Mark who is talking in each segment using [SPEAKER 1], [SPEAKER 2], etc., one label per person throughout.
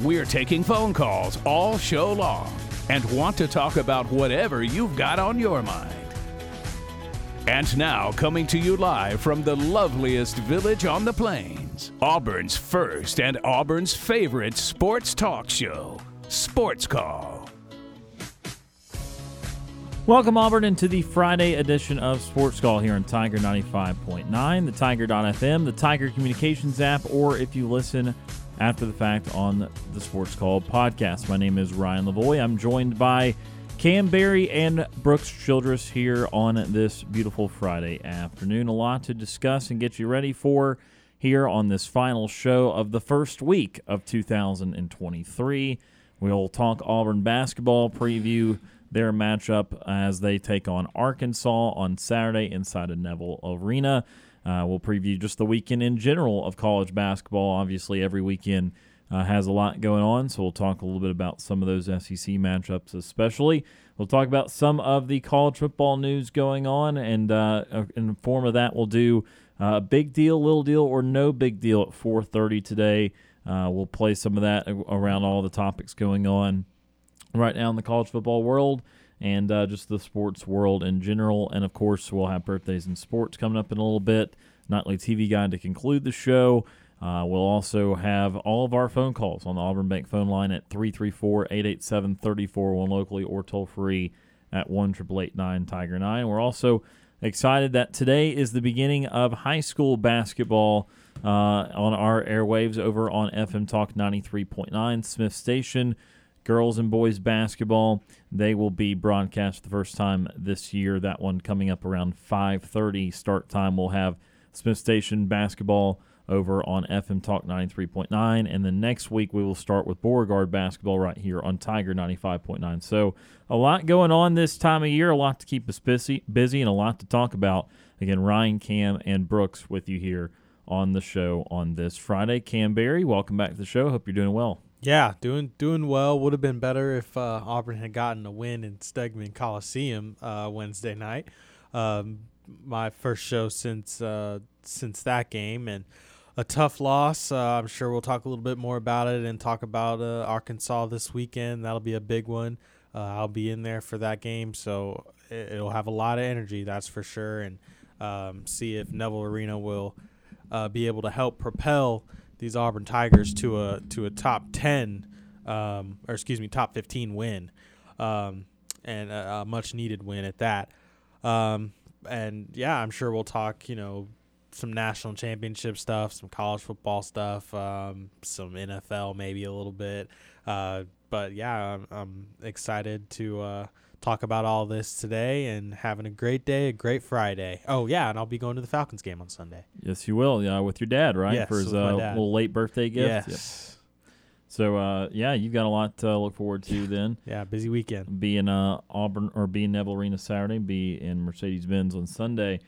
[SPEAKER 1] We're taking phone calls all show long and want to talk about whatever you've got on your mind. And now, coming to you live from the loveliest village on the plains, Auburn's first and Auburn's favorite sports talk show, Sports Call.
[SPEAKER 2] Welcome, Auburn, into the Friday edition of Sports Call here on Tiger 95.9, the Tiger.fm, the Tiger Communications app, or if you listen after the fact on the Sports Call podcast. My name is Ryan Lavoie. I'm joined by Cam Berry and Brooks Childress here on this beautiful Friday afternoon. A lot to discuss and get you ready for here on this final show of the first week of 2023. We'll talk Auburn basketball, preview their matchup as they take on Arkansas on Saturday inside of Neville Arena. Uh, we'll preview just the weekend in general of college basketball. Obviously, every weekend uh, has a lot going on, so we'll talk a little bit about some of those SEC matchups, especially. We'll talk about some of the college football news going on, and uh, uh in the form of that, we'll do a uh, big deal, little deal, or no big deal at 4:30 today. Uh, we'll play some of that around all the topics going on right now in the college football world and uh, just the sports world in general. And of course, we'll have birthdays and sports coming up in a little bit. Nightly TV guide to conclude the show. Uh, we'll also have all of our phone calls on the Auburn Bank phone line at 334 887 3401 locally or toll free at 1 Tiger 9. We're also excited that today is the beginning of high school basketball uh, on our airwaves over on FM Talk 93.9 Smiths Station. Girls and boys basketball, they will be broadcast the first time this year. That one coming up around 5:30 start time. We'll have Smiths Station basketball over on FM Talk 93.9. And then next week, we will start with Beauregard basketball right here on Tiger 95.9. So, a lot going on this time of year, a lot to keep us busy, busy and a lot to talk about. Again, Ryan, Cam, and Brooks with you here on the show on this Friday. Cam Berry, welcome back to the show. Hope you're doing well.
[SPEAKER 3] Yeah, doing doing well. Would have been better if uh, Auburn had gotten a win in Stegeman Coliseum uh, Wednesday night. Um, my first show since uh, since that game, and a tough loss. Uh, I'm sure we'll talk a little bit more about it and talk about uh, Arkansas this weekend. That'll be a big one. Uh, I'll be in there for that game, so it, will have a lot of energy, that's for sure. And um, see if Neville Arena will be able to help propel these Auburn Tigers to a to a top ten, um, or excuse me, top fifteen win, um, and a, a, much needed win at that. Um, and yeah, I'm sure we'll talk. You know some national championship stuff, some college football stuff, um, some NFL maybe a little bit. Uh, but yeah, I'm, I'm excited to uh, talk about all this today and having a great day, a great Friday. Oh yeah, and I'll be going to the Falcons game on Sunday.
[SPEAKER 2] Yes, you will. Yeah, with your dad, right?
[SPEAKER 3] Yes,
[SPEAKER 2] for his
[SPEAKER 3] uh,
[SPEAKER 2] little late birthday gift.
[SPEAKER 3] Yes.
[SPEAKER 2] Yep. So uh, yeah, you've got a lot to look forward to then.
[SPEAKER 3] yeah, busy weekend.
[SPEAKER 2] Be in uh, Auburn or be in Neville Arena Saturday. Be in Mercedes Benz on Sunday.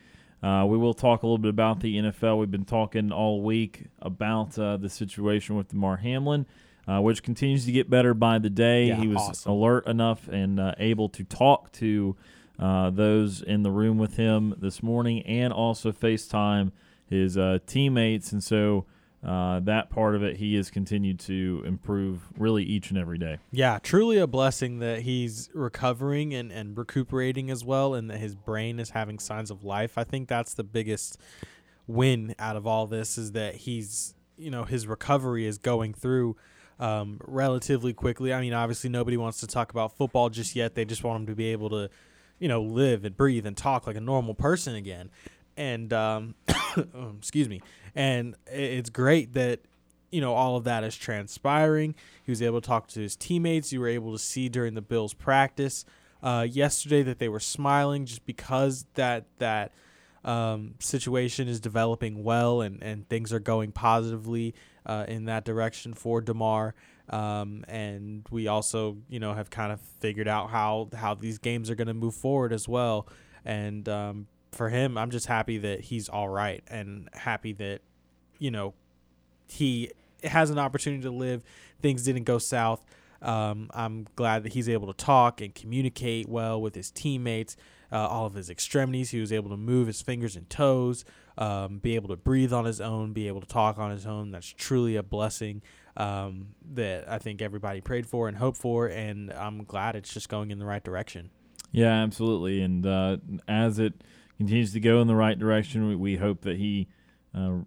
[SPEAKER 2] Uh, we will talk a little bit about the NFL. We've been talking all week about uh, the situation with Damar Hamlin, uh, which continues to get better by the day.
[SPEAKER 3] Yeah,
[SPEAKER 2] he was
[SPEAKER 3] awesome.
[SPEAKER 2] alert enough and uh, able to talk to uh, those in the room with him this morning and also FaceTime his uh, teammates. And so uh, that part of it, he has continued to improve really each and every day.
[SPEAKER 3] Yeah, truly a blessing that he's recovering and, and recuperating as well, and that his brain is having signs of life. I think that's the biggest win out of all this is that he's, you know, his recovery is going through um, relatively quickly. I mean, obviously, nobody wants to talk about football just yet. They just want him to be able to, you know, live and breathe and talk like a normal person again. And, um, excuse me and it's great that you know all of that is transpiring. He was able to talk to his teammates. You were able to see during the Bills practice uh, yesterday that they were smiling just because that that um, situation is developing well and and things are going positively uh, in that direction for Damar. Um, and we also, you know, have kind of figured out how how these games are going to move forward as well. And um, for him, I'm just happy that he's all right and happy that, you know, he has an opportunity to live. Things didn't go south. Um, I'm glad that he's able to talk and communicate well with his teammates. Uh, all of his extremities, he was able to move his fingers and toes, um, be able to breathe on his own, be able to talk on his own. That's truly a blessing um, that I think everybody prayed for and hoped for, and I'm glad it's just going in the right direction.
[SPEAKER 2] Yeah, absolutely. And uh, as it continues to go in the right direction, we, we hope that he uh,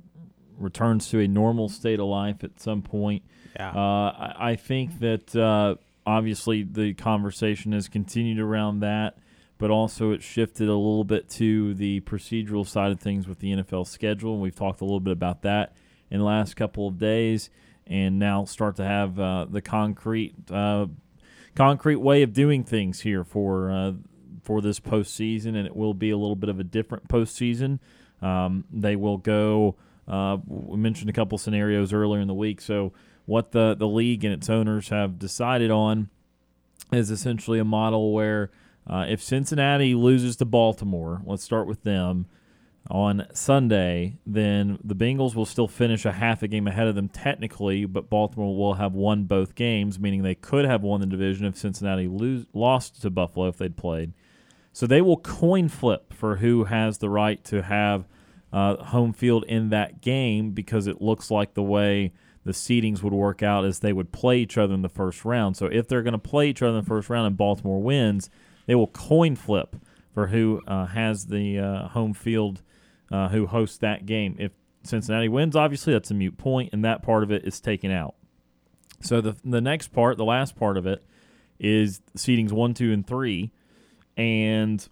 [SPEAKER 2] returns to a normal state of life at some point.
[SPEAKER 3] Yeah.
[SPEAKER 2] Uh, I, I think that uh, obviously the conversation has continued around that, but also it shifted a little bit to the procedural side of things with the NFL schedule. We've talked a little bit about that in the last couple of days, and now start to have uh, the concrete uh, concrete way of doing things here for uh, for this postseason, and it will be a little bit of a different postseason. Um, they will go. Uh, we mentioned a couple scenarios earlier in the week. So, what the, the league and its owners have decided on is essentially a model where uh, if Cincinnati loses to Baltimore, let's start with them on Sunday, then the Bengals will still finish a half a game ahead of them technically, but Baltimore will have won both games, meaning they could have won the division if Cincinnati lose, lost to Buffalo if they'd played. So they will coin flip for who has the right to have uh, home field in that game because it looks like the way the seedings would work out is they would play each other in the first round. So if they're going to play each other in the first round and Baltimore wins, they will coin flip for who uh, has the uh, home field, uh, who hosts that game. If Cincinnati wins, obviously that's a mute point, and that part of it is taken out. So the the next part, the last part of it, is seedings one, two, and three, and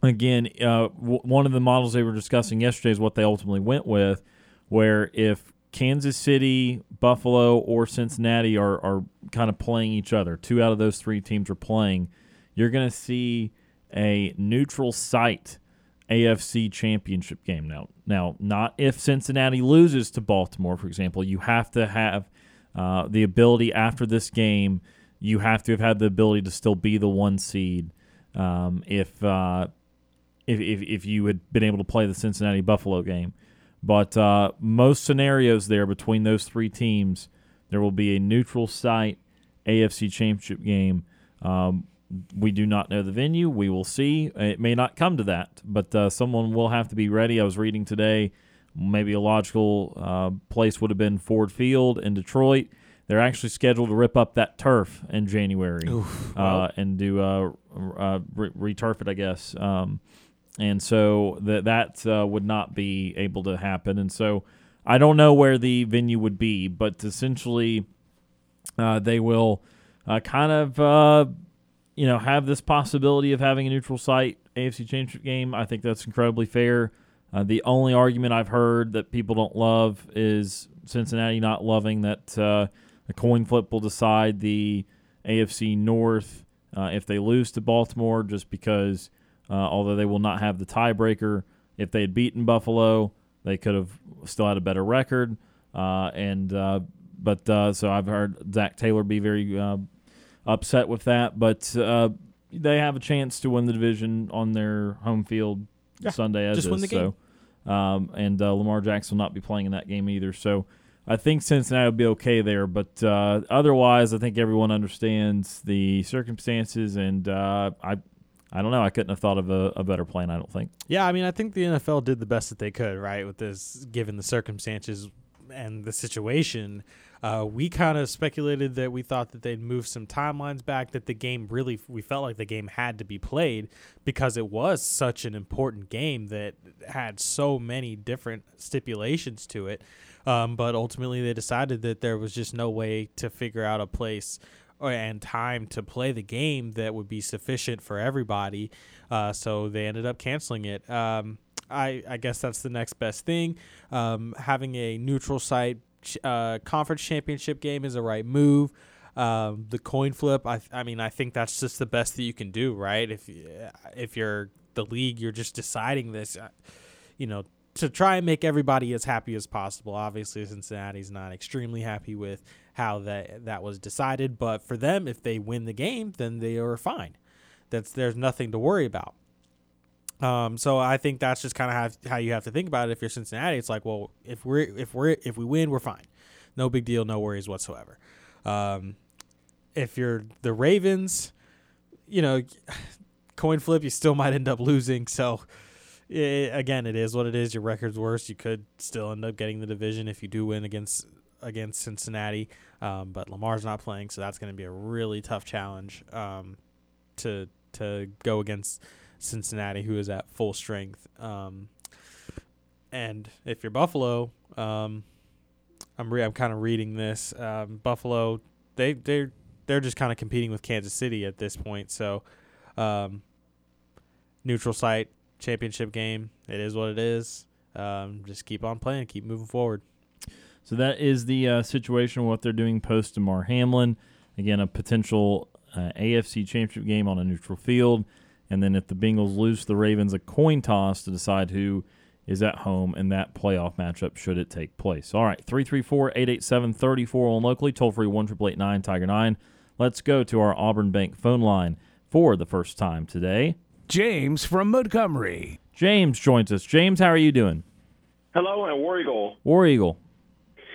[SPEAKER 2] again, uh, w- one of the models they were discussing yesterday is what they ultimately went with, where if Kansas City, Buffalo, or Cincinnati are, are kind of playing each other, two out of those three teams are playing, you're going to see a neutral site AFC championship game now. Now, not if Cincinnati loses to Baltimore, for example. You have to have uh, the ability after this game, you have to have had the ability to still be the one seed. Um, if uh, if, if, if you had been able to play the Cincinnati Buffalo game. But uh, most scenarios there between those three teams, there will be a neutral site AFC Championship game. Um, we do not know the venue. We will see. It may not come to that, but uh, someone will have to be ready. I was reading today, maybe a logical uh, place would have been Ford Field in Detroit. They're actually scheduled to rip up that turf in January
[SPEAKER 3] Oof,
[SPEAKER 2] uh, and do uh, uh, re- returf it, I guess. Um, and so that that uh, would not be able to happen. And so I don't know where the venue would be, but essentially uh, they will uh, kind of uh, you know have this possibility of having a neutral site AFC Championship game. I think that's incredibly fair. Uh, the only argument I've heard that people don't love is Cincinnati not loving that uh, a coin flip will decide the AFC North uh, if they lose to Baltimore, just because uh, although they will not have the tiebreaker, if they had beaten Buffalo, they could have still had a better record. Uh, and uh, but so I've heard Zac Taylor be very upset with that, but uh, they have a chance to win the division on their home field
[SPEAKER 3] Yeah,
[SPEAKER 2] Sunday as
[SPEAKER 3] just win
[SPEAKER 2] is.
[SPEAKER 3] the game.
[SPEAKER 2] So, um, and uh, Lamar Jackson will not be playing in that game either. So. I think Cincinnati will be okay there, but uh, otherwise, I think everyone understands the circumstances, and uh, I, I don't know. I couldn't have thought of a, a better plan. I don't think.
[SPEAKER 3] Yeah, I mean, I think the NFL did the best that they could, right, with this, given the circumstances and the situation. Uh, we kind of speculated that we thought that they'd move some timelines back, that the game really, we felt like the game had to be played because it was such an important game that had so many different stipulations to it. Um, but ultimately, they decided that there was just no way to figure out a place or, and time to play the game that would be sufficient for everybody. Uh, so they ended up canceling it. Um, I, I guess that's the next best thing. Um, having a neutral site uh, conference championship game is a right move. Um, the coin flip, I, I mean, I think that's just the best that you can do, right? If if you're the league, you're just deciding this, uh, you know, to try and make everybody as happy as possible. Obviously, Cincinnati's not extremely happy with how that that was decided. But for them, if they win the game, then they are fine. That's there's nothing to worry about. Um, so I think that's just kind of how, how you have to think about it. If you're Cincinnati, it's like, well, if we're if we're if we win, we're fine, no big deal, no worries whatsoever. Um, if you're the Ravens, you know, coin flip, you still might end up losing. So it, again, it is what it is. Your record's worse. You could still end up getting the division if you do win against against Cincinnati. Um, but Lamar's not playing, so that's going to be a really tough challenge um, to to go against Cincinnati, who is at full strength. Um, and if you're Buffalo, um, I'm re- I'm kind of reading this. Um, Buffalo, they they they're just kind of competing with Kansas City at this point. So, um, neutral site championship game. It is what it is. Um, just keep on playing, keep moving forward.
[SPEAKER 2] So that is the uh, situation. What they're doing post Damar Hamlin. Again, a potential uh, AFC championship game on a neutral field. And then if the Bengals lose the Ravens, a coin toss to decide who is at home in that playoff matchup should it take place. All right, 334 887 34 locally, toll free 1 Tiger 9. Let's go to our Auburn Bank phone line for the first time today.
[SPEAKER 1] James from Montgomery.
[SPEAKER 2] James joins us. James, how are you doing?
[SPEAKER 4] Hello, and War Eagle.
[SPEAKER 2] War Eagle.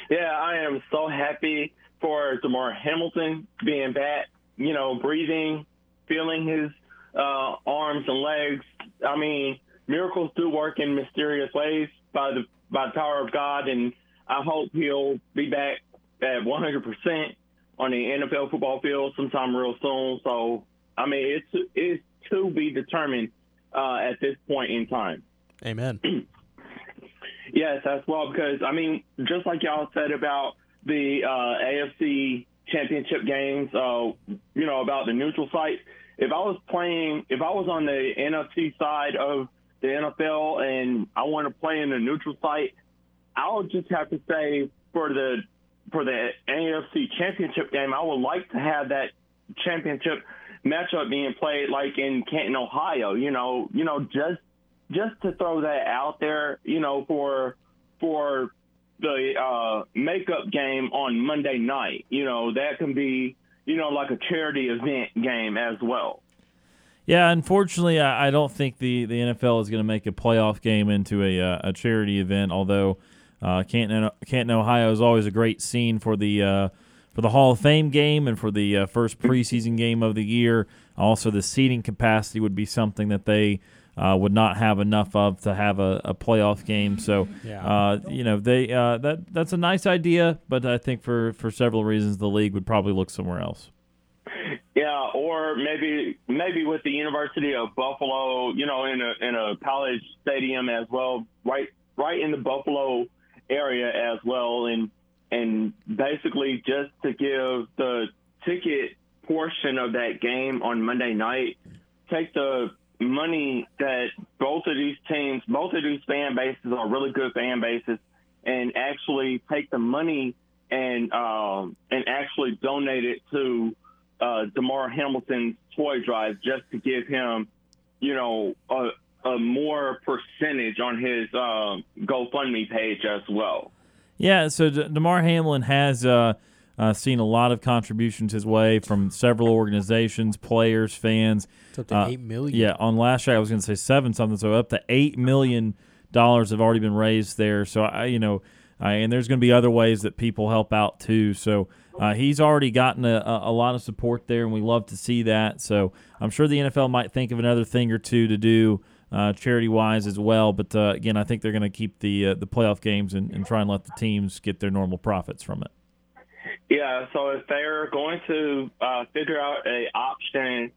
[SPEAKER 4] Yeah, I am so happy for Damar Hamilton being back, you know, breathing, feeling his uh, arms and legs. I mean, miracles do work in mysterious ways by the by the power of God, and I hope he'll be back at 100% on the NFL football field sometime real soon. So, I mean, it's it's to be determined uh, at this point in time.
[SPEAKER 3] Amen.
[SPEAKER 4] yes, as well, because I mean, just like y'all said about the uh, AFC championship games, uh, you know, about the neutral site. If I was playing, if I was on the NFC side of the NFL and I want to play in the neutral site, I would just have to say for the for the AFC championship game, I would like to have that championship matchup being played like in Canton, Ohio. You know, you know, just just to throw that out there, you know, for for the uh, makeup game on Monday night. You know, that can be you know like a charity event game as well.
[SPEAKER 2] Yeah, unfortunately, I, I don't think the, the NFL is going to make a playoff game into a, uh, a charity event. Although uh, Canton, Canton, Ohio is always a great scene for the uh, for the Hall of Fame game and for the uh, first preseason game of the year. Also, the seating capacity would be something that they uh, would not have enough of to have a, a playoff game. So, yeah. uh, you know, they uh, that that's a nice idea, but I think for for several reasons, the league would probably look somewhere else.
[SPEAKER 4] Yeah, or maybe maybe with the University of Buffalo, you know, in a in a college stadium as well, right right in the Buffalo area as well, and and basically just to give the ticket portion of that game on Monday night, take the money that both of these teams, both of these fan bases are really good fan bases, and actually take the money and um, and actually donate it to uh, Damar Hamilton's toy drive just to give him, you know, a, a more percentage on his uh, GoFundMe page as well.
[SPEAKER 2] Yeah, so D- Damar Hamlin has uh, uh, seen a lot of contributions his way from several organizations, players, fans.
[SPEAKER 3] It's up to uh, eight million.
[SPEAKER 2] Yeah, on last year I was going to say seven something, so up to eight million dollars have already been raised there. So I, you know, and there's going to be other ways that people help out too. So uh, he's already gotten a, a, lot of support there, and we love to see that. So I'm sure the NFL might think of another thing or two to do uh, charity wise as well. But uh, again, I think they're going to keep the uh, the playoff games and, and, try and let the teams get their normal profits from it.
[SPEAKER 4] Yeah. So if they're going to uh, figure out a option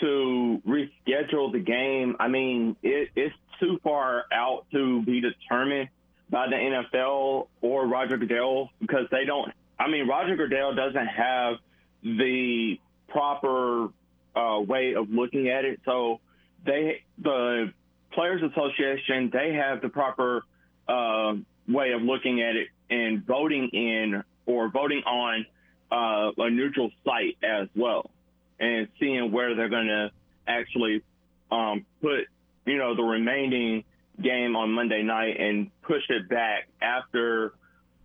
[SPEAKER 4] to reschedule the game, I mean, it, it's too far out to be determined by the NFL or Roger Goodell because they don't. I mean, Roger Goodell doesn't have the proper uh, way of looking at it. So they the players association they have the proper uh, way of looking at it and voting in or voting on uh, a neutral site as well and seeing where they're going to actually um, put you know the remaining game on Monday night and push it back after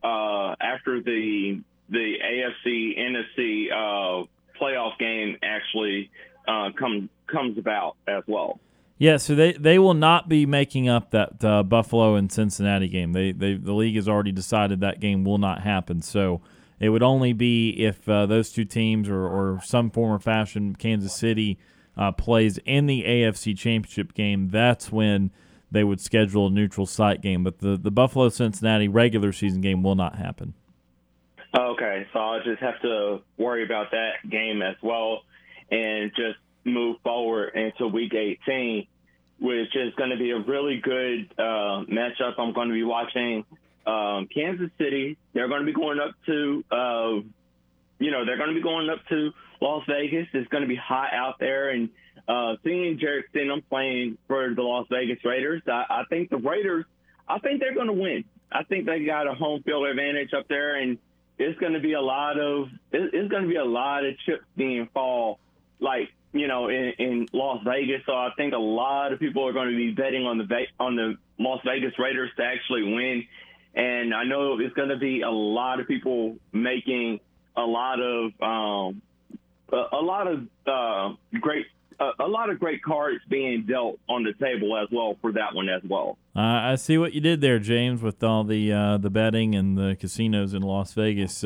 [SPEAKER 4] uh, after the the AFC NFC uh, playoff game actually uh, comes comes about as well.
[SPEAKER 2] Yeah, so they, they will not be making up that uh, Buffalo and Cincinnati game. They, they the league has already decided that game will not happen. So it would only be if uh, those two teams or, or some form or fashion Kansas City uh, plays in the AFC Championship game. That's when they would schedule a neutral site game. But the the Buffalo Cincinnati regular season game will not happen.
[SPEAKER 4] Okay, so I'll just have to worry about that game as well, and just move forward into Week 18, which is going to be a really good uh, matchup. I'm going to be watching um, Kansas City. They're going to be going up to, uh, you know, they're going to be going up to Las Vegas. It's going to be hot out there, and uh, seeing Jarrett Stidham playing for the Las Vegas Raiders, I, I think the Raiders, I think they're going to win. I think they got a home field advantage up there, and it's going to be a lot of it's going to be a lot of chips being fall like you know, in, in Las Vegas. So I think a lot of people are going to be betting on the on the Las Vegas Raiders to actually win. And I know it's going to be a lot of people making a lot of um, a, lot of uh, great a, lot of great cards being dealt on the table as well for that one as well.
[SPEAKER 2] Uh, I see what you did there, James, with all the uh, the betting and the casinos in Las Vegas.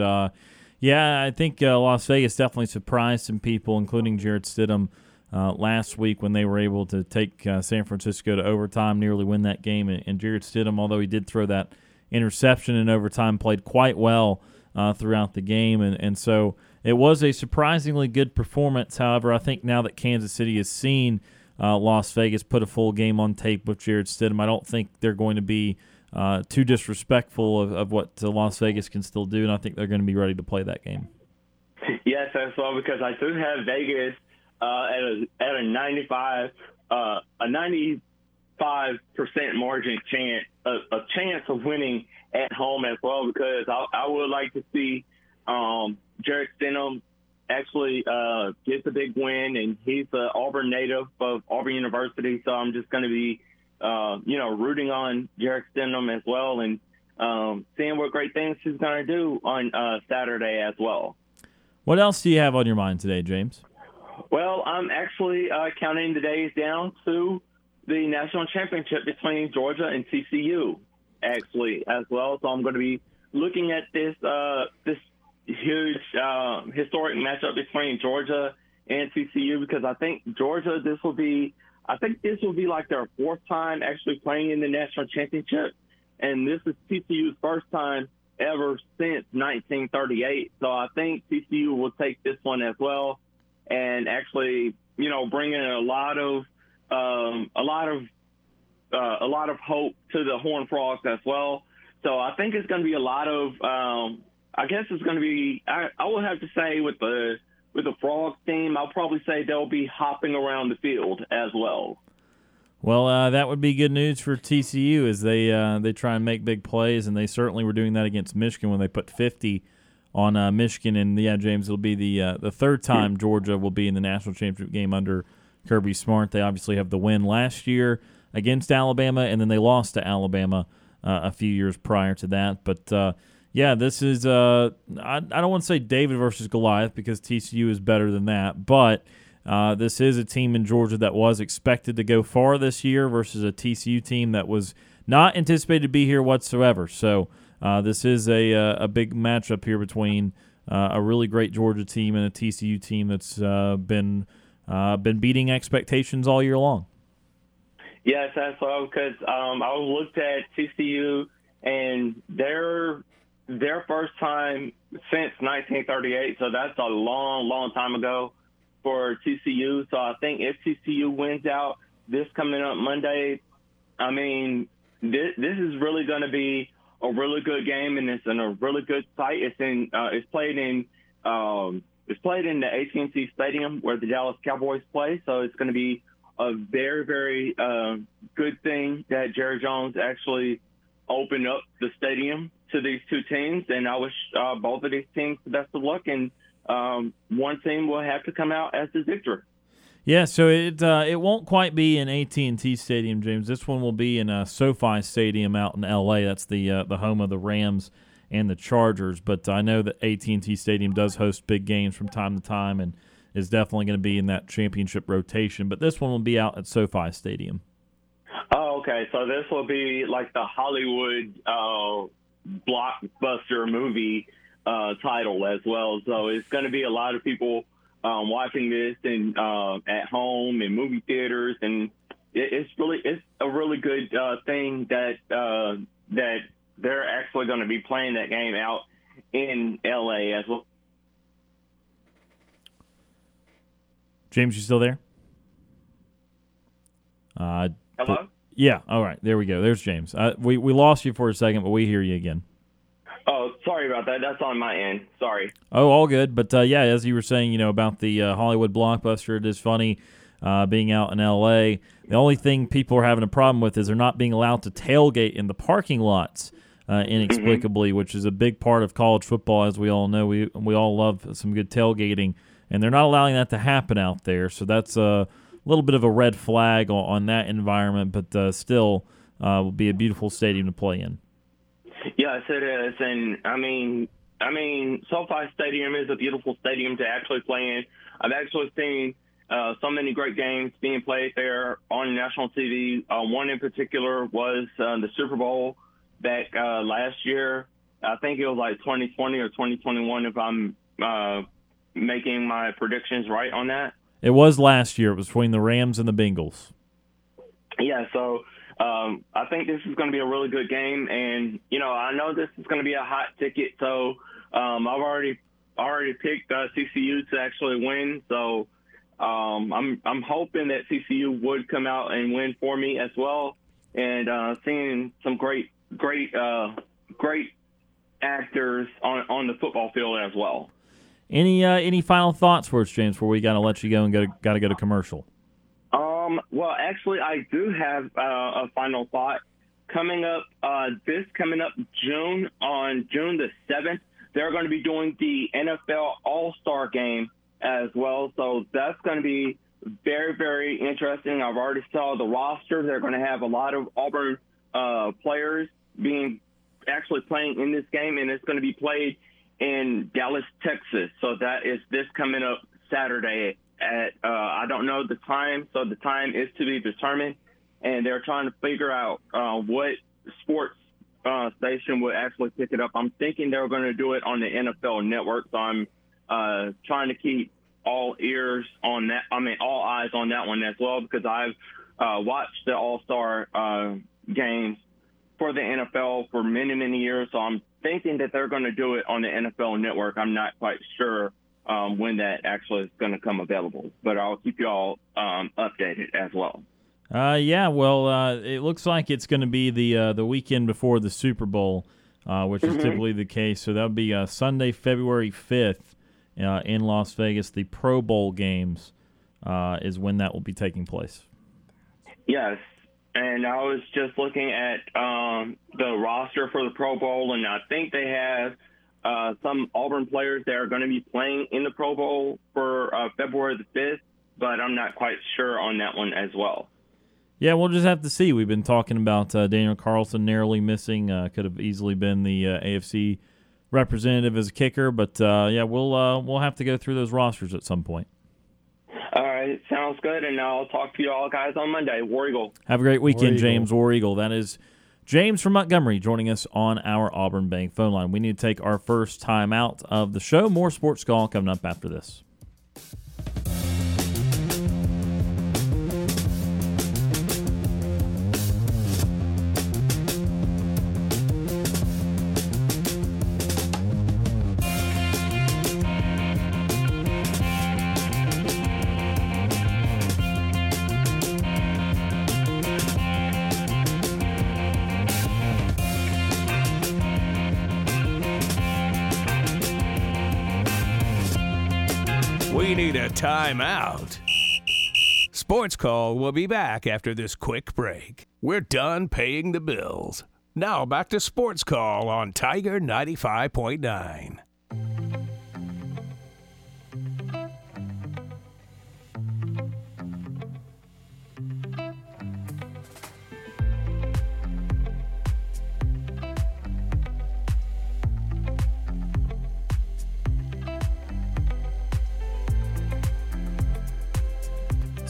[SPEAKER 2] Yeah, I think uh, Las Vegas definitely surprised some people, including Jarrett Stidham. Uh, last week when they were able to take uh, San Francisco to overtime, nearly win that game. And, Jarrett Stidham, although he did throw that interception in overtime, played quite well uh, throughout the game. And, and so it was a surprisingly good performance. However, I think now that Kansas City has seen uh, Las Vegas put a full game on tape with Jarrett Stidham, I don't think they're going to be – uh, too disrespectful of, of what Las Vegas can still do, and I think they're going to be ready to play that game.
[SPEAKER 4] Yes, as well because I do have Vegas uh, at a at a 95 uh, a 95 percent margin chance a, a, chance of winning at home as well because I, I would like to see um, Jarrett Stidham actually uh, gets a big win and he's an Auburn native of Auburn University, so I'm just going to be uh, you know, rooting on Jarrett Stidham as well and um, seeing what great things he's going to do on uh, Saturday as well.
[SPEAKER 2] What else do you have on your mind today, James?
[SPEAKER 4] Well, I'm actually uh, counting the days down to the national championship between Georgia and TCU, actually, as well. So I'm going to be looking at this uh, this huge uh, historic matchup between Georgia and TCU because I think Georgia this will be I think this will be like their fourth time actually playing in the national championship, and this is TCU's first time ever since 1938. So I think TCU will take this one as well, and actually, you know, bring in a lot of um, a lot of uh, a lot of hope to the Horned Frogs as well. So I think it's going to be a lot of. Um, I guess it's going to be. I, I will have to say with the with the Frogs team, I'll probably say they'll be hopping around the field as well.
[SPEAKER 2] Well, uh, that would be good news for TCU as they uh, they try and make big plays, and they certainly were doing that against Michigan when they put 50 on uh, Michigan. And yeah, James, it'll be the uh, the third time Georgia will be in the national championship game under Kirby Smart. They obviously have the win last year against Alabama, and then they lost to Alabama uh, a few years prior to that. But uh, yeah, this is uh, I, I don't want to say David versus Goliath because TCU is better than that, but uh, this is a team in Georgia that was expected to go far this year versus a TCU team that was not anticipated to be here whatsoever. So uh, this is a uh, a big matchup here between uh, a really great Georgia team and a TCU team that's uh, been been beating expectations all year long.
[SPEAKER 4] Yes, that's well because um, I looked at TCU and they're their first time since 1938, so that's a long, long time ago for TCU. So I think if TCU wins out this coming up Monday, I mean, this, this is really going to be a really good game, and it's in a really good site. It's in, uh, it's played in, um, it's played in the AT&T Stadium where the Dallas Cowboys play. So it's going to be a very, very uh, good thing that Jerry Jones actually opened up the stadium to these two teams, and I wish uh, both of these teams the best of luck. And um, one team will have to come out as the victor.
[SPEAKER 2] Yeah, so it uh, it won't quite be in AT and T Stadium, James. This one will be in a SoFi Stadium out in L.A. That's the uh, the home of the Rams and the Chargers. But I know that AT&T Stadium does host big games from time to time and is definitely going to be in that championship rotation. But this one will be out at SoFi Stadium.
[SPEAKER 4] Oh, okay. So this will be like the Hollywood uh, blockbuster movie uh, title as well. So it's going to be a lot of people um, watching this and uh, at home and movie theaters, and it, it's really it's a really good uh, thing that uh, that they're actually going to be playing that game out in LA as well.
[SPEAKER 2] James, you still there? Uh,
[SPEAKER 4] Hello.
[SPEAKER 2] Yeah. All right. There we go. There's James. Uh, we we lost you for a second, but we hear you again.
[SPEAKER 4] Oh, sorry about that. That's on my end. Sorry.
[SPEAKER 2] Oh, all good. But uh, yeah, as you were saying, you know about the uh, Hollywood blockbuster, it is funny uh, being out in L.A. The only thing people are having a problem with is they're not being allowed to tailgate in the parking lots. Uh, inexplicably, mm-hmm. which is a big part of college football, as we all know. We we all love some good tailgating, and they're not allowing that to happen out there. So that's a little bit of a red flag on, on that environment, but uh, still uh, will be a beautiful stadium to play in.
[SPEAKER 4] Yes, it is, and I mean, I mean, SoFi Stadium is a beautiful stadium to actually play in. I've actually seen uh, so many great games being played there on national TV. Uh, one in particular was uh, the Super Bowl back uh, last year. I think it was like 2020 or 2021, if I'm uh, making my predictions right on that.
[SPEAKER 2] It was last year. It was between the Rams and the Bengals.
[SPEAKER 4] Yeah, so um, I think this is going to be a really good game, and you know I know this is going to be a hot ticket. So um, I've already already picked uh, CCU to actually win. So um, I'm I'm hoping that CCU would come out and win for me as well, and uh, seeing some great great uh, great actors on on the football field as well.
[SPEAKER 2] Any uh, any final thoughts for us, James? Before we got to let you go and go got to go to commercial.
[SPEAKER 4] Um, well, actually, I do have uh, a final thought coming up. Uh, this coming up June on June the seventh, they're going to be doing the NFL All Star Game as well. So that's going to be very very interesting. I've already saw the roster. They're going to have a lot of Auburn uh, players being actually playing in this game, and it's going to be played in Dallas, Texas. So that is this coming up Saturday at uh, I don't know the time, so the time is to be determined, and they're trying to figure out uh, what sports uh, station will actually pick it up. I'm thinking they're going to do it on the NFL Network, so I'm uh, trying to keep all ears on that. I mean, all eyes on that one as well because I've uh, watched the All Star uh, games for the NFL for many many years, so I'm thinking that they're going to do it on the NFL Network. I'm not quite sure um, when that actually is going to come available. But I'll keep you all um, updated as well.
[SPEAKER 2] Uh, yeah, well, uh, it looks like it's going to be the uh, the weekend before the Super Bowl, uh, which mm-hmm. is typically the case. So that would be uh, Sunday, February fifth, uh, in Las Vegas. The Pro Bowl games is when that will be taking place.
[SPEAKER 4] Yes, and I was just looking at um, the roster for the Pro Bowl, and I think they have uh, some Auburn players that are going to be playing in the Pro Bowl for uh, February the 5th, but I'm not quite sure on that one as well.
[SPEAKER 2] Yeah, we'll just have to see. We've been talking about uh, Daniel Carlson narrowly missing. Uh, could have easily been the uh, AFC representative as a kicker, but uh, yeah, we'll we'll have to go through those rosters at some point.
[SPEAKER 4] All right, sounds good, and I'll talk to you all guys on Monday. War Eagle.
[SPEAKER 2] Have a great weekend, War James War Eagle. That is James from Montgomery joining us on our Auburn Bank phone line. We need to take our first time out of the show. More Sports Call coming up after this.
[SPEAKER 1] Timeout. Sports Call will be back after this quick break. We're done paying the bills. Now back to Sports Call on Tiger 95.9.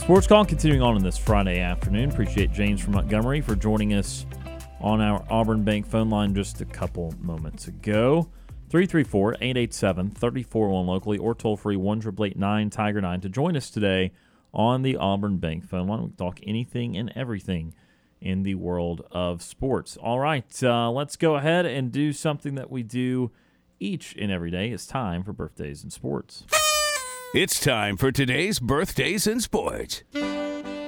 [SPEAKER 2] Sports Call continuing on in this Friday afternoon. Appreciate James from Montgomery for joining us on our Auburn Bank phone line just a couple moments ago. 334 887 341 locally or toll free 1 Tiger 9 to join us today on the Auburn Bank phone line. We talk anything and everything in the world of sports. All right, uh, let's go ahead and do something that we do each and every day. It's time for birthdays in sports.
[SPEAKER 1] It's time for today's birthdays in sports.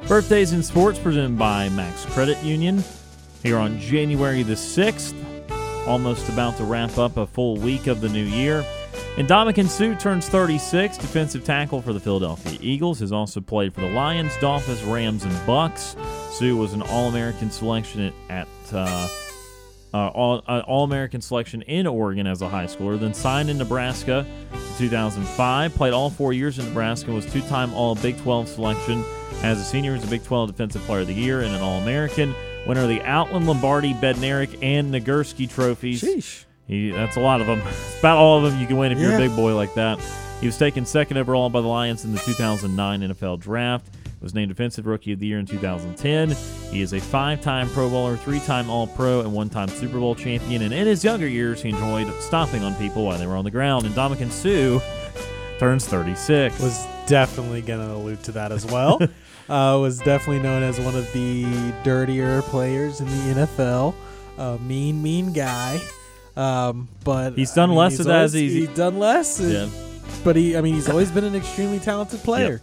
[SPEAKER 2] Birthdays in sports presented by Max Credit Union. Here on January the 6th, almost about to wrap up a full week of the new year. And Ndamukong Suh turns 36, defensive tackle for the Philadelphia Eagles. Has also played for the Lions, Dolphins, Rams, and Bucks. Suh was an All-American selection at uh, uh, all, uh, All-American selection in Oregon as a high schooler. Then signed in Nebraska in 2005. Played all four years in Nebraska. Was two-time All Big 12 selection as a senior. Was a Big 12 Defensive Player of the Year and an All-American. Winner of the Outland, Lombardi, Bednarik, and Nagurski trophies.
[SPEAKER 3] Sheesh.
[SPEAKER 2] He, that's a lot of them. It's about all of them you can win if you're a big boy like that. He was taken second overall by the Lions in the 2009 NFL Draft. Was named Defensive Rookie of the Year in 2010. He is a five-time Pro Bowler, three-time All-Pro, and one-time Super Bowl champion. And in his younger years, he enjoyed stomping on people while they were on the ground. And Ndamukong Suh turns 36.
[SPEAKER 3] was definitely going to allude to that as well. uh, was definitely known as one of the dirtier players in the NFL. Uh, mean, mean guy. Um, but
[SPEAKER 2] He's done
[SPEAKER 3] I mean,
[SPEAKER 2] less
[SPEAKER 3] he's
[SPEAKER 2] of that as
[SPEAKER 3] always-
[SPEAKER 2] easy-
[SPEAKER 3] He's done less.
[SPEAKER 2] yeah.
[SPEAKER 3] But he, I mean, he's always been an extremely talented player.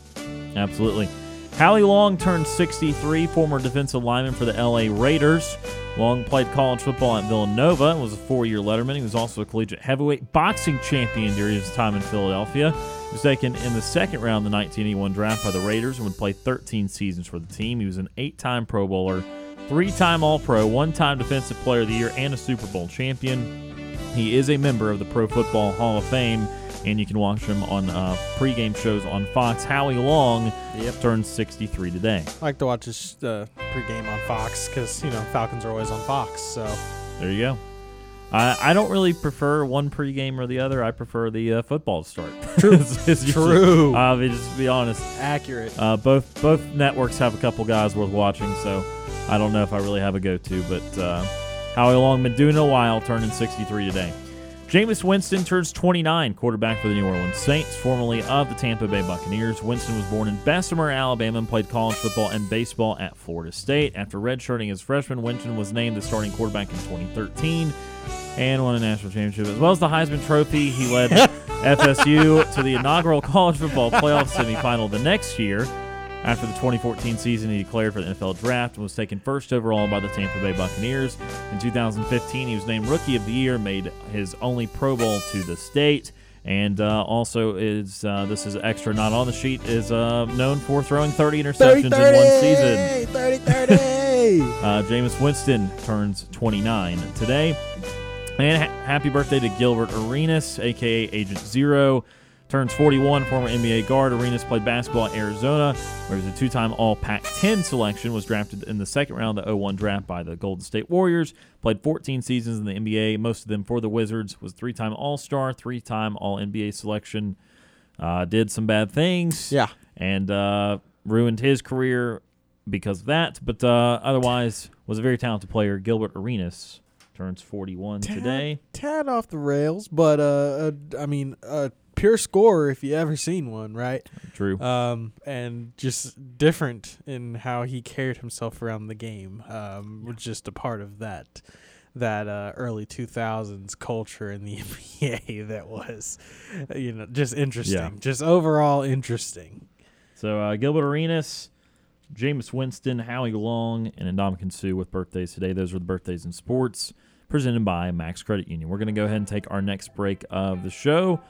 [SPEAKER 2] Absolutely. Howie Long turned 63, former defensive lineman for the LA Raiders. Long played college football at Villanova and was a four year letterman. He was also a collegiate heavyweight boxing champion during his time in Philadelphia. He was taken in the second round of the 1981 draft by the Raiders and would play 13 seasons for the team. He was an eight time Pro Bowler, three time All Pro, one time Defensive Player of the Year, and a Super Bowl champion. He is a member of the Pro Football Hall of Fame, and you can watch him on uh, pregame shows on Fox. Howie Long
[SPEAKER 3] Yep.
[SPEAKER 2] turns 63 today.
[SPEAKER 3] I like to watch his uh, pregame on Fox because, you know, Falcons are always on Fox. So,
[SPEAKER 2] There you go. I, I don't really prefer one pregame or the other. I prefer the uh, football start. True.
[SPEAKER 3] it's True.
[SPEAKER 2] Uh, just to be honest,
[SPEAKER 3] accurate.
[SPEAKER 2] uh, both both networks have a couple guys worth watching, so I don't know if I really have a go-to. But uh, Howie Long been doing a while, turning 63 today. Jameis Winston turns 29, quarterback for the New Orleans Saints, formerly of the Tampa Bay Buccaneers. Winston was born in Bessemer, Alabama, and played college football and baseball at Florida State. After redshirting as freshman, Winston was named the starting quarterback in 2013 and won a national championship. As well as the Heisman Trophy, he led FSU to the inaugural college football playoff semifinal the next year. After the 2014 season, he declared for the NFL draft and was taken first overall by the Tampa Bay Buccaneers. In 2015, he was named Rookie of the Year, made his only Pro Bowl to the state, and uh, also is uh, this is extra not on the sheet is uh, known for throwing 30 interceptions in one season.
[SPEAKER 3] 30 30.
[SPEAKER 2] Uh, Jameis Winston turns 29 today. And ha- happy birthday to Gilbert Arenas, aka Agent Zero. Turns 41, former NBA guard. Arenas played basketball at Arizona, where he was a two time All Pac 10 selection, was drafted in the second round of the 01 draft by the Golden State Warriors. Played 14 seasons in the NBA, most of them for the Wizards. Was three time All Star, three time All NBA selection. Uh, did some bad things
[SPEAKER 3] yeah.
[SPEAKER 2] and uh, ruined his career because of that. But uh, otherwise, was a very talented player. Gilbert Arenas turns 41 today.
[SPEAKER 3] Tad off the rails, but uh, uh I mean, uh, pure scorer if you ever seen one, right?
[SPEAKER 2] True.
[SPEAKER 3] Um, and just different in how he carried himself around the game. Um, was just a part of that that uh, early 2000s culture in the NBA that was, you know, just interesting,
[SPEAKER 2] Yeah.
[SPEAKER 3] just overall interesting.
[SPEAKER 2] So uh, Gilbert Arenas, Jameis Winston, Howie Long, and Ndamukong Suh with birthdays today. Those are the birthdays in sports presented by Max Credit Union. We're going to go ahead and take our next break of the show.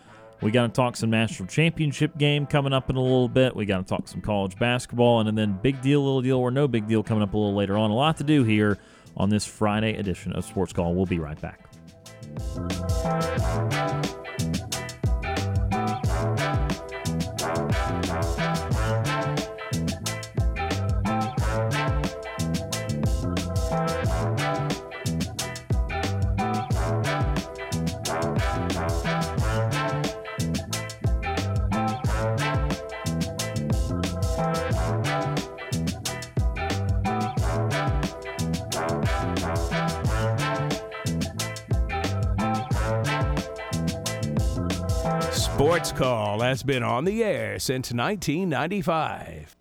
[SPEAKER 2] We got to talk some national championship game coming up in a little bit. We got to talk some college basketball, and then big deal, little deal, or no big deal coming up a little later on. A lot to do here on this Friday edition of Sports Call. We'll be right back.
[SPEAKER 1] Sports Call has been on the air since 1995.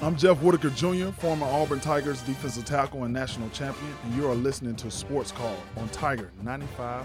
[SPEAKER 5] I'm Jeff Whitaker Jr., former Auburn Tigers defensive tackle and national champion, and you are listening to Sports Call on Tiger 95.9.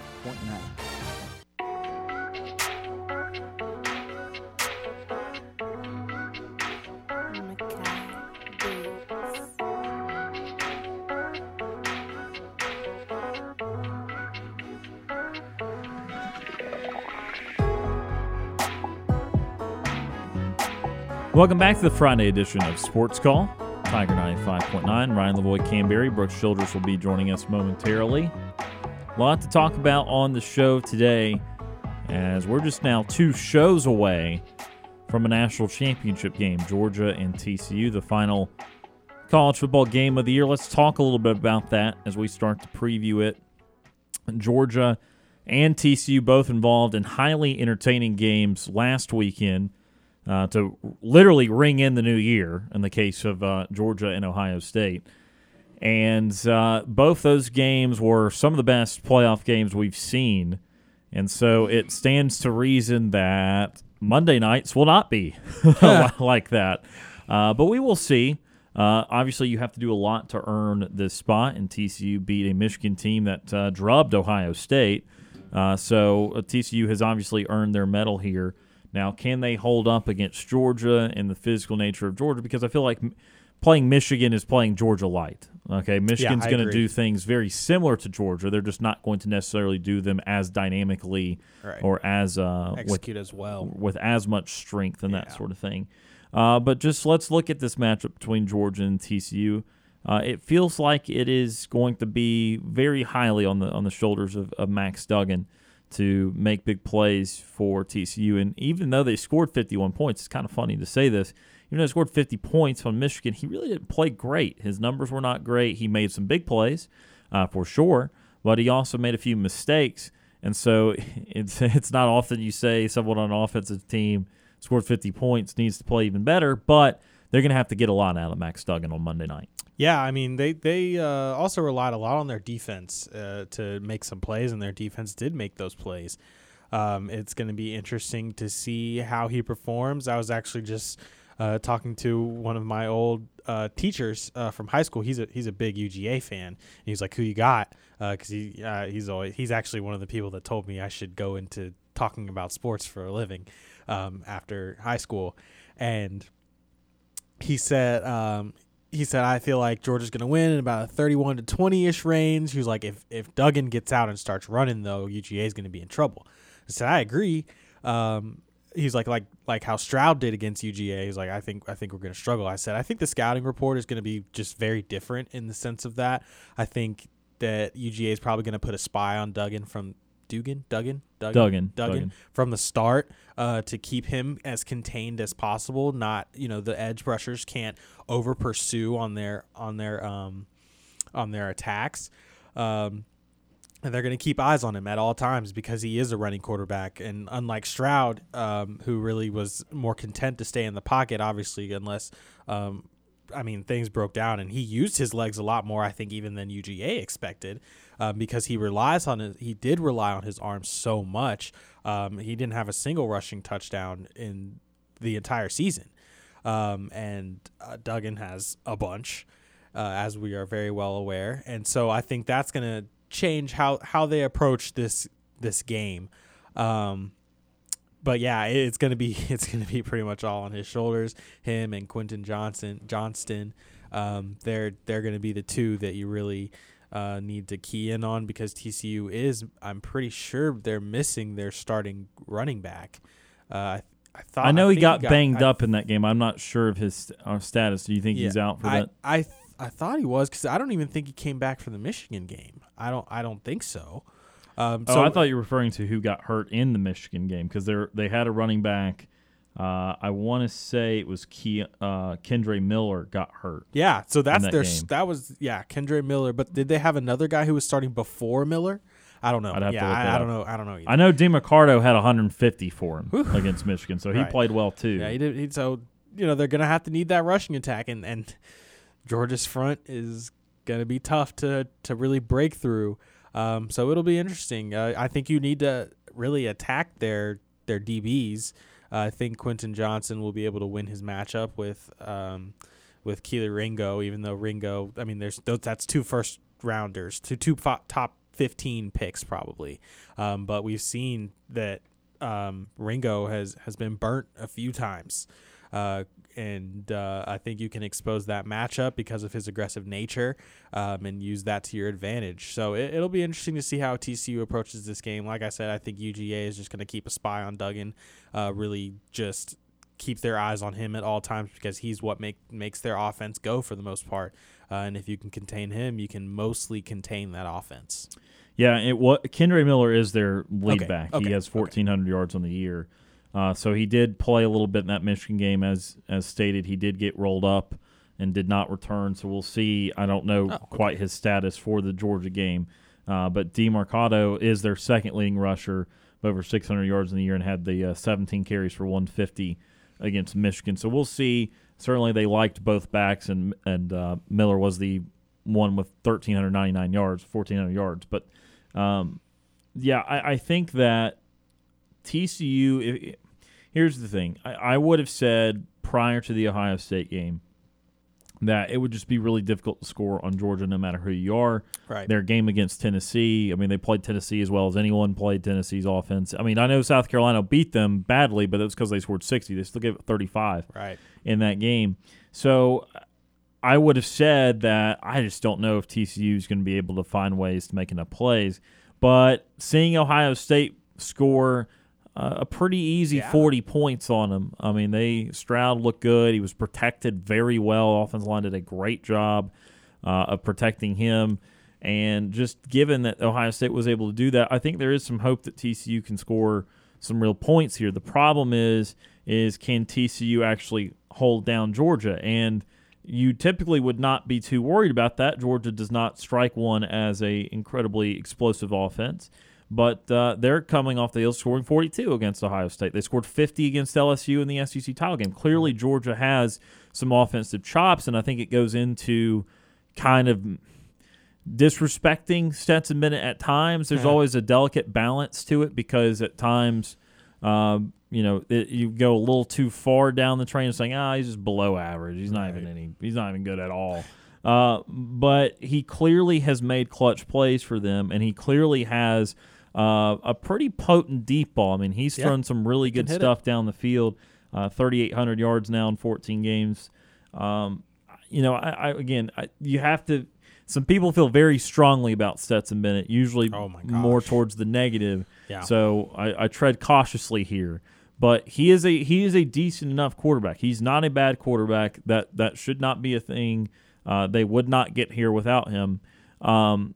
[SPEAKER 2] Welcome back to the Friday edition of Sports Call. Tiger 95.9. Ryan Lavoie Canberry. Brooks Childress will be joining us momentarily. A lot to talk about on the show today, as we're just now two shows away from a national championship game. Georgia and TCU, the final college football game of the year. Let's talk a little bit about that as we start to preview it. Georgia and TCU both involved in highly entertaining games last weekend uh, to literally ring in the new year in the case of uh, Georgia and Ohio State. And uh, both those games were some of the best playoff games we've seen. And so it stands to reason that Monday nights will not be like that. Uh, but we will see. Uh, obviously, you have to do a lot to earn this spot, and TCU beat a Michigan team that uh, drubbed Ohio State. so TCU has obviously earned their medal here. Now, can they hold up against Georgia and the physical nature of Georgia? Because I feel like playing Michigan is playing Georgia light. Okay, Michigan's
[SPEAKER 3] yeah,
[SPEAKER 2] going to do things very similar to Georgia. They're just not going to necessarily do them as dynamically
[SPEAKER 3] right.
[SPEAKER 2] or as uh,
[SPEAKER 3] execute
[SPEAKER 2] with,
[SPEAKER 3] as well
[SPEAKER 2] with as much strength and yeah. that sort of thing. Uh, but just let's look at this matchup between Georgia and TCU. Uh, it feels like it is going to be very highly on the on the shoulders of, of Max Duggan to make big plays for TCU. And even though they scored 51 points, it's kind of funny to say this. Even though they scored 50 points on Michigan, he really didn't play great. His numbers were not great. He made some big plays uh, for sure, but he also made a few mistakes. And so it's it's not often you say someone on an offensive team scored 50 points needs to play even better, but they're going to have to get a lot out of Max Duggan on Monday night.
[SPEAKER 3] Yeah, I mean they they uh, also relied a lot on their defense uh, to make some plays, and their defense did make those plays. Um, it's going to be interesting to see how he performs. I was actually just uh, talking to one of my old uh, teachers uh, from high school. He's a he's a big UGA fan. And he's like, "Who you got?" Because uh, he uh, he's always he's actually one of the people that told me I should go into talking about sports for a living um, after high school, and he said um, he said, I feel like Georgia's going to win in about a 31 to 20 ish range. He was like, if, if Duggan gets out and starts running, though, UGA is going to be in trouble. I said, I agree. Um, he's like, like, like how Stroud did against UGA. He's like, I think, I think we're going to struggle. I said, I think the scouting report is going to be just very different in the sense of that. I think that UGA is probably going to put a spy on Duggan from Dugan, Duggan,
[SPEAKER 2] Duggan,
[SPEAKER 3] Duggan, Duggan, from the start uh, to keep him as contained as possible. Not you know the edge rushers can't over pursue on their on their um, on their attacks. Um, and they're going to keep eyes on him at all times because he is a running quarterback. And unlike Stroud, um, who really was more content to stay in the pocket, obviously, unless um, I mean, things broke down, and he used his legs a lot more, I think, even than UGA expected, um, because he relies on it. He did rely on his arms so much. Um, he didn't have a single rushing touchdown in the entire season, um, and uh, Duggan has a bunch, uh, as we are very well aware. And so I think that's going to change how how they approach this this game. Um, but yeah, it's gonna be it's gonna be pretty much all on his shoulders. Him and Quentin Johnson Johnston, um, they're they're gonna be the two that you really uh, need to key in on because TCU is I'm pretty sure they're missing their starting running back. Uh, I, I thought
[SPEAKER 2] I know
[SPEAKER 3] I
[SPEAKER 2] he, got
[SPEAKER 3] he got
[SPEAKER 2] banged
[SPEAKER 3] I,
[SPEAKER 2] up in that game. I'm not sure of his uh, status. Do you think
[SPEAKER 3] yeah,
[SPEAKER 2] he's out for
[SPEAKER 3] I,
[SPEAKER 2] that?
[SPEAKER 3] I I thought he was because I don't even think he came back for the Michigan game. I don't I don't think so. Um,
[SPEAKER 2] oh,
[SPEAKER 3] so
[SPEAKER 2] I thought you were referring to who got hurt in the Michigan game because they they had a running back. Uh, I want to say it was Key, uh, Kendre Miller got hurt.
[SPEAKER 3] Yeah, so that's
[SPEAKER 2] that
[SPEAKER 3] their
[SPEAKER 2] game.
[SPEAKER 3] that was yeah Kendre Miller. But did they have another guy who was starting before Miller? I don't know.
[SPEAKER 2] I'd have to
[SPEAKER 3] yeah,
[SPEAKER 2] look
[SPEAKER 3] I,
[SPEAKER 2] that
[SPEAKER 3] I don't know. I don't know. Either.
[SPEAKER 2] I know Demercado had 150 for him against Michigan, so he
[SPEAKER 3] Right.
[SPEAKER 2] played well too.
[SPEAKER 3] Yeah, he did. He, so you know they're gonna have to need that rushing attack, and and Georgia's front is gonna be tough to to really break through. Um, so it'll be interesting. Uh, I think you need to really attack their their DBs. Uh, I think Quentin Johnson will be able to win his matchup with um, with Kelee Ringo, even though Ringo, I mean, there's that's two first rounders, two two top 15 picks probably. Um, but we've seen that um, Ringo has has been burnt a few times. Uh, and uh, I think you can expose that matchup because of his aggressive nature um, and use that to your advantage. So it, will be interesting to see how TCU approaches this game. Like I said, I think UGA is just going to keep a spy on Duggan, uh, really just keep their eyes on him at all times because he's what make makes their offense go for the most part. Uh, and if you can contain him, you can mostly contain that offense.
[SPEAKER 2] Yeah, it what Kendre Miller is their lead
[SPEAKER 3] okay.
[SPEAKER 2] back.
[SPEAKER 3] Okay.
[SPEAKER 2] He has 1,400 okay. yards on the year. Uh, so he did play a little bit in that Michigan game, as as stated. He did get rolled up and did not return. So we'll see. I don't know oh, okay. quite his status for the Georgia game, uh, but Demercado is their second leading rusher, over 600 yards in the year, and had the uh, 17 carries for 150 against Michigan. So we'll see. Certainly, they liked both backs, and and uh, Miller was the one with 1,399 yards, 1,400 yards. But um, yeah, I, I think that TCU. If, here's the thing: I, I would have said prior to the Ohio State game that it would just be really difficult to score on Georgia no matter who you are.
[SPEAKER 3] Right.
[SPEAKER 2] Their game against Tennessee, I mean, they played Tennessee as well as anyone played Tennessee's offense. I mean, I know South Carolina beat them badly, but it was because they scored 60. They still gave it 35
[SPEAKER 3] right.
[SPEAKER 2] in that game. So I would have said that I just don't know if TCU is going to be able to find ways to make enough plays. But seeing Ohio State score – uh, a pretty easy yeah. 40 points on him. I mean, they Stroud looked good. He was protected very well. Offensive line did a great job uh, of protecting him. And just given that Ohio State was able to do that, I think there is some hope that TCU can score some real points here. The problem is, is can TCU actually hold down Georgia? And you typically would not be too worried about that. Georgia does not strike one as a incredibly explosive offense. But uh, they're coming off the hill scoring 42 against Ohio State. They scored 50 against LSU in the SEC title game. Clearly, Georgia has some offensive chops, and I think it goes into kind of disrespecting Stetson Bennett at times. There's yeah. always a delicate balance to it because at times, um, you know, it, you go a little too far down the train saying, "Ah, oh, he's just below average. He's not even any. He's not even good at all." Uh, but he clearly has made clutch plays for them, and he clearly has uh, a pretty potent deep ball. I mean, he's yeah. thrown some really good stuff it. down the field. Uh, 3,800 yards now in 14 games. Um, you know, I, I again, I, you have to. Some people feel very strongly about Stetson Bennett, usually
[SPEAKER 3] oh
[SPEAKER 2] more towards the negative.
[SPEAKER 3] Yeah.
[SPEAKER 2] So I, I tread cautiously here but he is a he is a decent enough quarterback. He's not a bad quarterback. That that should not be a thing. Uh, they would not get here without him. Um,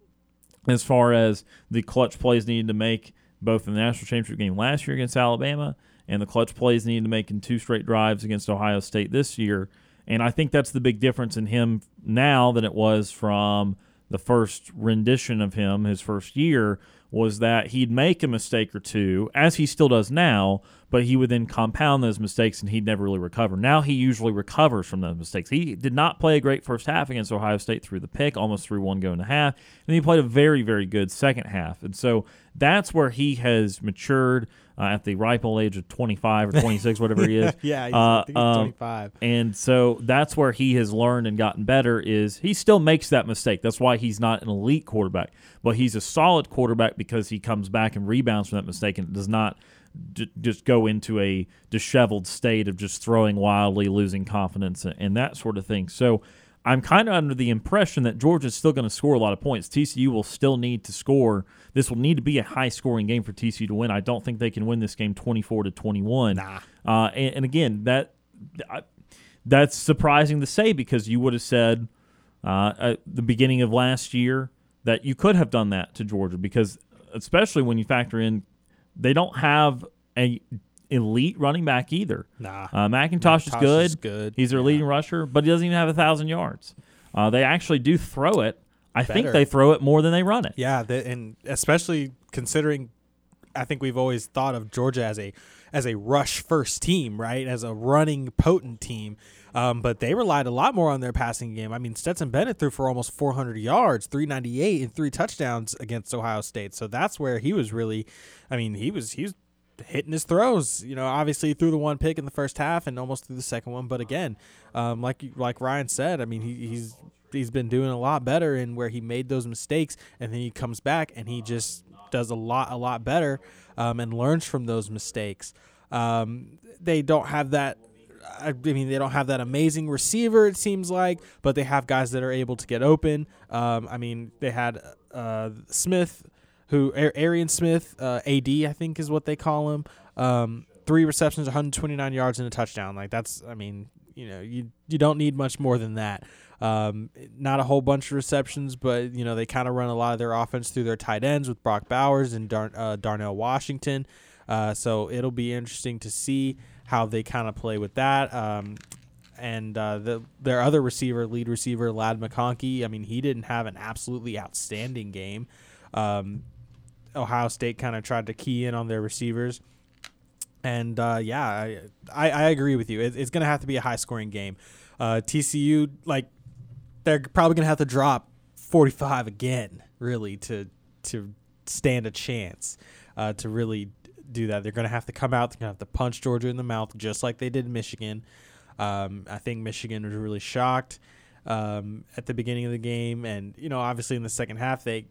[SPEAKER 2] as far as the clutch plays needed to make both in the national championship game last year against Alabama and the clutch plays needed to make in two straight drives against Ohio State this year. And I think that's the big difference in him now than it was from the first rendition of him, his first year, was that he'd make a mistake or two, as he still does now, but he would then compound those mistakes and he'd never really recover. Now he usually recovers from those mistakes. He did not play a great first half against Ohio State through the pick, almost through one go and a half, and he played a very, very good second half. And so that's where he has matured uh, at the ripe old age of 25 or 26, whatever he is.
[SPEAKER 3] yeah, he's, uh, he's um, 25.
[SPEAKER 2] And so that's where he has learned and gotten better is he still makes that mistake. That's why he's not an elite quarterback, but he's a solid quarterback because he comes back and rebounds from that mistake and does not d- just go into a disheveled state of just throwing wildly, losing confidence, and, and that sort of thing. So I'm kind of under the impression that Georgia's still going to score a lot of points. TCU will still need to score. This will need to be a high scoring game for TCU to win. I don't think they can win this game 24 to 21.
[SPEAKER 3] Nah.
[SPEAKER 2] Uh, and, and, again, that I, that's surprising to say because you would have said uh, at the beginning of last year that you could have done that to Georgia because especially when you factor in they don't have a elite running back either.
[SPEAKER 3] Nah.
[SPEAKER 2] Uh, McIntosh, is good.
[SPEAKER 3] Is good.
[SPEAKER 2] He's their
[SPEAKER 3] yeah.
[SPEAKER 2] leading rusher, but he doesn't even have a thousand yards. Uh, they actually do throw it. I
[SPEAKER 3] Better.
[SPEAKER 2] think they throw it more than they run it.
[SPEAKER 3] Yeah, the, and especially considering, I think we've always thought of Georgia as a as a rush first team, right? As a running potent team. Um, but they relied a lot more on their passing game. I mean, Stetson Bennett threw for almost 400 yards, 398, and three touchdowns against Ohio State. So that's where he was really, I mean, he was he was hitting his throws. You know, obviously he threw the one pick in the first half and almost threw the second one. But again, um, like like Ryan said, I mean, he, he's he's been doing a lot better in where he made those mistakes and then he comes back and he just does a lot a lot better um, and learns from those mistakes. Um, they don't have that I mean, they don't have that amazing receiver, it seems like, but they have guys that are able to get open. Um, I mean, they had uh, Smith, who Arian Smith, uh, AD, I think is what they call him. Um, three receptions, 129 yards, and a touchdown. Like that's, I mean, you know, you you don't need much more than that. Um, not a whole bunch of receptions, but you know they kind of run a lot of their offense through their tight ends with Brock Bowers and Dar- uh, Darnell Washington. Uh, so it'll be interesting to see how they kind of play with that. Um, and uh, the their other receiver, lead receiver Ladd McConkey, I mean, he didn't have an absolutely outstanding game. Um, Ohio State kind of tried to key in on their receivers. And uh, yeah, I, I, I agree with you. It, it's going to have to be a high scoring game. Uh, TCU, like, they're probably going to have to drop 45 again, really, to to stand a chance uh, to really do that. They're going to have to come out. They're going to have to punch Georgia in the mouth, just like they did Michigan. Um, I think Michigan was really shocked um, at the beginning of the game, and you know, obviously in the second half, they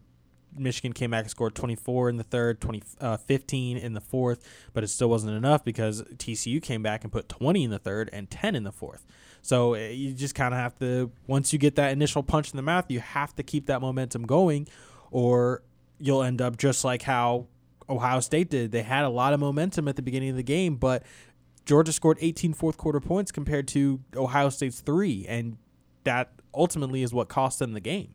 [SPEAKER 3] Michigan came back and scored 24 in the third, 20, uh, 15 in the fourth, but it still wasn't enough because TCU came back and put 20 in the third and 10 in the fourth. So eh, you just kind of have to, once you get that initial punch in the mouth, you have to keep that momentum going, or you'll end up just like how Ohio State did. They had a lot of momentum at the beginning of the game, but Georgia scored 18 fourth quarter points compared to Ohio State's three, and that ultimately is what cost them the game.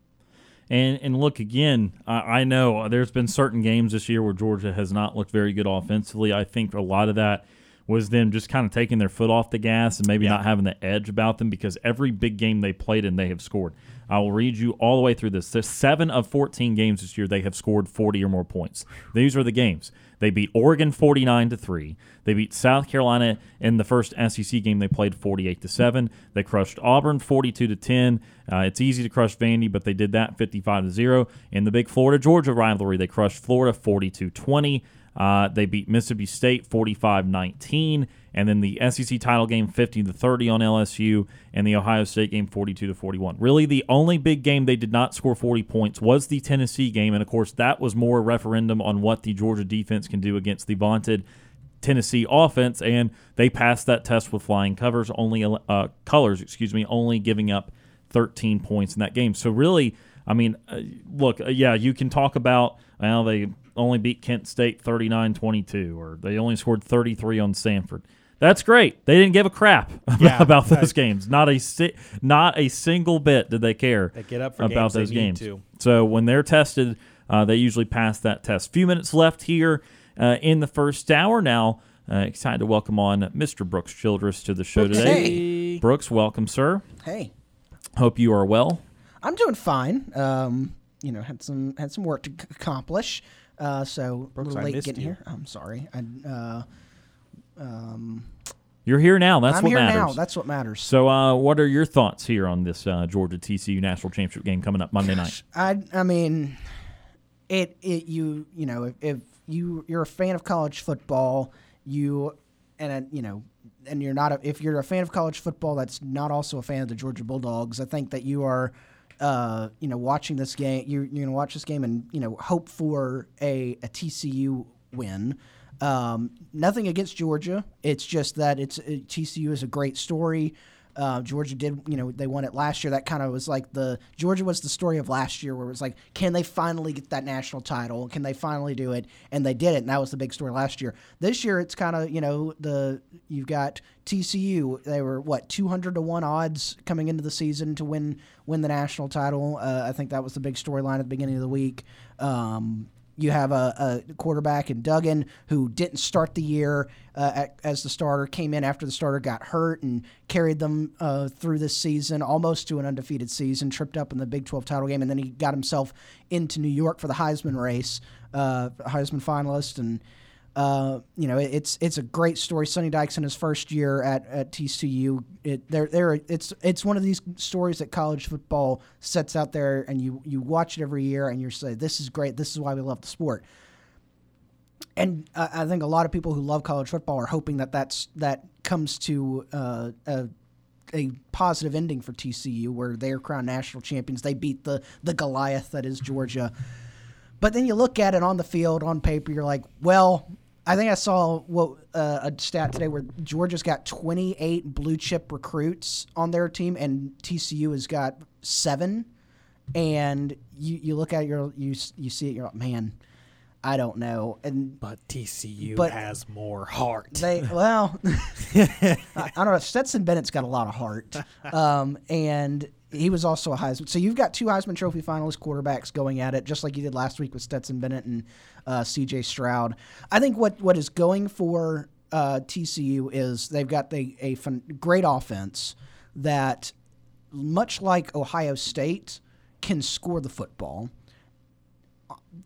[SPEAKER 2] And and look again, I, I know there's been certain games this year where Georgia has not looked very good offensively. I think a lot of that was them just kind of taking their foot off the gas and maybe yeah. not having the edge about them because every big game they played in, they have scored. I will read you all the way through this. There's seven of 14 games this year, they have scored 40 or more points. These are the games. They beat Oregon 49 to 3. They beat South Carolina in the first SEC game they played 48 to 7. They crushed Auburn 42 to 10. Uh, it's easy to crush Vandy, but they did that 55 to 0. In the big Florida Georgia rivalry, they crushed Florida 42 20. Uh, they beat Mississippi State 45 19. And then the SEC title game 50 to 30 on LSU, and the Ohio State game 42 to 41. Really, the only big game they did not score 40 points was the Tennessee game. And of course, that was more a referendum on what the Georgia defense can do against the vaunted Tennessee offense, and they passed that test with flying covers, only uh, colors, excuse me, only giving up 13 points in that game. So really, I mean, uh, look, uh, yeah, you can talk about well, they only beat Kent State 39-22 or they only scored 33 on Samford. That's great. They didn't give a crap yeah, about those games. Not a si- not a single bit did they care
[SPEAKER 3] they get up
[SPEAKER 2] about
[SPEAKER 3] games
[SPEAKER 2] those games.
[SPEAKER 3] To.
[SPEAKER 2] So when they're tested, uh, they usually pass that test. Few minutes left here uh, in the first hour. Now, uh, excited to welcome on Mr. Brooks Childress to the show today.
[SPEAKER 6] Hey.
[SPEAKER 2] Brooks, welcome, sir.
[SPEAKER 6] Hey.
[SPEAKER 2] Hope you are well.
[SPEAKER 6] I'm doing fine. Um, you know, had some had some work to c- accomplish. Uh, so
[SPEAKER 3] Brooks,
[SPEAKER 6] a little late getting
[SPEAKER 3] you.
[SPEAKER 6] here. I'm sorry. I, uh, um,
[SPEAKER 2] You're here now. That's
[SPEAKER 6] I'm
[SPEAKER 2] what
[SPEAKER 6] here
[SPEAKER 2] matters.
[SPEAKER 6] now. That's what matters.
[SPEAKER 2] so, uh, what are your thoughts here on this uh, Georgia TCU national championship game coming up Monday night?
[SPEAKER 6] I I mean, it it you you know if, if you you're a fan of college football, you and uh, you know and you're not a, if you're a fan of college football that's not also a fan of the Georgia Bulldogs, I think that you are uh, you know, watching this game, you're, you're going to watch this game and you know hope for a, a TCU win. Um, nothing against Georgia. It's just that it's it, TCU is a great story. Uh, Georgia did, you know, they won it last year. That kind of was like the Georgia was the story of last year, where it was like, can they finally get that national title? Can they finally do it? And they did it, and that was the big story last year. This year, it's kind of, you know, the you've got TCU. They were what two hundred to one odds coming into the season to win win the national title. Uh, I think that was the big storyline at the beginning of the week. Um, you have a, a, quarterback in Duggan who didn't start the year uh, at, as the starter, came in after the starter got hurt and carried them uh, through this season, almost to an undefeated season, tripped up in the Big 12 title game, and then he got himself into New York for the Heisman race, uh, Heisman finalist. And Uh, you know, it's it's a great story. Sonny Dykes in his first year at, at TCU. It there there it's it's one of these stories that college football sets out there, and you you watch it every year, and you say, "This is great. This is why we love the sport." And I think a lot of people who love college football are hoping that that's that comes to uh, a a positive ending for TCU, where they're crowned national champions. They beat the the Goliath that is Georgia. But then you look at it on the field, on paper, you're like, well, I think I saw what uh, a stat today where Georgia's got 28 blue chip recruits on their team, and TCU has got seven. And you, you look at it, you're, you you see it, you're like, man, I don't know. And
[SPEAKER 3] But TCU
[SPEAKER 6] But-
[SPEAKER 3] has more heart.
[SPEAKER 6] they well, I, I don't know. Stetson Bennett's got a lot of heart, um, and he was also a Heisman. So you've got two Heisman Trophy finalist quarterbacks going at it, just like you did last week with Stetson Bennett and uh, C.J. Stroud. I think what what is going for uh, TCU is they've got the, a fun, great offense that, much like Ohio State, can score the football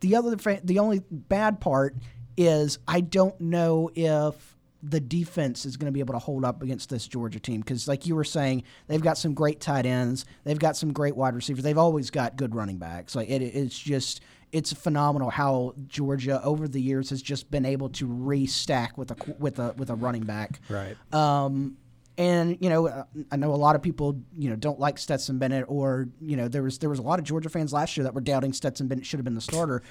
[SPEAKER 6] the other the only bad part is I don't know if the defense is going to be able to hold up against this Georgia team because, like you were saying, they've got some great tight ends, they've got some great wide receivers, they've always got good running backs. Like it, it's just it's phenomenal how Georgia over the years has just been able to restack with a with a with a running back.
[SPEAKER 3] right.
[SPEAKER 6] Um, and you know, I know a lot of people you know don't like Stetson Bennett, or you know, there was there was a lot of Georgia fans last year that were doubting Stetson Bennett should have been the starter.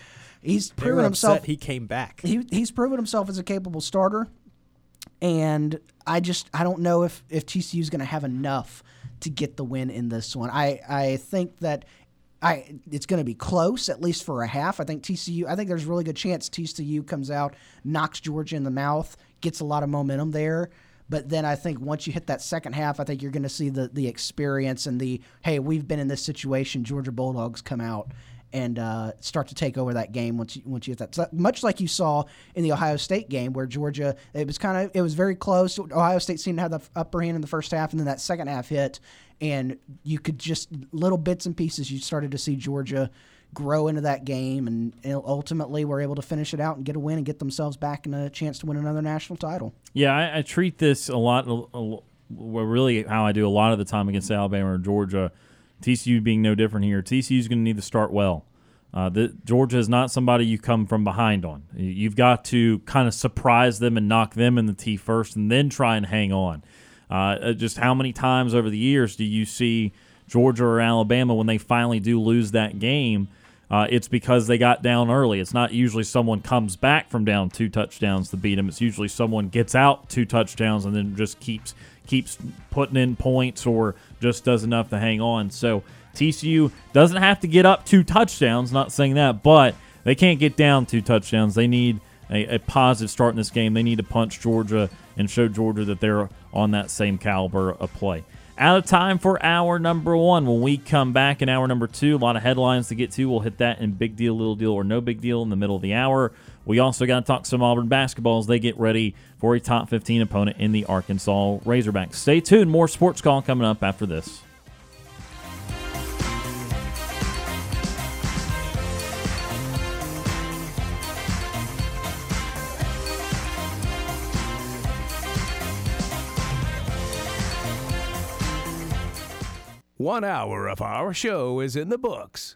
[SPEAKER 6] He's proven himself.
[SPEAKER 3] he came back.
[SPEAKER 6] He, he's proven himself as a capable starter, and I just I don't know if if TCU is going to have enough to get the win in this one. I I think that. I, it's going to be close, at least for a half. I think TCU. I think there's a really good chance TCU comes out, knocks Georgia in the mouth, gets a lot of momentum there. But then I think once you hit that second half, I think you're going to see the the experience and the hey, we've been in this situation. Georgia Bulldogs come out and uh, start to take over that game once you, once you hit that. So much like you saw in the Ohio State game, where Georgia it was kind of it was very close. Ohio State seemed to have the upper hand in the first half, and then that second half hit, and you could just little bits and pieces. You started to see Georgia grow into that game, and, ultimately were able to finish it out and get a win and get themselves back in a chance to win another national title.
[SPEAKER 2] Yeah, I, I treat this a lot. A, a, really, how I do a lot of the time against Alabama or Georgia. TCU being no different here. TCU is going to need to start well. Uh, the, Georgia is not somebody you come from behind on. You- You've got to kind of surprise them and knock them in the tee first, and then try and hang on. Uh, uh, just how many times over the years do you see Georgia or Alabama when they finally do lose that game? Uh, it's because they got down early. It's not usually someone comes back from down two touchdowns to beat them. It's usually someone gets out two touchdowns and then just keeps keeps putting in points or just does enough to hang on. So TCU doesn't have to get up two touchdowns. Not saying that, but they can't get down two touchdowns. They need a, a positive start in this game. They need to punch Georgia and show Georgia that they're on that same caliber of play. Out of time for hour number one. When we come back in hour number two, a lot of headlines to get to. We'll hit that in big deal, little deal, or no big deal in the middle of the hour. We also got to talk some Auburn basketball as they get ready for a top 15 opponent in the Arkansas Razorbacks. Stay tuned. More sports call coming up after this.
[SPEAKER 1] One hour of our show is in the books.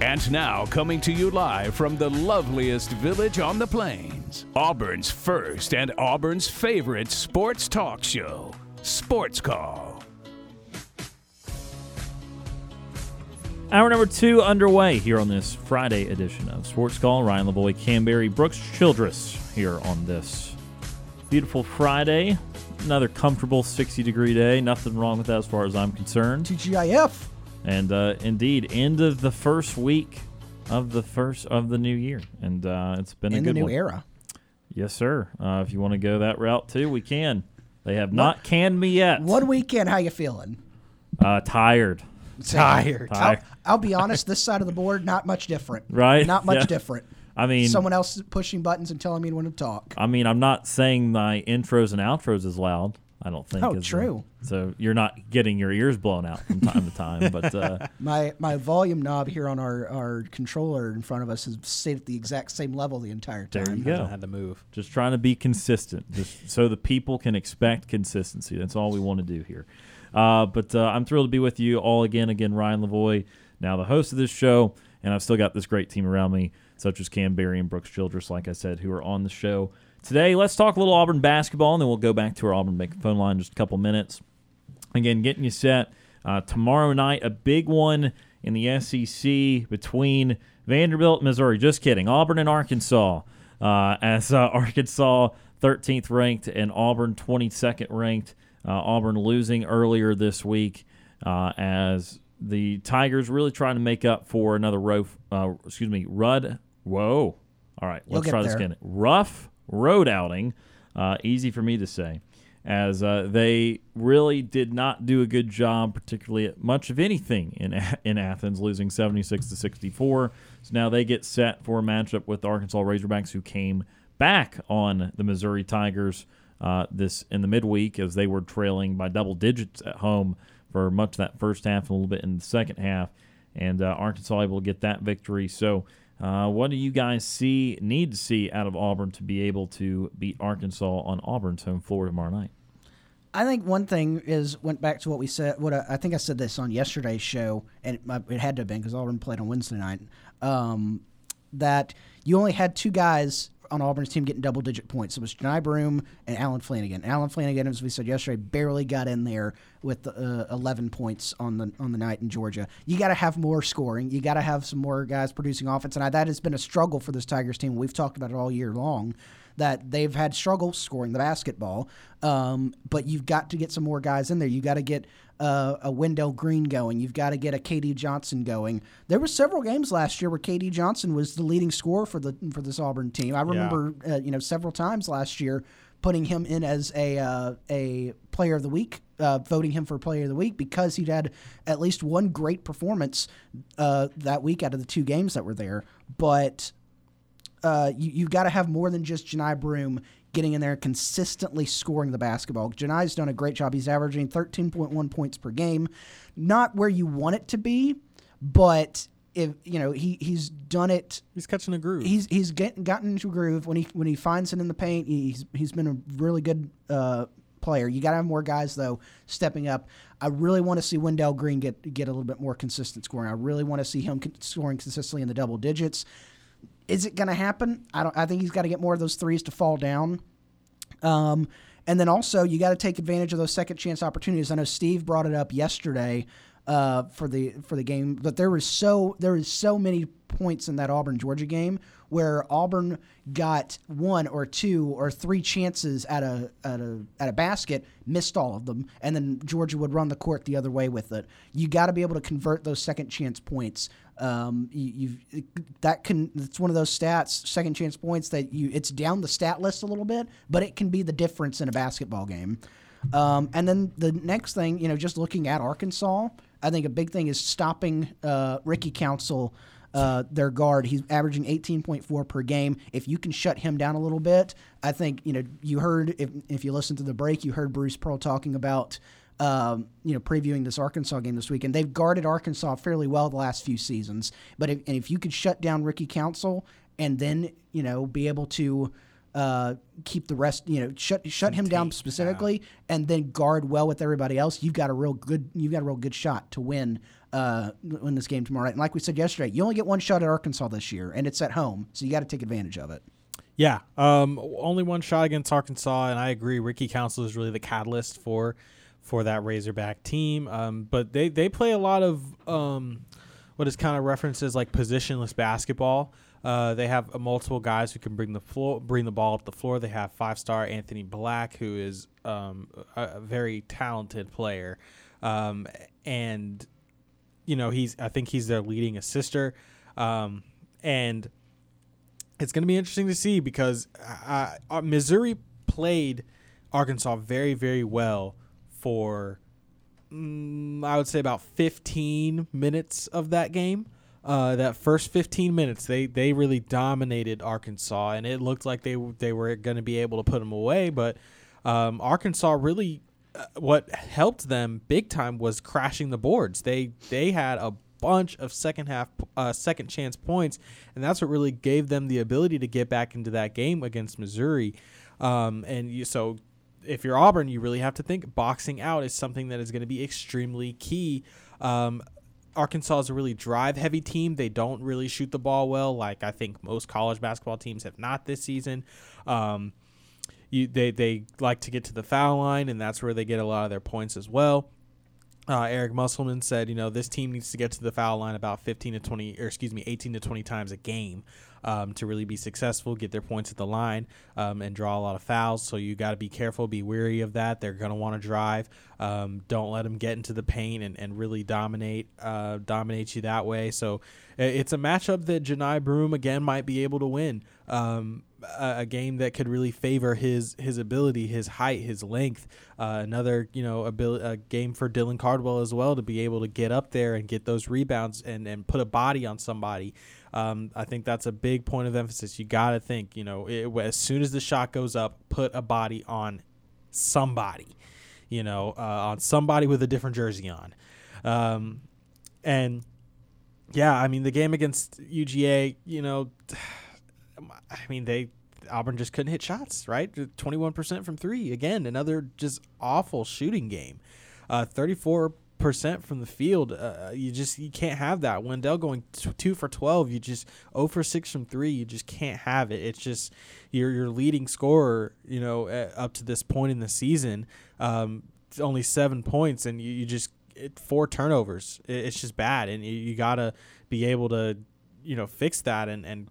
[SPEAKER 1] And now, coming to you live from the loveliest village on the plains, Auburn's first and Auburn's favorite sports talk show, Sports Call.
[SPEAKER 2] Hour number two underway here on this Friday edition of Sports Call. Ryan Lavoie, Canberry, Brooks Childress here on this Beautiful Friday. Another comfortable 60 degree day. Nothing wrong with that as far as I'm concerned.
[SPEAKER 6] TGIF.
[SPEAKER 2] And uh, indeed, end of the first week of the first of the new year, and uh, it's been
[SPEAKER 6] In
[SPEAKER 2] a good
[SPEAKER 6] new
[SPEAKER 2] one.
[SPEAKER 6] era.
[SPEAKER 2] Yes, sir. Uh, if you want to go that route too, we can. They have not canned me yet.
[SPEAKER 6] One weekend, how you feeling?
[SPEAKER 2] Uh, tired.
[SPEAKER 3] Tired.
[SPEAKER 6] I'll,
[SPEAKER 2] Tired.
[SPEAKER 6] I'll be honest, this side of the board, not much different.
[SPEAKER 2] Right?
[SPEAKER 6] Not much
[SPEAKER 2] Yeah.
[SPEAKER 6] different.
[SPEAKER 2] I mean,
[SPEAKER 6] Someone else pushing buttons and telling me when to talk.
[SPEAKER 2] I mean, I'm not saying my intros and outros is loud. I don't think.
[SPEAKER 6] Oh,
[SPEAKER 2] is,
[SPEAKER 6] true.
[SPEAKER 2] so you're not getting your ears blown out from time to time, but uh,
[SPEAKER 6] My my volume knob here on our, our controller in front of us has stayed at the exact same level the entire time.
[SPEAKER 2] There you go.
[SPEAKER 3] Hasn't had to move.
[SPEAKER 2] just trying to be consistent, just so the people can expect consistency. That's all we want to do here. Uh, but uh, I'm thrilled to be with you all again. Again, Ryan Lavoie, now the host of this show, and I've still got this great team around me, such as Cam Berry and Brooks Childress, like I said, who are on the show today. Let's talk a little Auburn basketball, and then we'll go back to our Auburn Bank phone line in just a couple minutes. Again, getting you set uh, tomorrow night, a big one in the SEC between Vanderbilt, Missouri. Just kidding, Auburn and Arkansas. Uh, as uh, Arkansas 13th ranked and Auburn 22nd ranked. Uh, Auburn losing earlier this week uh, as the Tigers really trying to make up for another rough, uh, excuse me, Rudd. Whoa. All right, let's try this again. Rough road outing. Uh, easy for me to say, as uh, they really did not do a good job, particularly at much of anything in in Athens, losing 76 to 64. So now they get set for a matchup with the Arkansas Razorbacks, who came back on the Missouri Tigers uh, this in the midweek as they were trailing by double digits at home for much of that first half a little bit in the second half, and uh, Arkansas able to get that victory. So. Uh, what do you guys see need to see out of Auburn to be able to beat Arkansas on Auburn's home floor tomorrow night?
[SPEAKER 6] I think one thing is went back to what we said. What I, I think I said this on yesterday's show, and it, it had to have been because Auburn played on Wednesday night. Um, that you only had two guys on Auburn's team getting double digit points. It was Johni Broom and Allen Flanigan. Allen Flanigan, as we said yesterday, barely got in there with uh, 11 points on the on the night in Georgia. You got to have more scoring. You got to have some more guys producing offense, and I, that has been a struggle for this Tigers team. We've talked about it all year long that they've had struggles scoring the basketball. Um, but you've got to get some more guys in there. You got to get uh, a Wendell Green going. You've got to get a KD Johnson going. There were several games last year where KD Johnson was the leading scorer for the for this Auburn team. I remember uh, you know several times last year putting him in as a uh, a player of the week, uh, voting him for player of the week because he'd had at least one great performance uh, that week out of the two games that were there. But uh, you, you've got to have more than just Johni Broom getting in there and consistently scoring the basketball. Johni's done a great job. He's averaging 13.1 points per game. Not where you want it to be, but if you know he he's done it
[SPEAKER 3] He's catching a groove.
[SPEAKER 6] he's he's get, gotten into a groove when he when he finds it in the paint. He's he's been a really good uh, player. You got to have more guys though stepping up. I really want to see Wendell Green get get a little bit more consistent scoring. I really want to see him scoring consistently in the double digits. Is it going to happen? I don't. I think he's got to get more of those threes to fall down. Um, and then also you got to take advantage of those second chance opportunities. I know Steve brought it up yesterday uh, for the for the game, but there was so there was so many points in that Auburn Georgia game where Auburn got one or two or three chances at a at a at a basket, missed all of them, and then Georgia would run the court the other way with it. You got to be able to convert those second chance points. Um, you, you've that can it's one of those stats, second chance points that you it's down the stat list a little bit, but it can be the difference in a basketball game. Um, and then the next thing, you know, just looking at Arkansas, I think a big thing is stopping uh, Ricky Council, uh, their guard. He's averaging 18.4 per game. If you can shut him down a little bit, I think you know you heard if if you listened to the break, you heard Bruce Pearl talking about. Um, you know, previewing this Arkansas game this week, and they've guarded Arkansas fairly well the last few seasons. But if, and if you could shut down Ricky Council and then you know be able to uh, keep the rest, you know, shut shut him down specifically, and then guard well with everybody else. You've got a real good, you've got a real good shot to win uh, win this game tomorrow night. And like we said yesterday, you only get one shot at Arkansas this year, and it's at home, so you got to take advantage of it.
[SPEAKER 3] Yeah, um, only one shot against Arkansas, and I agree. Ricky Council is really the catalyst for for that Razorback team. Um, but they they play a lot of um, what is kind of references like positionless basketball. Uh, they have uh, multiple guys who can bring the floor, bring the ball up the floor. They have five-star Anthony Black, who is um, a, a very talented player, um, and you know he's. I think he's their leading assister, um, and it's going to be interesting to see because uh, uh, Missouri played Arkansas very, very well for mm, I would say about 15 minutes of that game. Uh, that first 15 minutes, they they really dominated Arkansas, and it looked like they they were going to be able to put them away. But um, Arkansas really, uh, what helped them big time was crashing the boards. They they had a bunch of second half uh, second chance points, and that's what really gave them the ability to get back into that game against Missouri. Um, and you, so if you're Auburn, you really have to think boxing out is something that is going to be extremely key. Um, Arkansas is a really drive heavy team. They don't really shoot the ball well, like I think most college basketball teams have not this season. Um, you, they, they like to get to the foul line, and that's where they get a lot of their points as well. Uh, Eric Musselman said, you know, this team needs to get to the foul line about 15 to 20, or excuse me, 18 to 20 times a game um, to really be successful, get their points at the line, um, and draw a lot of fouls. So you got to be careful, be wary of that. They're going to want to drive. Um, don't let them get into the paint and, and really dominate uh, dominate you that way. So it's a matchup that Johni Broom again might be able to win. Um, a, a, game that could really favor his his ability, his height, his length. Uh, another you know ability, a game for Dylan Cardwell as well to be able to get up there and get those rebounds and and put a body on somebody. Um, I think that's a big point of emphasis. You got to think, you know, it, as soon as the shot goes up, put a body on somebody, you know, uh, on somebody with a different jersey on. Um, and yeah, I mean, the game against UGA, you know, I mean, they Auburn just couldn't hit shots, right? 21% from three. Again, another just awful shooting game. Uh, 34 percent from the field. Uh, you just you can't have that. Wendell going t- two for twelve. You just zero oh for six from three. You just can't have it. It's just your your leading scorer. You know, up to this point in the season, um, only seven points, and you, you just it, four turnovers. It, it's just bad, and you, you gotta be able to you know fix that. And and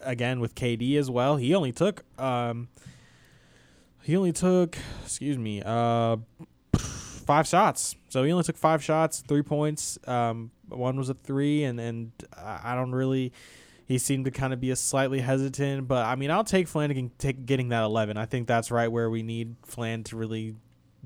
[SPEAKER 3] again with KD as well, he only took um, he only took excuse me uh five shots. So he only took five shots, three points. Um, one was a three, and and I don't really. He seemed to kind of be a slightly hesitant, but I mean, I'll take Flanigan take getting that 11. I think that's right where we need Flan to really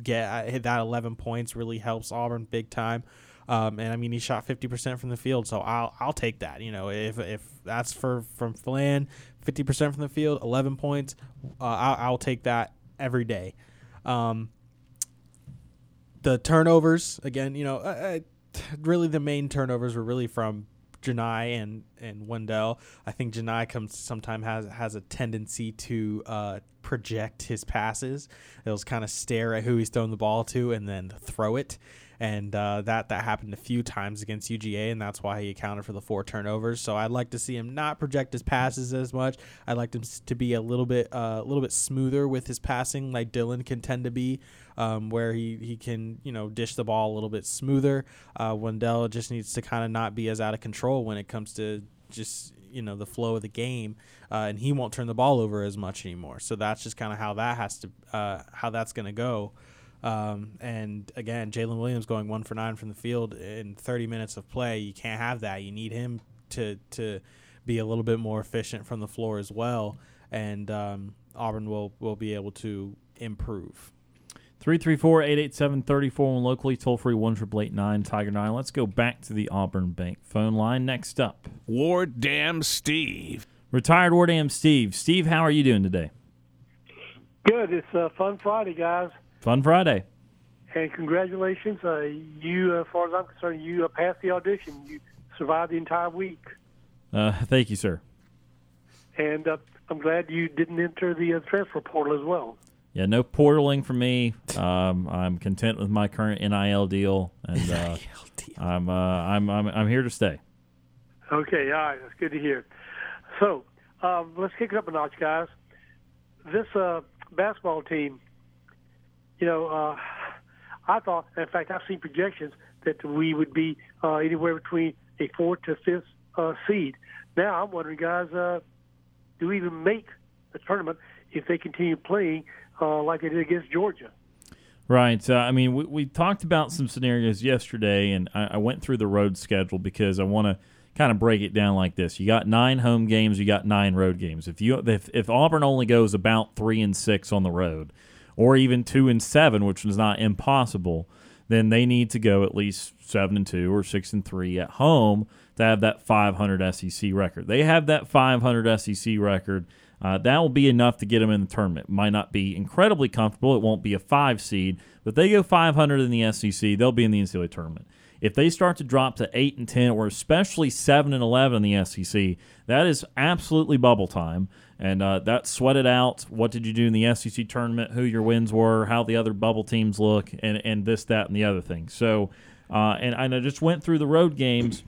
[SPEAKER 3] get uh, hit that 11 points. Really helps Auburn big time. Um, and I mean, he shot 50% from the field, so I'll I'll take that. You know, if if that's for from Flan, 50% from the field, 11 points, uh, I'll, I'll take that every day. Um, the turnovers again, you know, really the main turnovers were really from Johni and and Wendell. I think Johni comes sometimes has has a tendency to uh, project his passes. He'll kind of stare at who he's throwing the ball to and then throw it and uh, that that happened a few times against UGA, and that's why he accounted for the four turnovers. So I'd like to see him not project his passes as much. I'd like him to be a little bit uh, a little bit smoother with his passing, like Dylan can tend to be, um, where he he can you know dish the ball a little bit smoother. Uh, Wendell just needs to kind of not be as out of control when it comes to just you know the flow of the game, uh, and he won't turn the ball over as much anymore. So that's just kind of how that has to uh, how that's going to go. Um, and again, Jaylin Williams going one for nine from the field in 30 minutes of play. You can't have that. You need him to to be a little bit more efficient from the floor as well, and um, Auburn will will be able to improve.
[SPEAKER 2] 334-887-34 locally toll free one triple eight nine Tiger nine. Let's go back to the Auburn Bank phone line. Next up,
[SPEAKER 1] Ward Dam Steve,
[SPEAKER 2] retired Ward Dam Steve. Steve, how are you doing today?
[SPEAKER 7] Good. It's a fun Friday, guys.
[SPEAKER 2] Fun Friday.
[SPEAKER 7] And congratulations, uh, you, uh, as far as I'm concerned, you uh, passed the audition. You survived the entire week.
[SPEAKER 2] Uh, thank you, sir.
[SPEAKER 7] And uh, I'm glad you didn't enter the uh, transfer portal as well.
[SPEAKER 2] Yeah, no portaling for me. Um, I'm content with my current NIL deal, and uh, I'm, uh, I'm I'm I'm here to stay.
[SPEAKER 7] Okay, all right, that's good to hear. So um, let's kick it up a notch, guys. This uh, basketball team you know, uh, I thought, in fact, I've seen projections that we would be uh, anywhere between a fourth to fifth uh, seed. Now I'm wondering, guys, uh, do we even make the tournament if they continue playing uh, like they did against Georgia?
[SPEAKER 2] Right. Uh, I mean, we, we talked about some scenarios yesterday, and I, I went through the road schedule because I want to kind of break it down like this. You got nine home games, you got nine road games. If you if, if Auburn only goes about three and six on the road, or even two and seven, which is not impossible, then they need to go at least seven and two or six and three at home to have that 500 SEC record. They have that 500 SEC record. Uh, that will be enough to get them in the tournament. Might not be incredibly comfortable. It won't be a five seed, but they go 500 in the SEC. They'll be in the NCAA tournament. If they start to drop to eight and 10, or especially seven and 11 in the SEC, that is absolutely bubble time. And uh, that sweated out. What did you do in the SEC tournament? Who your wins were? How the other bubble teams look? And and this, that, and the other thing. So, uh, and, and I just went through the road games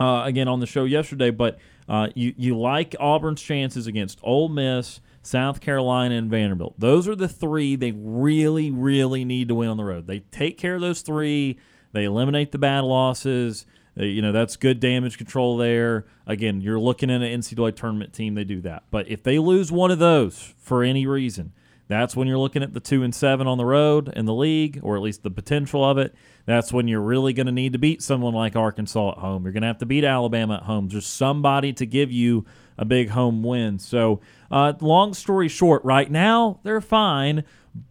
[SPEAKER 2] uh, again on the show yesterday. But uh, you you like Auburn's chances against Ole Miss, South Carolina, and Vanderbilt. Those are the three they really really need to win on the road. They take care of those three. They eliminate the bad losses. Uh, you know that's good damage control there. Again, you're looking at an NCAA tournament team. They do that. But if they lose one of those for any reason, that's when you're looking at the two and seven on the road in the league, or at least the potential of it. That's when you're really going to need to beat someone like Arkansas at home. You're going to have to beat Alabama at home. There's somebody to give you a big home win. So, uh, long story short, right now they're fine,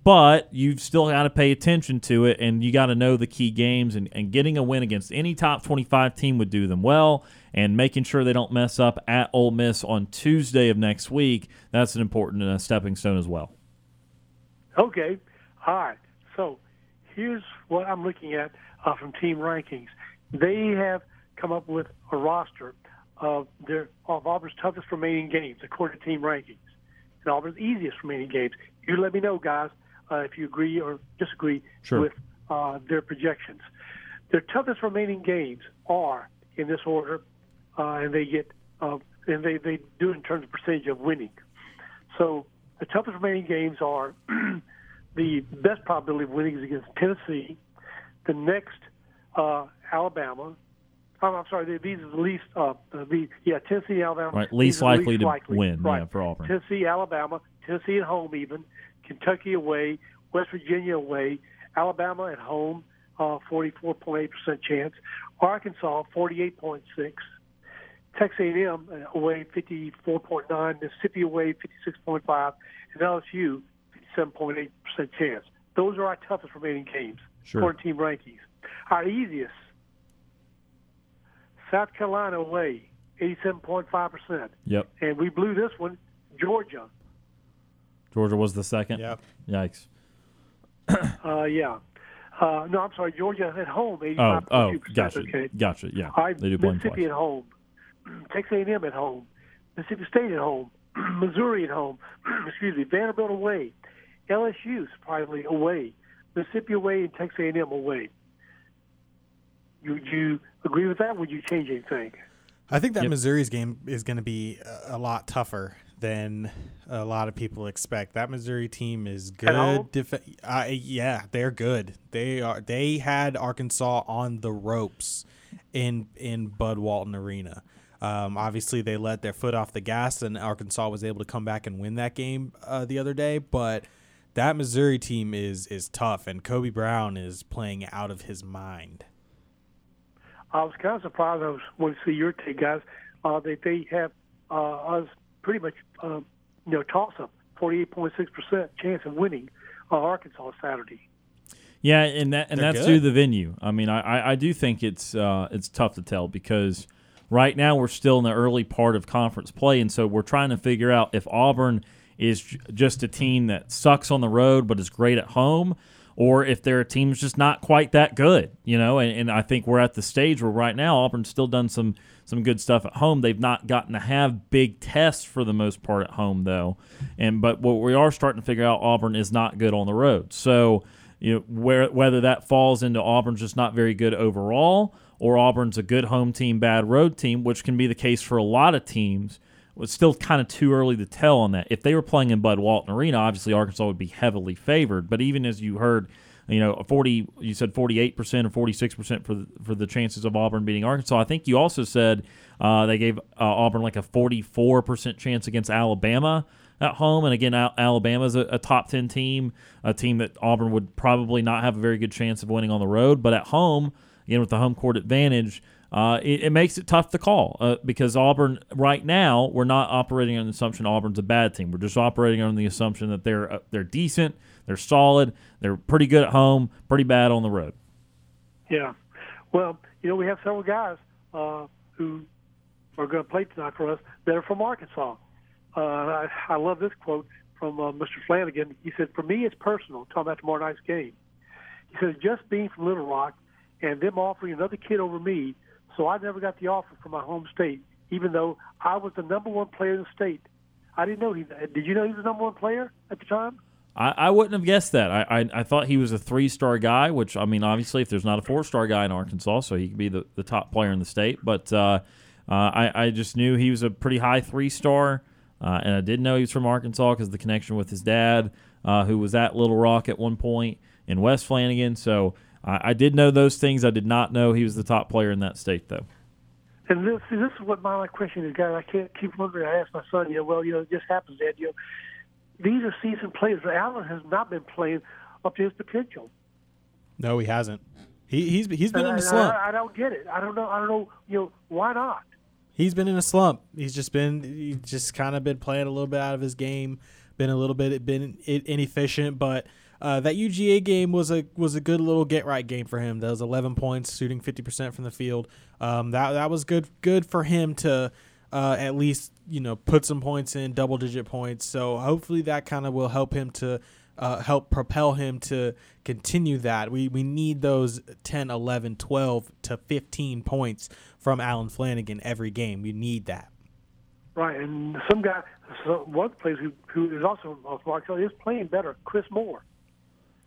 [SPEAKER 2] but you've still got to pay attention to it and you got to know the key games. And, and getting a win against any top 25 team would do them well. And making sure they don't mess up at Ole Miss on Tuesday of next week, that's an important uh, stepping stone as well.
[SPEAKER 7] Okay. All right. So here's what I'm looking at uh, from team rankings. They have come up with a roster of their of Auburn's toughest remaining games according to team rankings, and Auburn's easiest remaining games. You let me know, guys, uh, if you agree or disagree
[SPEAKER 2] Sure.
[SPEAKER 7] with uh, their projections. Their toughest remaining games are in this order, uh, and they get uh, and they, they do it in terms of percentage of winning. So the toughest remaining games are the best probability of winning is against Tennessee. The next, uh, Alabama. Oh, I'm sorry. These are the least. Uh, the yeah, Tennessee, Alabama.
[SPEAKER 2] Right, least likely to
[SPEAKER 7] likely.
[SPEAKER 2] win,
[SPEAKER 7] Right.
[SPEAKER 2] yeah, for Auburn.
[SPEAKER 7] Tennessee, Alabama, Tennessee at home, even Kentucky away, West Virginia away, Alabama at home, uh, 44.8% chance, Arkansas 48.6, Texas A&M away 54.9, Mississippi away 56.5, and LSU 57.8% chance. Those are our toughest remaining games
[SPEAKER 2] Sure.
[SPEAKER 7] according to team rankings. Our easiest, South Carolina away 87.5%,
[SPEAKER 2] Yep.
[SPEAKER 7] and we blew this one, Georgia.
[SPEAKER 2] Georgia was the second.
[SPEAKER 3] Yep.
[SPEAKER 2] Yikes.
[SPEAKER 7] Uh, yeah. Uh, no, I'm sorry, Georgia at home,
[SPEAKER 2] Oh,
[SPEAKER 7] 85.2%.
[SPEAKER 2] oh, gotcha,
[SPEAKER 7] Okay.
[SPEAKER 2] gotcha. Yeah,
[SPEAKER 7] All right,
[SPEAKER 2] they do blame
[SPEAKER 7] Mississippi
[SPEAKER 2] twice.
[SPEAKER 7] at home, Texas A&M at home, Mississippi State at home, Missouri at home, excuse me, Vanderbilt away, LSU surprisingly away, Mississippi away, and Texas A&M away. Would you agree with that? Would you change anything?
[SPEAKER 3] I think that
[SPEAKER 2] Yep.
[SPEAKER 3] Missouri's game is going to be a, a lot tougher than a lot of people expect. That Missouri team is good. Def- uh, yeah, they're good. They are. They had Arkansas on the ropes in in Bud Walton Arena. Um, obviously, they let their foot off the gas, and Arkansas was able to come back and win that game uh, the other day. But that Missouri team is is tough, and Kobe Brown is playing out of his mind.
[SPEAKER 7] I was kind of surprised. I was wanting to see your take, guys. Uh, that they have uh, us pretty much, uh, you know, toss up, forty-eight point six percent chance of winning uh, Arkansas Saturday.
[SPEAKER 2] Yeah, and that and
[SPEAKER 3] They're
[SPEAKER 2] that's
[SPEAKER 3] good.
[SPEAKER 2] due to the venue. I mean, I, I, I do think it's uh, it's tough to tell because right now we're still in the early part of conference play, and so we're trying to figure out if Auburn is j- just a team that sucks on the road but is great at home, or if they're a team that's just not quite that good. You know, and, and I think we're at the stage where right now Auburn's still done some some good stuff at home. They've not gotten to have big tests for the most part at home though, and but what we are starting to figure out Auburn is not good on the road. So you know, where, whether that falls into Auburn's just not very good overall, or Auburn's a good home team, bad road team, which can be the case for a lot of teams. It's still kind of too early to tell on that. If they were playing in Bud Walton Arena, obviously Arkansas would be heavily favored. But even as you heard you know, 40. You said 48 percent or 46 percent for the, for the chances of Auburn beating Arkansas. I think you also said uh, they gave uh, Auburn like a 44 percent chance against Alabama at home. And again, Al- Alabama's a, a top 10 team, a team that Auburn would probably not have a very good chance of winning on the road. But at home, again with the home court advantage. Uh, it, it, makes it tough to call uh, because Auburn right now we're not operating on the assumption Auburn's a bad team. We're just operating on the assumption that they're uh, they're decent, they're solid, they're pretty good at home, pretty bad on the road.
[SPEAKER 7] Yeah, well, you know we have several guys uh, who are going to play tonight for us that are from Arkansas. Uh, I, I love this quote from uh, Mr. Flanigan. He said, "For me, it's personal." Talking about tomorrow night's game. He says, "Just being from Little Rock and them offering another kid over me." So I never got the offer from my home state, even though I was the number one player in the state. I didn't know he. Did you know he was the number one player at the time?
[SPEAKER 2] I, I wouldn't have guessed that. I, I, I thought he was a three star guy, which I mean, obviously, if there's not a four star guy in Arkansas, so he could be the, the top player in the state. But uh, uh, I I just knew he was a pretty high three star, uh, and I didn't know he was from Arkansas because the connection with his dad, uh, who was at Little Rock at one point in Wes Flanigan. So I, I did know those things. I did not know he was the top player in that state, though.
[SPEAKER 7] And this, this is what my question is, guys. I can't keep wondering. I asked my son, you know, well, you know, it just happens, Dad. You know, these are seasoned players. Allen has not been playing up to his potential.
[SPEAKER 3] No, he hasn't. He, he's he's been
[SPEAKER 7] and
[SPEAKER 3] in a
[SPEAKER 7] I,
[SPEAKER 3] slump.
[SPEAKER 7] I, I don't get it. I don't know. I don't know. You know, why not?
[SPEAKER 3] He's been in a slump. He's just been he's just kind of been playing a little bit out of his game, been a little bit been inefficient, but uh, that UGA game was a was a good little get right game for him. That was 11 points, shooting 50 percent from the field. Um, that that was good good for him to uh, at least you know put some points in, double digit points. So hopefully that kind of will help him to uh, help propel him to continue that. We we need those 10, 11, 12 to 15 points from Allen Flanigan every game. We need that.
[SPEAKER 7] Right, and some guy, so one player who who is also off Markel is playing better, Chris Moore.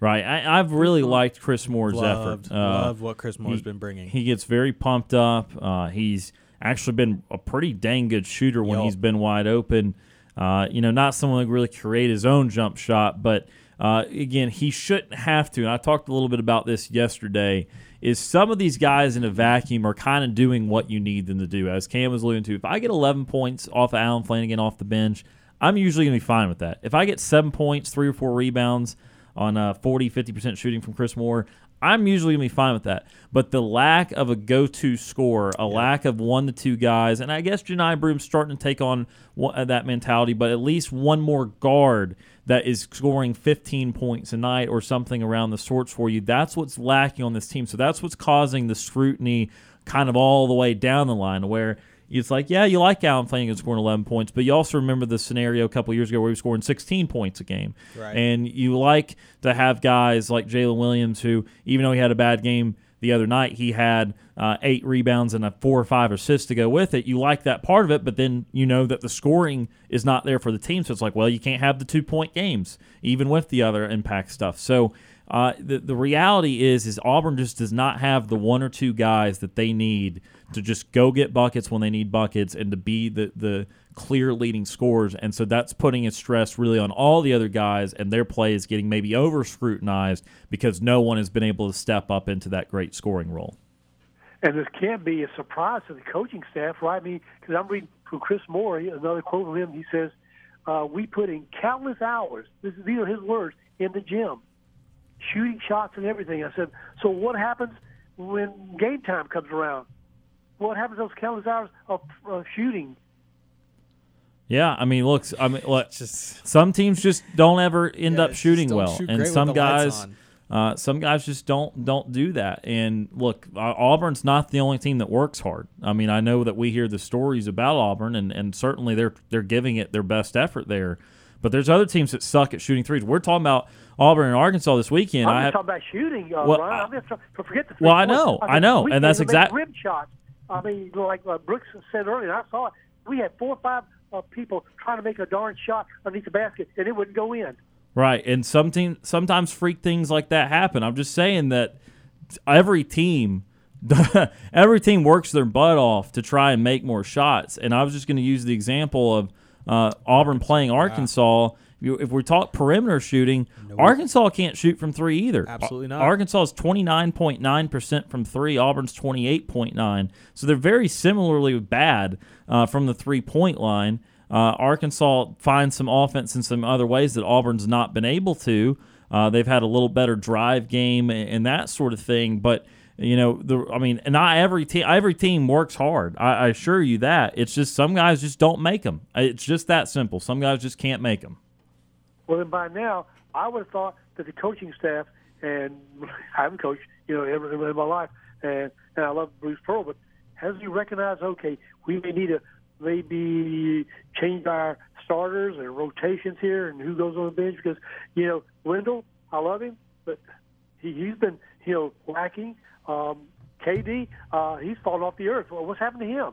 [SPEAKER 2] Right. I, have really liked Chris Moore's
[SPEAKER 3] Loved,
[SPEAKER 2] effort.
[SPEAKER 3] Uh, love what Chris Moore's
[SPEAKER 2] he,
[SPEAKER 3] been bringing.
[SPEAKER 2] He gets very pumped up. Uh, he's actually been a pretty dang good shooter when
[SPEAKER 3] Yep.
[SPEAKER 2] he's been wide open. Uh, you know, not someone who really create his own jump shot, but uh, again, he shouldn't have to. And I talked a little bit about this yesterday. Is some of these guys in a vacuum are kind of doing what you need them to do, as Cam was alluding to. If I get 11 points off of Allen Flanigan off the bench, I'm usually going to be fine with that. If I get seven points, three or four rebounds on uh, 40, 50% shooting from Chris Moore, I'm usually going to be fine with that. But the lack of a go to scorer, a lack of one to two guys, and I guess Johni Broom's starting to take on uh, that mentality, but at least one more guard that is scoring 15 points a night or something around the sorts for you. That's what's lacking on this team. So that's what's causing the scrutiny kind of all the way down the line where it's like, yeah, you like Allen Flanigan scoring 11 points, but you also remember the scenario a couple years ago where he was scoring 16 points a game.
[SPEAKER 3] Right.
[SPEAKER 2] And you like to have guys like Jaylin Williams who, even though he had a bad game the other night, he had uh, eight rebounds and a four or five assists to go with it. You like that part of it, but then you know that the scoring is not there for the team. So it's like, well, you can't have the two point games, even with the other impact stuff. So uh, the the reality is is Auburn just does not have the one or two guys that they need to just go get buckets when they need buckets and to be the the clear leading scorers. And so that's putting a stress really on all the other guys, and their play is getting maybe over scrutinized because no one has been able to step up into that great scoring role.
[SPEAKER 7] And this can't be a surprise to the coaching staff, right? I mean, because I'm reading from Chris Moore, another quote from him. He says, uh, "We put in countless hours. This is these are his words in the gym, shooting shots and everything." I said, "So what happens when game time comes around? What happens those countless hours of uh, shooting?"
[SPEAKER 2] Yeah, I mean, look, I mean, look,
[SPEAKER 3] Just
[SPEAKER 2] some teams just don't ever end
[SPEAKER 3] Yeah,
[SPEAKER 2] up shooting well,
[SPEAKER 3] shoot
[SPEAKER 2] and some guys, uh, some guys just don't don't do that. And look, Auburn's not the only team that works hard. I mean, I know that we hear the stories about Auburn, and, and certainly they're they're giving it their best effort there. But there's other teams that suck at shooting threes. We're talking about Auburn and Arkansas this weekend.
[SPEAKER 7] I'm
[SPEAKER 2] I have,
[SPEAKER 7] talking about shooting, uh,
[SPEAKER 2] Well,
[SPEAKER 7] Ryan. I'm just trying, forget the.
[SPEAKER 2] Well, I know, I
[SPEAKER 7] mean,
[SPEAKER 2] know, and that's
[SPEAKER 7] exactly rim shots. I mean, like uh, Brooks said earlier, I saw it. We had four or five uh, people trying to make a darn shot underneath the basket, and it wouldn't go in.
[SPEAKER 2] Right, and some team, sometimes freak things like that happen. I'm just saying that every team, every team works their butt off to try and make more shots. And I was just going to use the example of uh, Auburn playing Arkansas. if we talk perimeter shooting, Arkansas can't shoot from three either.
[SPEAKER 3] Absolutely not.
[SPEAKER 2] Arkansas is twenty nine point nine percent from three. Auburn's twenty eight point nine. So they're very similarly bad uh, from the three point line. Uh, Arkansas finds some offense in some other ways that Auburn's not been able to. Uh, they've had a little better drive game and, and that sort of thing, but you know, the I mean, not every team every team works hard. I, I assure you that. It's just some guys just don't make them. It's just that simple. Some guys just can't make them.
[SPEAKER 7] Well, then by now, I would have thought that the coaching staff, and I haven't coached, you know, ever in my life, and, and I love Bruce Pearl, but has he recognized, okay, we may need to maybe change our starters and rotations here and who goes on the bench because, you know, Wendell, I love him, but he, he's been, you know, lacking. Um, KD, uh, he's fallen off the earth. Well, what's happened to him?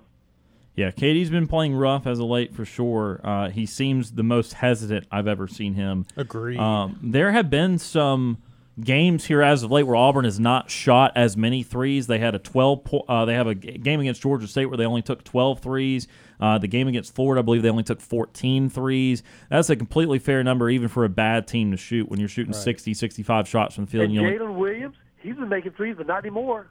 [SPEAKER 2] Yeah, KD's been playing rough as of late for sure. Uh, he seems the most hesitant I've ever seen him.
[SPEAKER 3] Agreed.
[SPEAKER 2] Um, there have been some games here as of late where Auburn has not shot as many threes. They had a 12 po- uh, they have a g- game against Georgia State where they only took 12 threes. Uh, the game against Florida, I believe they only took 14 threes. That's a completely fair number even for a bad team to shoot when you're shooting 60, 65 shots from the field.
[SPEAKER 7] And
[SPEAKER 2] you only-
[SPEAKER 7] Jaylin Williams, he's been making threes, but not anymore.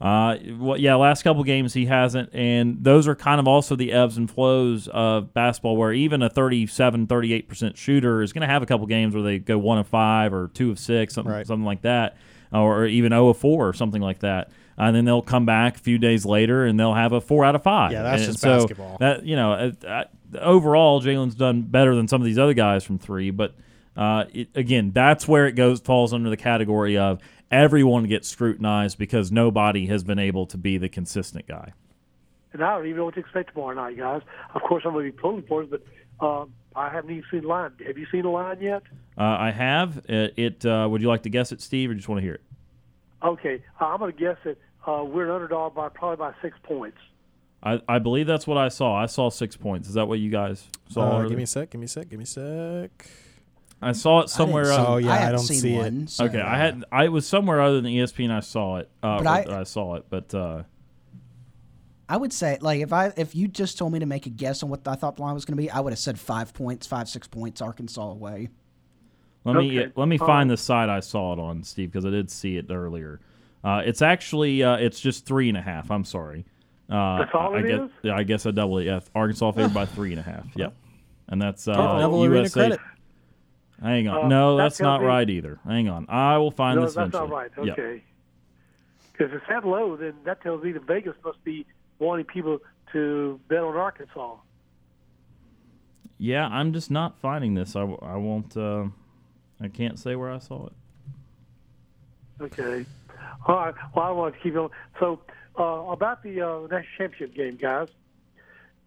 [SPEAKER 2] uh, well, yeah, last couple games he hasn't, and those are kind of also the ebbs and flows of basketball, where even a 37, 38 percent shooter is going to have a couple games where they go one of five or two of six, something,
[SPEAKER 3] Right.
[SPEAKER 2] something like that, or even 0 of four or something like that. And then they'll come back a few days later and they'll have a four out of five.
[SPEAKER 3] Yeah, that's
[SPEAKER 2] And
[SPEAKER 3] just
[SPEAKER 2] so
[SPEAKER 3] basketball.
[SPEAKER 2] That you know, uh, uh, overall, Jaylin's done better than some of these other guys from three, but. Uh, it, again, that's where it goes falls under the category of everyone gets scrutinized because nobody has been able to be the consistent guy.
[SPEAKER 7] and I don't even know what to expect tomorrow night, guys. Of course, I'm going to be pulling for it, but um, I haven't even seen the line. Have you seen the line yet?
[SPEAKER 2] Uh, I have it. it uh, would you like to guess it, Steve, or just want to hear it?
[SPEAKER 7] Okay, uh, I'm going to guess that uh, we're an underdog by probably by six points.
[SPEAKER 2] I, I believe that's what I saw. I saw six points. Is that what you guys saw?
[SPEAKER 3] Uh, give me a sec. Give me a sec. Give me a sec.
[SPEAKER 2] I saw it somewhere.
[SPEAKER 6] I see-
[SPEAKER 3] Oh, yeah,
[SPEAKER 6] I,
[SPEAKER 3] I don't
[SPEAKER 6] seen
[SPEAKER 3] see it.
[SPEAKER 6] so,
[SPEAKER 2] okay, I had. I it was somewhere other than ESPN. I saw it. Uh,
[SPEAKER 6] But I-
[SPEAKER 2] I saw it, but uh,
[SPEAKER 6] I would say like if I if you just told me to make a guess on what I thought the line was going to be, I would have said five points, five six points, Arkansas away.
[SPEAKER 2] Let me let me
[SPEAKER 7] All
[SPEAKER 2] find
[SPEAKER 7] right.
[SPEAKER 2] the site I saw it on, Steve, because I did see it earlier. Uh, it's actually uh, it's just three and a half. I'm sorry. Uh,
[SPEAKER 7] That's all
[SPEAKER 2] I,
[SPEAKER 7] it
[SPEAKER 2] I guess,
[SPEAKER 7] is?
[SPEAKER 2] Yeah, I guess I double it. Yeah, Arkansas favored by three and a half. Yep, and that's uh,
[SPEAKER 3] Neville Arena
[SPEAKER 2] USA. Hang on,
[SPEAKER 7] Uh,
[SPEAKER 2] no,
[SPEAKER 7] that
[SPEAKER 2] that's not
[SPEAKER 7] me-
[SPEAKER 2] right either. Hang on, I will find
[SPEAKER 7] no,
[SPEAKER 2] this
[SPEAKER 7] that's
[SPEAKER 2] eventually.
[SPEAKER 7] not right. Okay. Because if it's that low, then that tells me that Vegas must be wanting people to bet on Arkansas.
[SPEAKER 2] Yeah, I'm just not finding this. I, I won't. Uh, I can't say where I saw it.
[SPEAKER 7] Okay. All right. Well, I want to keep on. So, uh, about the uh, national championship game, guys,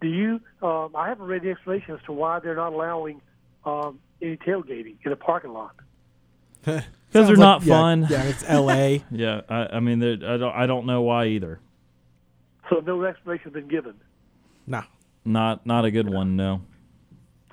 [SPEAKER 7] do you? Um, I haven't read the explanation as to why they're not allowing um, any tailgating in a parking lot.
[SPEAKER 2] Because they're not fun.
[SPEAKER 3] Yeah, it's L.A.
[SPEAKER 2] Yeah, I, I mean, I don't. I don't know why either.
[SPEAKER 7] So no explanation has been given.
[SPEAKER 3] nah.
[SPEAKER 2] Not not a good one. No.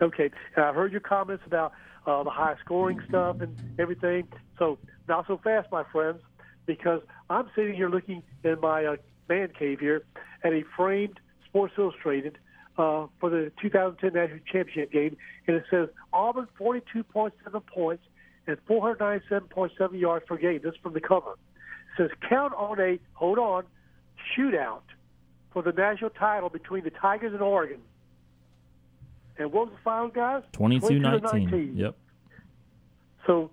[SPEAKER 7] Okay, and I've heard your comments about uh, the high scoring stuff and everything. So not so fast, my friends, because I'm sitting here looking in my uh, man cave here at a framed Sports Illustrated uh, for the 2010 National Championship game, and it says Auburn 42.7 points and 497.7 yards per game. This is from the cover. It says count on a hold on shootout for the national title between the Tigers and Oregon. And what was the final, guys?
[SPEAKER 2] 22 19.
[SPEAKER 7] 19.
[SPEAKER 2] Yep.
[SPEAKER 7] So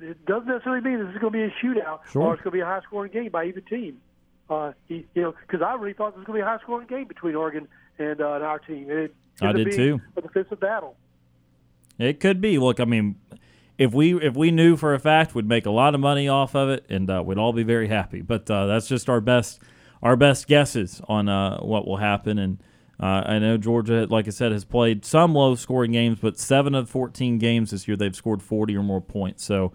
[SPEAKER 7] it doesn't necessarily mean this is going to be a shootout
[SPEAKER 2] Sure.
[SPEAKER 7] or it's going to be a high-scoring game by either team. Uh, you know, because I really thought this was going to be a high-scoring game between Oregon and, uh, and our team. And it
[SPEAKER 2] I did too.
[SPEAKER 7] A defensive battle.
[SPEAKER 2] It could be. Look, I mean, if we if we knew for a fact, we'd make a lot of money off of it, and uh, we'd all be very happy. But uh, that's just our best our best guesses on uh, what will happen. And uh, I know Georgia, like I said, has played some low scoring games, but seven of fourteen games this year they've scored forty or more points. So.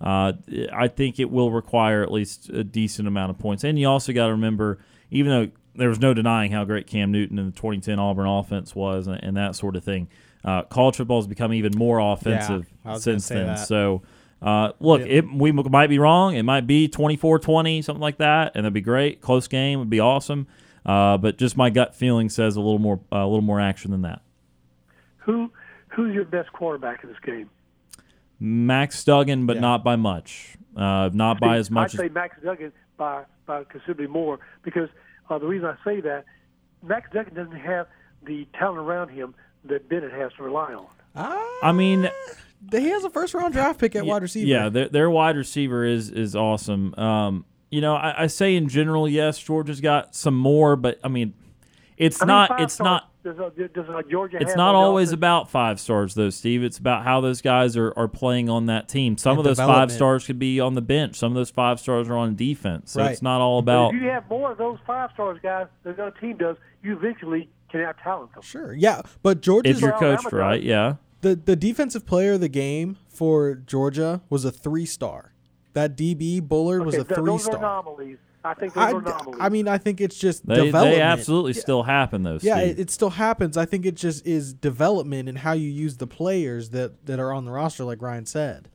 [SPEAKER 2] Uh, I think it will require at least a decent amount of points. And you also got to remember, even though there was no denying how great Cam Newton and the 2010 Auburn offense was and, and that sort of thing, uh, college football has become even more offensive
[SPEAKER 3] I
[SPEAKER 2] since then.
[SPEAKER 3] that.
[SPEAKER 2] So, uh, look, it, we might be wrong. It might be 24 20, something like that, and that'd be great. Close game would be awesome. Uh, but just my gut feeling says a little more, uh, a little more action than that.
[SPEAKER 7] Who who's your best quarterback in this game?
[SPEAKER 2] Max Duggan, but
[SPEAKER 3] Yeah.
[SPEAKER 2] not by much. Uh, not by as much
[SPEAKER 7] I'd say Max Duggan by by considerably more because uh, the reason I say that Max Duggan doesn't have the talent around him that Bennett has to rely on.
[SPEAKER 2] I mean,
[SPEAKER 3] he has a first round draft pick at wide receiver.
[SPEAKER 2] Yeah, their, their wide receiver is is awesome. Um, you know, I, I say in general, yes, Georgia's got some more, but I mean, it's
[SPEAKER 7] How many
[SPEAKER 2] not. It's
[SPEAKER 7] stars
[SPEAKER 2] not.
[SPEAKER 7] Does, uh, does uh, Georgia
[SPEAKER 2] It's
[SPEAKER 7] have
[SPEAKER 2] not always about five stars, though, Steve. It's about how those guys are, are playing on that team. Some
[SPEAKER 3] And
[SPEAKER 2] of those five stars could be on the bench. Some of those five stars are on defense. So
[SPEAKER 3] Right.
[SPEAKER 2] it's not all about.
[SPEAKER 7] if you have more of those five stars guys than the team does, you eventually can out talent them.
[SPEAKER 3] Sure. Yeah, but Georgia's
[SPEAKER 2] If you're coached
[SPEAKER 7] does.
[SPEAKER 2] right, yeah.
[SPEAKER 3] the the defensive player of the game for Georgia was a three star. That DB Bullard was a three
[SPEAKER 7] those are
[SPEAKER 3] star.
[SPEAKER 7] anomalies. I think those
[SPEAKER 3] I,
[SPEAKER 7] are anomalies.
[SPEAKER 3] I mean, I think it's just
[SPEAKER 2] They,
[SPEAKER 3] development.
[SPEAKER 2] they absolutely still happen, though.
[SPEAKER 3] Yeah, it, it still happens. I think it just is development and how you use the players that, that are on the roster, like Ryan said.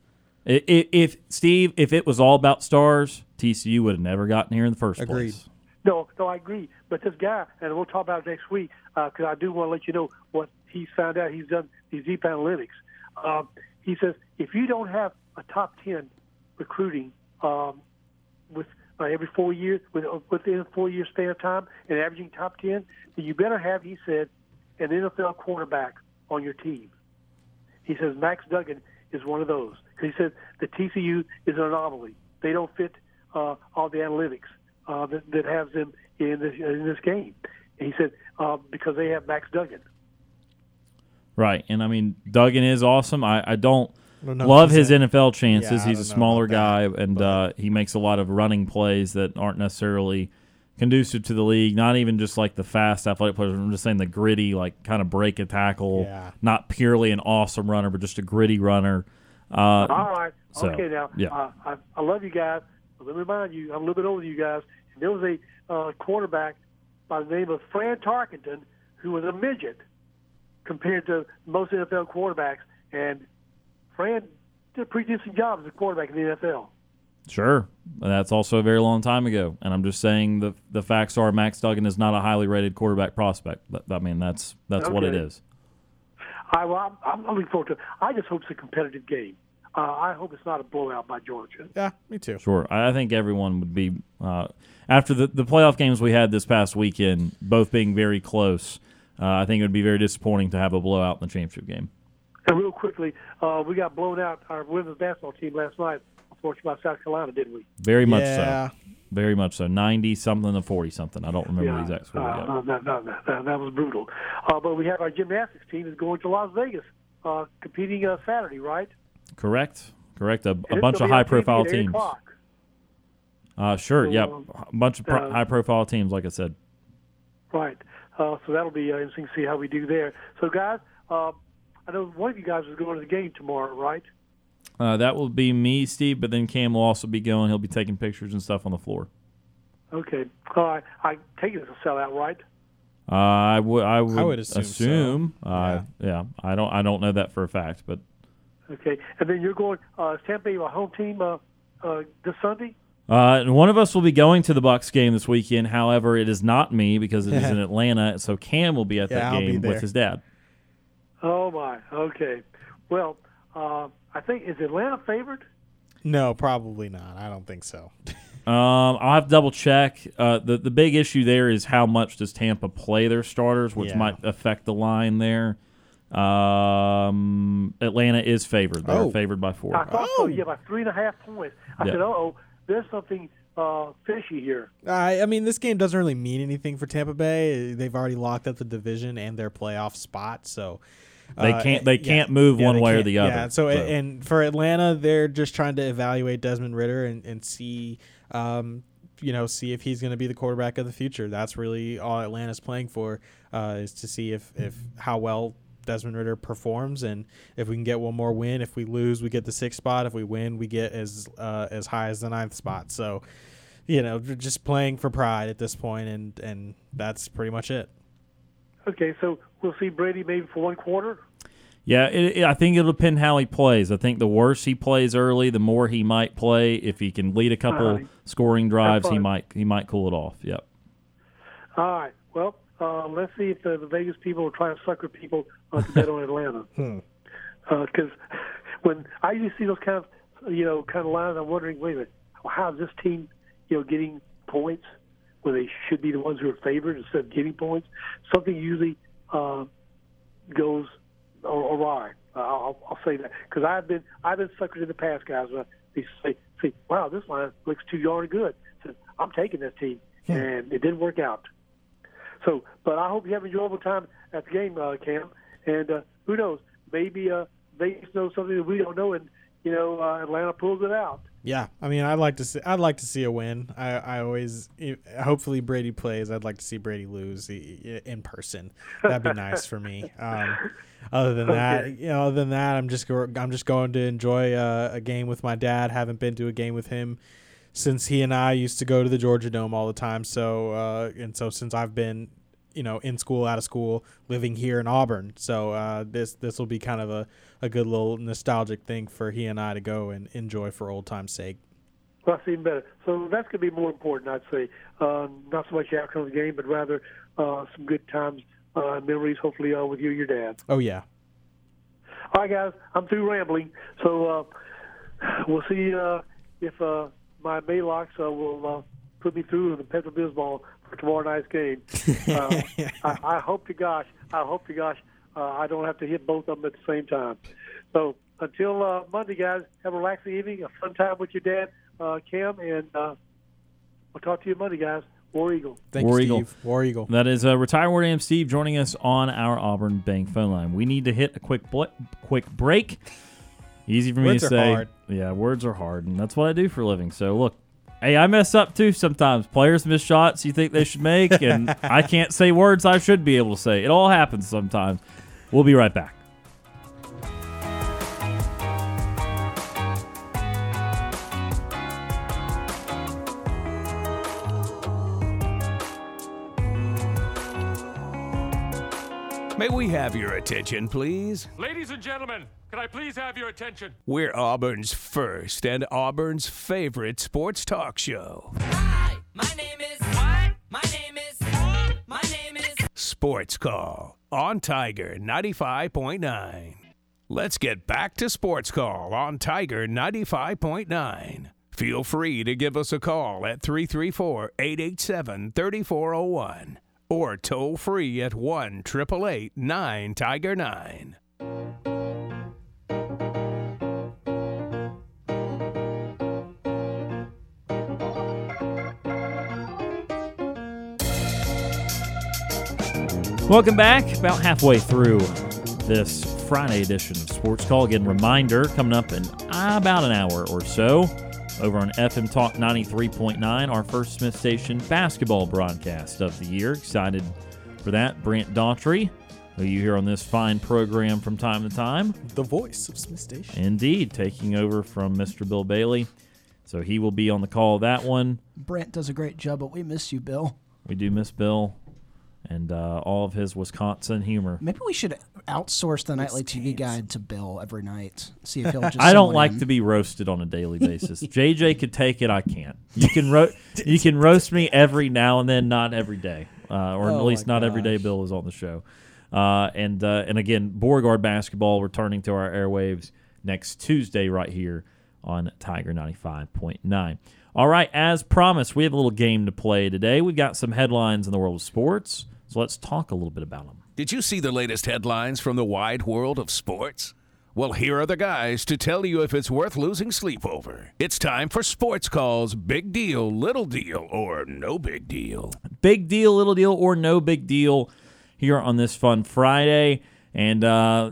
[SPEAKER 2] I- i- if Steve, if it was all about stars, TCU would have never gotten here in the first
[SPEAKER 3] Agreed.
[SPEAKER 2] place.
[SPEAKER 7] No, no, I agree. But this guy, and we'll talk about it next week, because I do want to let you know what he's found out. He's done these deep analytics. Um, he says if you don't have a top ten recruiting um, with uh, every four years, uh, within a four year span of time, and averaging top ten, then you better have, he said, an NFL quarterback on your team. He says Max Duggan is one of those. he said the TCU is an anomaly. They don't fit uh, all the analytics uh, that, that has them in this in this game. And he said uh, because they have Max Duggan.
[SPEAKER 2] Right, and I mean Duggan is awesome. I, I don't love his
[SPEAKER 3] he's
[SPEAKER 2] NFL chances.
[SPEAKER 3] Yeah,
[SPEAKER 2] He's a smaller guy,
[SPEAKER 3] that,
[SPEAKER 2] and uh, he makes a lot of running plays that aren't necessarily conducive to the league. Not even just like the fast athletic players. I'm just saying the gritty, like kind of break a tackle.
[SPEAKER 3] Yeah.
[SPEAKER 2] Not purely an awesome runner, but just a gritty runner. Uh,
[SPEAKER 7] All right,
[SPEAKER 2] so,
[SPEAKER 7] okay now.
[SPEAKER 2] yeah.
[SPEAKER 7] Uh, I, I love you guys. But let me remind you, I'm a little bit older than you guys. And there was a uh, quarterback by the name of Fran Tarkenton who was a midget compared to most NFL quarterbacks, and Fran did a pretty decent job as a quarterback in the NFL.
[SPEAKER 2] Sure, that's also a very long time ago, and I'm just saying the the facts are Max Duggan is not a highly rated quarterback prospect. But, I mean that's that's what it is.
[SPEAKER 7] I, well, I'm, I'm looking forward to it. I just hope it's a competitive game. Uh, I hope it's not a blowout by Georgia.
[SPEAKER 3] Yeah, me too.
[SPEAKER 2] Sure, I I think everyone would be uh, after the the playoff games we had this past weekend, both being very close. Uh, I think it would be very disappointing to have a blowout in the championship game.
[SPEAKER 7] And real quickly, uh, we got blown out our women's basketball team last night, unfortunately, by South Carolina, didn't we?
[SPEAKER 2] Very much
[SPEAKER 3] Yeah.
[SPEAKER 2] so. Very much so. Ninety something to forty something. I don't remember the exact score
[SPEAKER 7] uh,
[SPEAKER 2] yet.
[SPEAKER 7] uh, that, that, that, that was brutal. Uh, but we have our gymnastics team is going to Las Vegas, uh, competing uh, Saturday, right?
[SPEAKER 2] Correct. Correct. A, a bunch of high profile
[SPEAKER 7] at 8
[SPEAKER 2] teams.
[SPEAKER 7] o'clock.
[SPEAKER 2] Uh, sure.
[SPEAKER 7] So,
[SPEAKER 2] yeah.
[SPEAKER 7] um,
[SPEAKER 2] A bunch of pro-
[SPEAKER 7] uh,
[SPEAKER 2] high profile teams, like I said.
[SPEAKER 7] Right. Uh, so that'll be uh, interesting to see how we do there. So, guys, uh, I know one of you guys is going to the game tomorrow, right?
[SPEAKER 2] Uh, that will be me, Steve, but then Cam will also be going. He'll be taking pictures and stuff on the floor.
[SPEAKER 7] Okay. All right. I take it as a sellout, right?
[SPEAKER 2] Uh, I would. I would,
[SPEAKER 3] would assume so.
[SPEAKER 2] Uh, yeah. I don't. I don't know that for a fact, but
[SPEAKER 7] Okay. And then you're going uh, Tampa Bay, a home team, uh, uh, this Sunday?
[SPEAKER 2] uh, and one of us will be going to the Bucks game this weekend. However, it is not me because it is in Atlanta. So Cam will be at
[SPEAKER 3] Yeah,
[SPEAKER 2] that
[SPEAKER 3] I'll
[SPEAKER 2] game with his dad.
[SPEAKER 7] Oh, my. Okay. Well, uh, I think, is Atlanta favored?
[SPEAKER 3] No, probably not. I don't think so.
[SPEAKER 2] Um, I'll have to double check. Uh, the the big issue there is how much does Tampa play their starters, which
[SPEAKER 3] Yeah.
[SPEAKER 2] might affect the line there. Um, Atlanta is favored. They're
[SPEAKER 3] Oh.
[SPEAKER 2] favored by four.
[SPEAKER 7] I thought so, yeah, by three and a half points. I
[SPEAKER 2] Yeah.
[SPEAKER 7] said, oh, there's something uh, fishy here.
[SPEAKER 3] I, I mean, this game doesn't really mean anything for Tampa Bay. They've already locked up the division and their playoff spot, so
[SPEAKER 2] They
[SPEAKER 3] uh,
[SPEAKER 2] can't- they
[SPEAKER 3] yeah,
[SPEAKER 2] can't move
[SPEAKER 3] yeah,
[SPEAKER 2] one way or the other,
[SPEAKER 3] Yeah, so,
[SPEAKER 2] so.
[SPEAKER 3] and for Atlanta, they're just trying to evaluate Desmond Ridder and, and see, um, you know, see if he's going to be the quarterback of the future. That's really all Atlanta's playing for, uh, is to see if if how well Desmond Ridder performs, and if we can get one more win. If we lose, we get the sixth spot. If we win, we get as uh, as high as the ninth spot. So, you know, just playing for pride at this point, and and that's pretty much it.
[SPEAKER 7] Okay, so we'll see Brady maybe for one quarter.
[SPEAKER 2] Yeah, it, it- I think it'll depend how he plays. I think the worse he plays early, the more he might play. If he can lead a couple
[SPEAKER 7] Alright.
[SPEAKER 2] scoring drives, he might he might cool it off. Yep.
[SPEAKER 7] All right. Well, uh, let's see if the, the Vegas people will try to sucker people uh, to bet on Atlanta. because when I usually see those kind of you know kind of lines, I'm wondering, wait a minute, how is this team you know getting points when they should be the ones who are favored instead of getting points? Something usually uh, goes awry. I'll, I'll say that because I've been I've been suckered in the past, guys. When they say, say, "Wow, this line looks too darn good," so I'm taking this team, and it didn't work out. So, but I hope you have an enjoyable time at the game, uh, Cam. And uh, who knows? Maybe uh, Vegas knows something that we don't know, and you know uh, Atlanta pulls it out.
[SPEAKER 3] Yeah, I mean, I'd like to see. I'd like to see a win. I, I always, hopefully, Brady plays. I'd like to see Brady lose in person. That'd be nice for me. Um, other than that, you know, other than that, I'm just go, I'm just going to enjoy uh, a game with my dad. Haven't been to a game with him since he and I used to go to the Georgia Dome all the time. So, uh, and so since I've been you know in school out of school living here in auburn so uh, this this will be kind of a, a good little nostalgic thing for he and i to go and enjoy for old time's sake.
[SPEAKER 7] Well that's even better. So that's going to be more important i'd say. Uh, not so much the outcome of the game but rather uh, some good times uh, memories hopefully uh, with you and your dad.
[SPEAKER 3] Oh yeah.
[SPEAKER 7] All right guys. I'm through rambling. So uh, we'll see if my Maalox will put me through the Pepto Bismol for tomorrow night's game. Uh, I, I, hope to gosh, I hope to gosh, uh, I don't have to hit both of them at the same time. So until uh, Monday, guys, have a relaxing evening, a fun time with your dad, uh, Cam, and uh, we'll talk to you Monday, guys. War Eagle.
[SPEAKER 3] Thank
[SPEAKER 2] War
[SPEAKER 3] you,
[SPEAKER 2] Eagle.
[SPEAKER 3] Steve. War Eagle.
[SPEAKER 2] That is uh, retired War AM Steve joining us on our Auburn Bank phone line. We need to hit a quick bl- quick break. Easy for me
[SPEAKER 3] words
[SPEAKER 2] to say.
[SPEAKER 3] Hard.
[SPEAKER 2] Yeah, words are hard, and that's what I do for a living. So look, Hey, I mess up too sometimes. Players miss shots you think they should make, and I can't say words I should be able to say. It all happens sometimes. We'll be right back.
[SPEAKER 1] May we have your attention, please?
[SPEAKER 8] Ladies and gentlemen, can I please have your attention?
[SPEAKER 1] We're Auburn's first and Auburn's favorite sports talk show.
[SPEAKER 9] Hi, my name is. What? My name
[SPEAKER 1] Sports Call on Tiger 95.9. Let's get back to Sports Call on Tiger 95.9. Feel free to give us a call at 334 887 3401 or toll free at 1 888 9 Tiger 9.
[SPEAKER 2] Welcome back. About halfway through this Friday edition of Sports Call. Again, reminder coming up in about an hour or so over on FM Talk 93.9, our first Smiths Station basketball broadcast of the year. Excited for that. Brant Daughtry, who you hear on this fine program from time to time.
[SPEAKER 3] The voice of Smiths Station.
[SPEAKER 2] Indeed, taking over from Mr. Bill Bailey. So he will be on the call of that one.
[SPEAKER 6] Brent does a great job, but we miss you, Bill.
[SPEAKER 2] We do miss Bill and uh, all of his Wisconsin humor.
[SPEAKER 6] Maybe we should outsource the nightly TV guide to Bill every night. See if he'll just.
[SPEAKER 2] I don't like
[SPEAKER 6] one
[SPEAKER 2] to be roasted on a daily basis. JJ could take it, I can't. You can ro- you can roast me every now and then, not every day, uh, or
[SPEAKER 3] Oh
[SPEAKER 2] at least
[SPEAKER 3] my
[SPEAKER 2] not every day. Bill is on the show, uh, and uh, and again, Beauregard basketball returning to our airwaves next Tuesday right here on Tiger ninety five point nine. All right, as promised, we have a little game to play today. We've got some headlines in the world of sports, so let's talk a little bit about them.
[SPEAKER 1] Did you see the latest headlines from the wide world of sports? Well, here are the guys to tell you if it's worth losing sleep over. It's time for Sports Calls Big Deal, Little Deal, or No Big Deal.
[SPEAKER 2] big deal, little deal, or no big deal here on this fun Friday. And uh,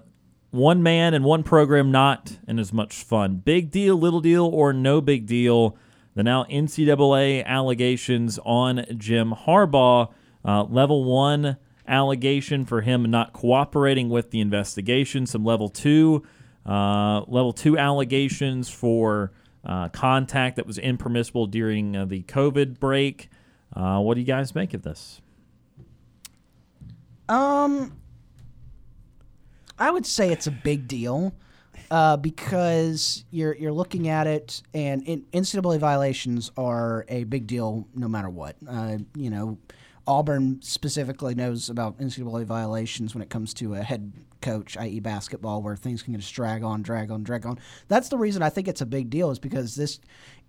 [SPEAKER 2] one man and one program not in as much fun. Big deal, little deal, or no big deal. The now NCAA allegations on Jim Harbaugh. Uh, level one allegation for him not cooperating with the investigation. Some level two, uh, level two allegations for uh, contact that was impermissible during uh, the COVID break. Uh, what do you guys make of this?
[SPEAKER 6] Um, I would say it's a big deal uh, because you're you're looking at it, and in, NCAA violations are a big deal no matter what. Uh, you know, Auburn specifically knows about NCAA violations when it comes to a head coach, i.e., basketball, where things can just drag on, drag on, drag on. That's the reason I think it's a big deal, is because this,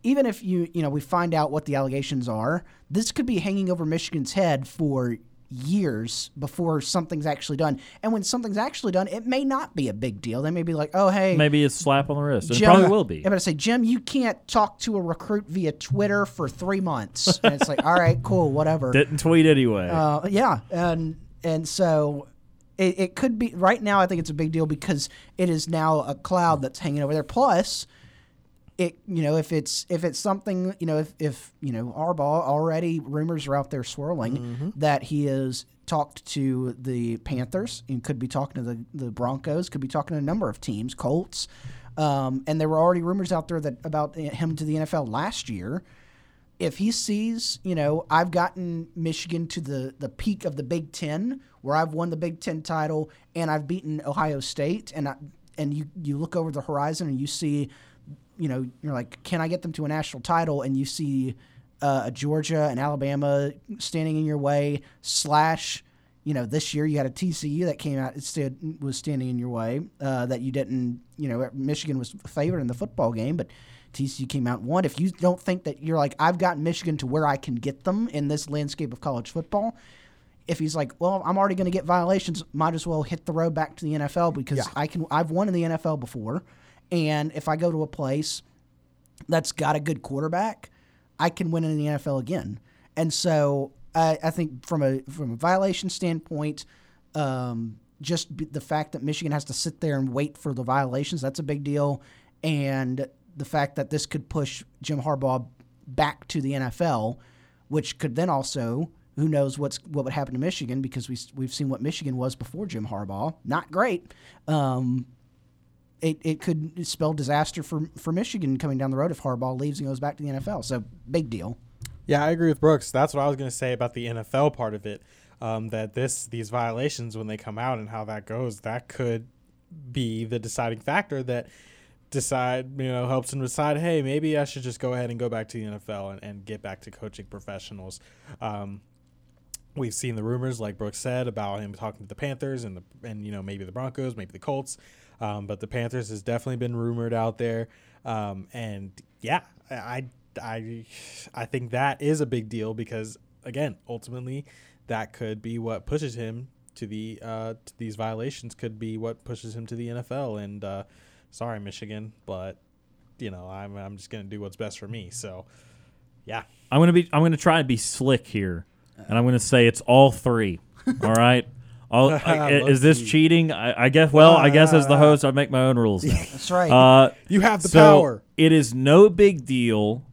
[SPEAKER 6] even if you, you know, we find out what the allegations are, this could be hanging over Michigan's head for years before something's actually done. And when something's actually done, it may not be a big deal. They may be like, oh, hey.
[SPEAKER 2] Maybe a slap on the wrist. It
[SPEAKER 6] Jim-
[SPEAKER 2] probably will be.
[SPEAKER 6] I'm going to say, Jim, you can't talk to a recruit via Twitter for three months. and it's like, all right, cool, whatever.
[SPEAKER 2] Didn't tweet anyway.
[SPEAKER 6] Uh, yeah, and and so it, it could be right now. I think it's a big deal because it is now a cloud that's hanging over there. Plus, it you know if it's if it's something you know if if you know Harbaugh already rumors are out there swirling that he has talked to the Panthers and could be talking to the the Broncos, could be talking to a number of teams, Colts. Um, and there were already rumors out there that about him to the NFL last year if he sees, you know, I've gotten Michigan to the the peak of the Big Ten, where I've won the Big Ten title and I've beaten Ohio State, and I, and you you look over the horizon and you see, you know, you're like, can I get them to a national title? And you see uh, a Georgia and Alabama standing in your way. Slash, you know, this year you had a TCU that came out instead was standing in your way uh, that you didn't. You know, Michigan was favored in the football game, but TCU came out and won. If you don't think that you're like, I've gotten Michigan to where I can get them in this landscape of college football. If he's like, well, I'm already going to get violations, might as well hit the road back to the NFL because I can. I've won in the NFL before, and if I go to a place that's got a good quarterback, I can win in the NFL again. And so I, I think from a from a violation standpoint, um, just the fact that Michigan has to sit there and wait for the violations that's a big deal, and the fact that this could push Jim Harbaugh back to the NFL, which could then also who knows what's what would happen to Michigan because we we've seen what Michigan was before Jim Harbaugh, not great. Um, it, it could spell disaster for for Michigan coming down the road if Harbaugh leaves and goes back to the NFL. So big deal.
[SPEAKER 3] Yeah, I agree with Brooks. That's what I was going to say about the NFL part of it. Um, that this these violations when they come out and how that goes, that could be the deciding factor that decide you know helps them decide. Hey, maybe I should just go ahead and go back to the NFL and, and get back to coaching professionals. Um, we've seen the rumors, like Brooks said, about him talking to the Panthers and the and you know maybe the Broncos, maybe the Colts. Um, but the Panthers has definitely been rumored out there, um, and yeah, I I I think that is a big deal because again, ultimately, that could be what pushes him to the uh, to these violations. Could be what pushes him to the NFL. And uh, sorry, Michigan, but you know I'm I'm just gonna do what's best for me. So yeah,
[SPEAKER 2] I'm gonna be. I'm gonna try to be slick here, and I'm gonna say it's all three. all right. I- is this
[SPEAKER 3] Low-key.
[SPEAKER 2] cheating? I, I guess. Well, I guess as the host, I make my own rules.
[SPEAKER 6] That's right.
[SPEAKER 2] Uh,
[SPEAKER 5] You have the
[SPEAKER 2] so
[SPEAKER 5] power.
[SPEAKER 2] It is no big deal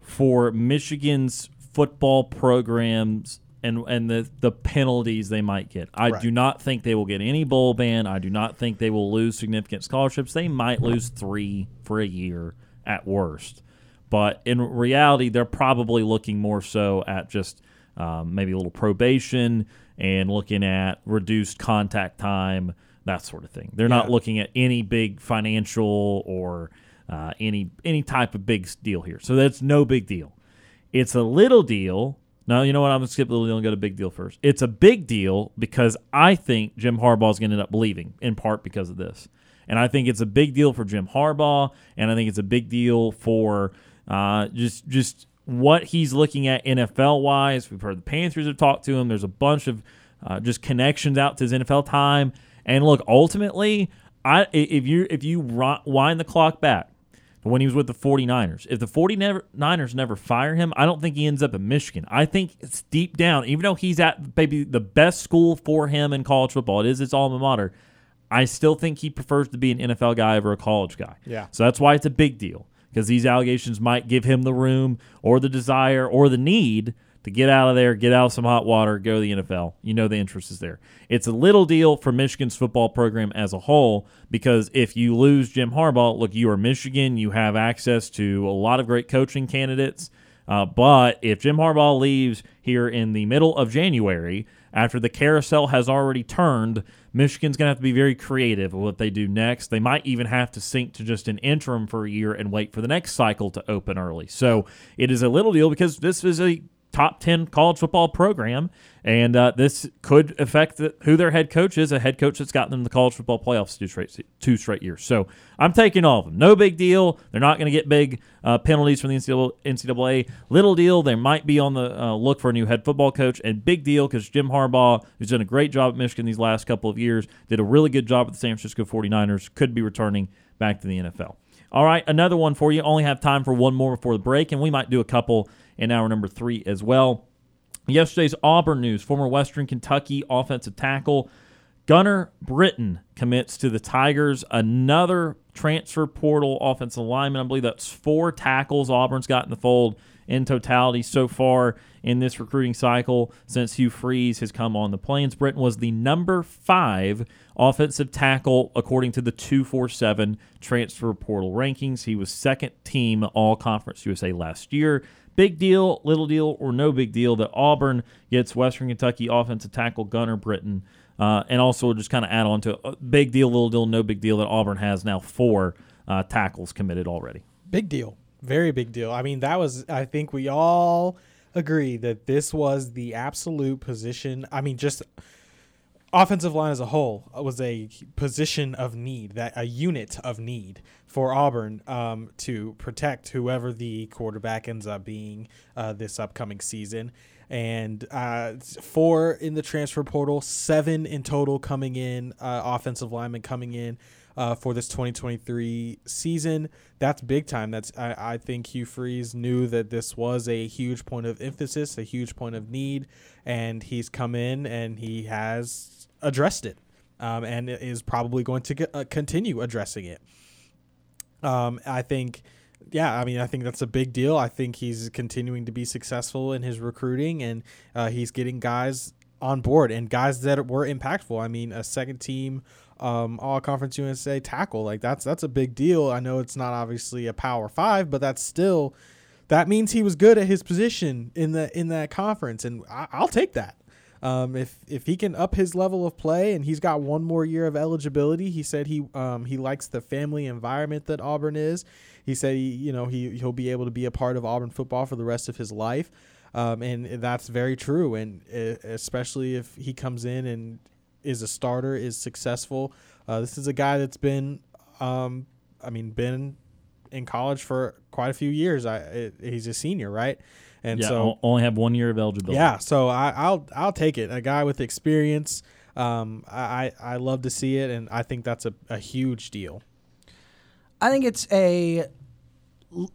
[SPEAKER 2] for Michigan's football programs and and the the penalties they might get. I
[SPEAKER 5] Right.
[SPEAKER 2] do not think they will get any bowl ban. I do not think they will lose significant scholarships. They might lose three for a year at worst. But in reality, they're probably looking more so at just um, maybe a little probation and looking at reduced contact time, that sort of thing. They're not looking at any big financial or uh, any any type of big deal here. So that's no big deal. It's a little deal. No, you know what? I'm gonna skip the little deal and go to big deal first. It's a big deal because I think Jim Harbaugh is gonna end up leaving in part because of this, and I think it's a big deal for Jim Harbaugh, and I think it's a big deal for uh, just just what he's looking at NFL wise. We've heard the Panthers have talked to him. There's a bunch of uh, just connections out to his NFL time, and look, ultimately, I if you if you wind the clock back when he was with the 49ers. If the 49ers never fire him, I don't think he ends up in Michigan. I think it's deep down, even though he's at maybe the best school for him in college football, it is its alma mater. I still think he prefers to be an NFL guy over a college guy.
[SPEAKER 3] Yeah.
[SPEAKER 2] So that's why it's a big deal because these allegations might give him the room or the desire or the need to get out of there, get out of some hot water, go to the NFL. You know the interest is there. It's a little deal for Michigan's football program as a whole because if you lose Jim Harbaugh, look, you are Michigan, you have access to a lot of great coaching candidates. Uh, but if Jim Harbaugh leaves here in the middle of January, after the carousel has already turned, Michigan's going to have to be very creative with what they do next. They might even have to sink to just an interim for a year and wait for the next cycle to open early. So it is a little deal because this is a top 10 college football program. And uh, this could affect the, who their head coach is, a head coach that's gotten them the college football playoffs two straight, two straight years. So I'm taking all of them. No big deal. They're not going to get big uh, penalties from the NCAA. Little deal. They might be on the uh, look for a new head football coach. And big deal because Jim Harbaugh, who's done a great job at Michigan these last couple of years, did a really good job at the San Francisco 49ers, could be returning back to the NFL. All right, another one for you. Only have time for one more before the break, and we might do a couple in hour number three as well. Yesterday's Auburn news former Western Kentucky offensive tackle Gunner Britton commits to the Tigers. Another transfer portal offensive lineman. I believe that's four tackles Auburn's got in the fold in totality so far in this recruiting cycle since Hugh Freeze has come on the Plains. Britton was the number five offensive tackle according to the 247 transfer portal rankings. He was second team All Conference USA last year. Big deal, little deal, or no big deal that Auburn gets Western Kentucky offensive tackle Gunner Britton. Uh, and also just kind of add on to a big deal, little deal, no big deal that Auburn has now four uh, tackles committed already.
[SPEAKER 3] Big deal. Very big deal. I mean, that was, I think we all agree that this was the absolute position. I mean, just offensive line as a whole was a position of need, that a unit of need for Auburn um, to protect whoever the quarterback ends up being uh, this upcoming season. And uh, four in the transfer portal, seven in total coming in, uh, offensive linemen coming in uh, for this 2023 season. That's big time. That's I, I think Hugh Freeze knew that this was a huge point of emphasis, a huge point of need, and he's come in and he has addressed it, um, and is probably going to uh, continue addressing it. Um, I think yeah, I mean, I think that's a big deal. I think he's continuing to be successful in his recruiting, and uh, he's getting guys on board and guys that were impactful. I mean, a second team um, All Conference USA tackle like that's that's a big deal. I know it's not obviously a Power Five, but that's still that means he was good at his position in the in that conference, and I, I'll take that. Um, if if he can up his level of play and he's got one more year of eligibility, he said he um, he likes the family environment that Auburn is. He said he you know he he'll be able to be a part of Auburn football for the rest of his life, um, and that's very true. And especially if he comes in and is a starter, is successful. Uh, this is a guy that's been, um, I mean, been in college for quite a few years. I it, he's a senior, right? And
[SPEAKER 2] yeah,
[SPEAKER 3] so
[SPEAKER 2] only have one year of eligibility.
[SPEAKER 3] Yeah, so I, will I'll take it. A guy with experience. Um, I I love to see it, and I think that's a, a huge deal.
[SPEAKER 6] I think it's a.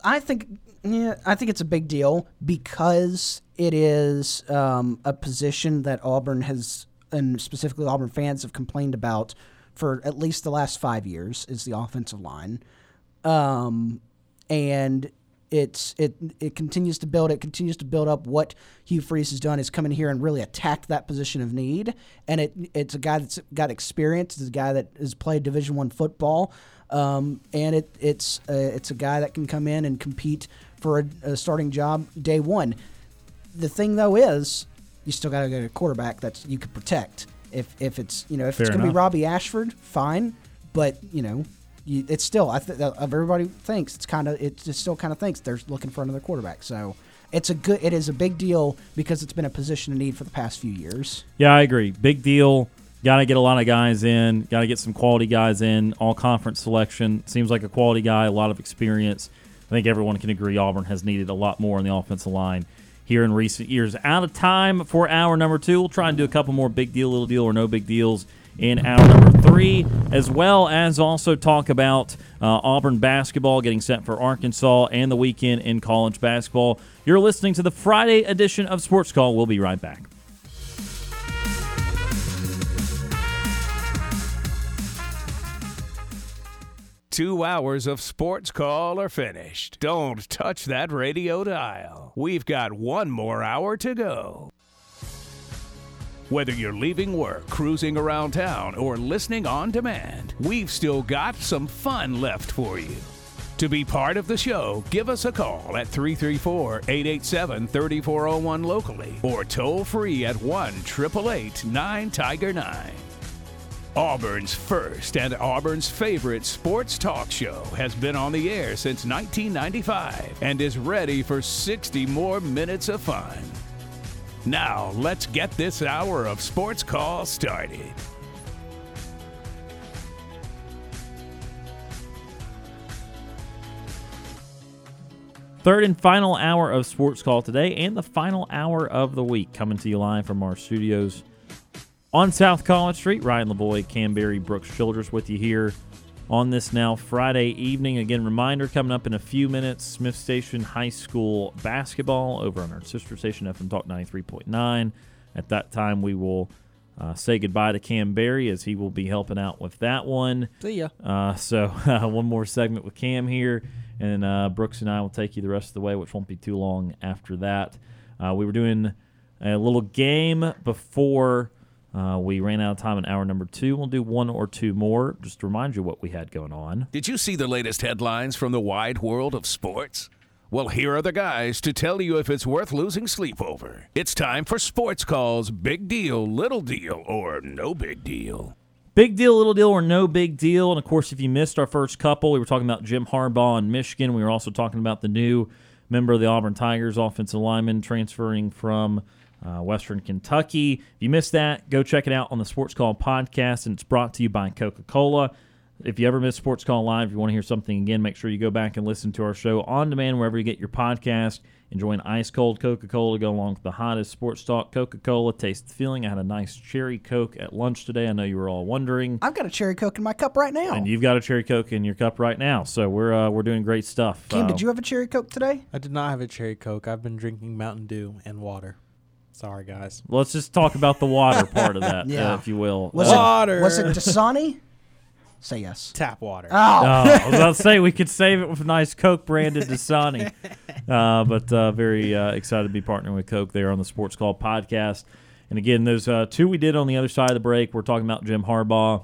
[SPEAKER 6] I think yeah, I think it's a big deal because it is um, a position that Auburn has and specifically Auburn fans have complained about for at least the last five years is the offensive line, um, and it's it it continues to build. It continues to build up. What Hugh Freeze has done is come in here and really attacked that position of need. And it it's a guy that's got experience. It's a guy that has played Division One football, um, and it it's uh, it's a guy that can come in and compete for a, a starting job day one. The thing though is you still got to get a quarterback that you could protect. If if it's you know if
[SPEAKER 2] Fair
[SPEAKER 6] it's going to be. Robby Ashford, fine, but you know. You, it's still, I think uh, everybody thinks it's kind of, it still kind of thinks they're looking for another quarterback. So it's a good, it is a big deal because it's been a position of need for the past few years.
[SPEAKER 2] Yeah, I agree. Big deal. Got to get a lot of guys in. Got to get some quality guys in. All conference selection seems like a quality guy, a lot of experience. I think everyone can agree Auburn has needed a lot more on the offensive line here in recent years. Out of time for hour number two. We'll try and do a couple more big deal, little deal, or no big deals in hour number three, as well as also talk about uh, Auburn basketball getting set for Arkansas and the weekend in college basketball. You're listening to the Friday edition of Sports Call. We'll be right back.
[SPEAKER 1] Two hours of sports call are finished. Don't touch that radio dial. We've got one more hour to go. Whether you're leaving work, cruising around town, or listening on demand, we've still got some fun left for you. To be part of the show, give us a call at 334 887 3401 locally or toll free at 1 888 9 Tiger 9. Auburn's first and Auburn's favorite sports talk show has been on the air since 1995 and is ready for 60 more minutes of fun. Now, let's get this hour of Sports Call started.
[SPEAKER 2] Third and final hour of Sports Call today, and the final hour of the week, coming to you live from our studios on South College Street. Ryan Lavoie, Cam Berry, Brooks Childress with you here on this now Friday evening. Again, reminder coming up in a few minutes Smiths Station High School basketball over on our sister station, FM Talk 93.9. At that time, we will uh, say goodbye to Cam Berry as he will be helping out with that one.
[SPEAKER 3] See ya.
[SPEAKER 2] Uh, so, one more segment with Cam here, and uh, Brooks and I will take you the rest of the way, which won't be too long after that. Uh, we were doing a little game before uh, we ran out of time in hour number two. We'll do one or two more just to remind you what we had going on.
[SPEAKER 1] Did you see the latest headlines from the wide world of sports? Well, here are the guys to tell you if it's worth losing sleep over. It's time for Sports Calls Big Deal, Little Deal, or No Big Deal.
[SPEAKER 2] Big deal, little deal, or no big deal. And of course, if you missed our first couple, we were talking about Jim Harbaugh in Michigan. We were also talking about the new member of the Auburn Tigers, offensive lineman transferring from uh, Western Kentucky. If you missed that, go check it out on the Sports Call podcast, and it's brought to you by Coca Cola. If you ever miss Sports Call Live, if you want to hear something again, make sure you go back and listen to our show on demand wherever you get your podcast. Enjoy an ice cold Coca Cola to go along with the hottest sports talk. Coca Cola, taste the feeling. I had a nice cherry Coke at lunch today. I know you were all wondering.
[SPEAKER 6] I've got a cherry coke in my cup right now.
[SPEAKER 2] And you've got a cherry Coke in your cup right now. So we're uh, we're doing great stuff.
[SPEAKER 6] Cam,
[SPEAKER 2] Uh,
[SPEAKER 6] did you have a cherry coke today?
[SPEAKER 3] I did not have a cherry coke. I've been drinking Mountain Dew and water. Sorry, guys.
[SPEAKER 2] Let's just talk about the water part of that,
[SPEAKER 6] Yeah.
[SPEAKER 2] uh, if you will.
[SPEAKER 6] Was
[SPEAKER 2] Uh,
[SPEAKER 3] Water.
[SPEAKER 6] it was it Dasani? Say yes.
[SPEAKER 3] Tap water.
[SPEAKER 6] Oh,
[SPEAKER 2] Oh, I was about to say we could save it with a nice Coke branded Dasani. Uh, but uh, very uh, excited to be partnering with Coke there on the Sports Call podcast. And again, those uh, two we did on the other side of the break, we're talking about Jim Harbaugh.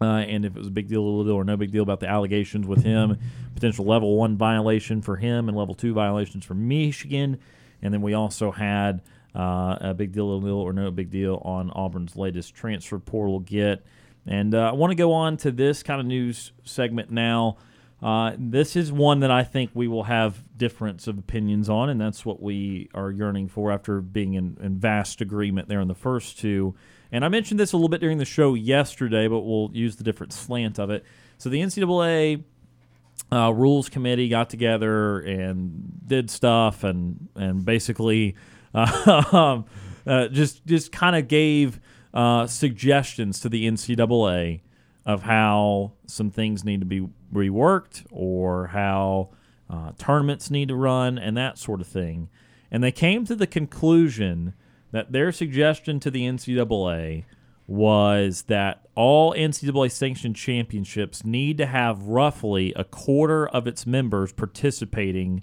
[SPEAKER 2] Uh, and if it was a big deal, a little deal, or no big deal about the allegations with him, potential level one violation for him and level two violations for Michigan. And then we also had uh, a big deal, little or no big deal on Auburn's latest transfer portal get. And uh, I want to go on to this kind of news segment now. Uh, this is one that I think we will have difference of opinions on, and that's what we are yearning for after being in, in vast agreement there in the first two. And I mentioned this a little bit during the show yesterday, but we'll use the different slant of it. So the NCAA uh, rules committee got together and did stuff, and and basically uh, uh, just just kind of gave uh, suggestions to the NCAA of how some things need to be reworked or how uh, tournaments need to run and that sort of thing. And they came to the conclusion that their suggestion to the NCAA was that all NCAA sanctioned championships need to have roughly a quarter of its members participating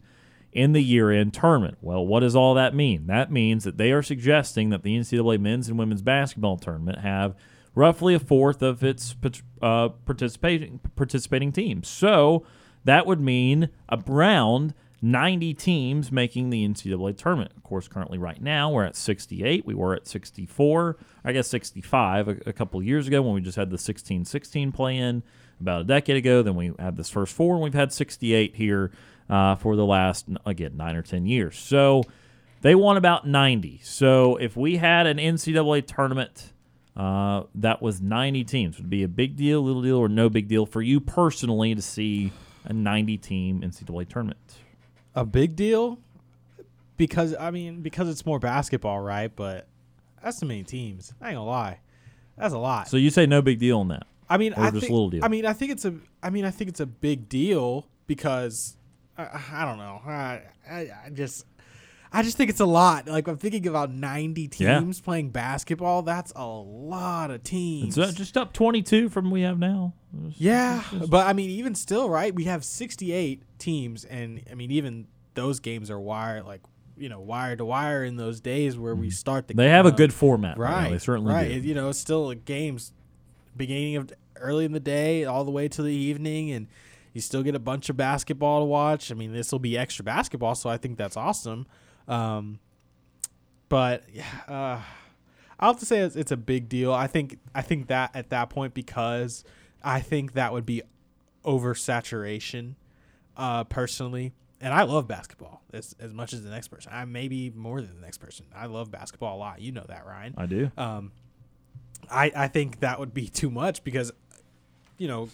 [SPEAKER 2] in the year end tournament. Well, what does all that mean? That means that they are suggesting that the NCAA men's and women's basketball tournament have roughly a fourth of its uh, participating participating teams. So that would mean around 90 teams making the NCAA tournament. Of course, currently right now we're at 68. We were at 64, I guess 65 a, a couple years ago when we just had the 16-16 play in about a decade ago. Then we had this first four, and we've had 68 here uh, for the last again nine or 10 years. So they won about 90. So if we had an NCAA tournament uh, that was 90 teams, would be a big deal, little deal, or no big deal for you personally to see a 90 team NCAA tournament?
[SPEAKER 3] a big deal because I mean because it's more basketball, right? But that's too many teams. I ain't gonna lie, that's a lot.
[SPEAKER 2] So you say no big deal on that?
[SPEAKER 3] I mean,
[SPEAKER 2] or
[SPEAKER 3] I
[SPEAKER 2] just
[SPEAKER 3] think,
[SPEAKER 2] little deal?
[SPEAKER 3] I mean, I think it's a. I mean, I think it's a big deal because I, I don't know. I, I I just. I just think it's a lot. Like I'm thinking about 90
[SPEAKER 2] Yeah.
[SPEAKER 3] teams playing basketball. That's a lot of teams.
[SPEAKER 2] It's uh, just up 22 from we have now.
[SPEAKER 3] Yeah, but I mean, even still, right? We have 68 teams, and I mean, even those games are wired, like you know, wire to wire in those days where we start the.
[SPEAKER 2] Mm-hmm. They have a
[SPEAKER 3] uh,
[SPEAKER 2] good format. right? now.
[SPEAKER 3] right?
[SPEAKER 2] They certainly
[SPEAKER 3] right.
[SPEAKER 2] do.
[SPEAKER 3] You know, it's still games, beginning of early in the day, all the way to the evening, and you still get a bunch of basketball to watch. I mean, this will be extra basketball, so I think that's awesome. Um, but yeah, uh, I'll have to say it's, it's a big deal. I think I think that at that point because I think that would be oversaturation, uh, personally, and I love basketball as as much as the next person. I maybe more than the next person. I love basketball a lot. You know that, Ryan.
[SPEAKER 2] I do.
[SPEAKER 3] Um, I I think that would be too much because, you know,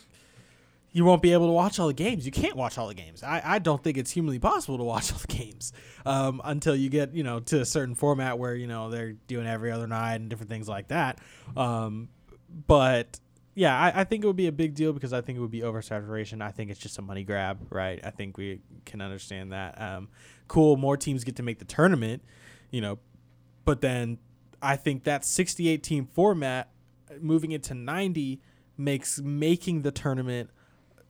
[SPEAKER 3] you won't be able to watch all the games. You can't watch all the games. I, I don't think it's humanly possible to watch all the games um, until you get you know to a certain format where you know they're doing every other night and different things like that. Um, but yeah, I, I think it would be a big deal because I think it would be oversaturation. I think it's just a money grab, right? I think we can understand that. Um, cool, more teams get to make the tournament, you know, but then I think that 68 team format moving it to 90 makes making the tournament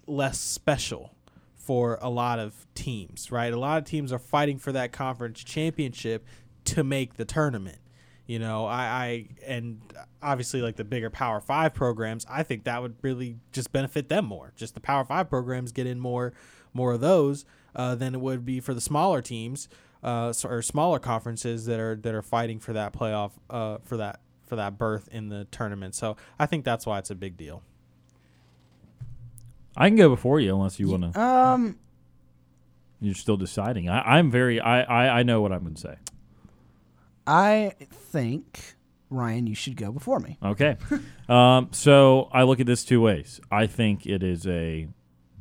[SPEAKER 3] less special for a lot of teams, right? A lot of teams are fighting for that conference championship to make the tournament. You know, I, I and obviously like the bigger Power Five programs, I think that would really just benefit them more. Just the Power Five programs get in more, more of those uh, than it would be for the smaller teams uh, or smaller conferences that are that are fighting for that playoff uh, for that for that berth in the tournament. So I think that's why it's a big deal.
[SPEAKER 2] I can go before you unless you want to.
[SPEAKER 6] Um,
[SPEAKER 2] You're still deciding. I, I'm very. I, I I know what I'm going to say.
[SPEAKER 6] I think Ryan, you should go before me.
[SPEAKER 2] Okay. um, so I look at this two ways. I think it is a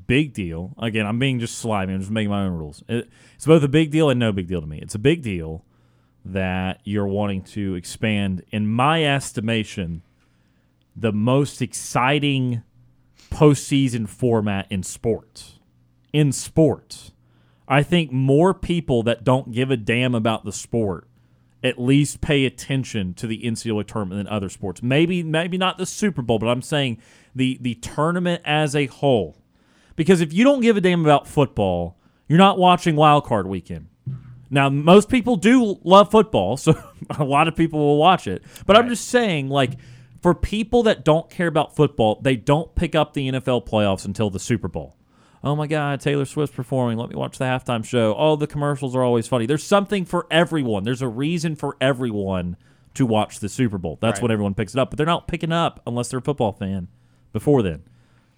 [SPEAKER 2] big deal. Again, I'm being just slimy. I'm just making my own rules. It, it's both a big deal and no big deal to me. It's a big deal that you're wanting to expand, in my estimation, the most exciting postseason format in sports. In sports. I think more people that don't give a damn about the sport at least pay attention to the NCAA tournament than other sports. Maybe maybe not the Super Bowl, but I'm saying the the tournament as a whole. Because if you don't give a damn about football, you're not watching Wild Card Weekend. Now, most people do love football, so a lot of people will watch it. But I'm just saying, like, for people that don't care about football, they don't pick up the NFL playoffs until the Super Bowl. Oh my God, Taylor Swift's performing. Let me watch the halftime show. Oh, the commercials are always funny. There's something for everyone. There's a reason for everyone to watch the Super Bowl. That's
[SPEAKER 3] Right.
[SPEAKER 2] when everyone picks it up. But they're not picking it up unless they're a football fan before then.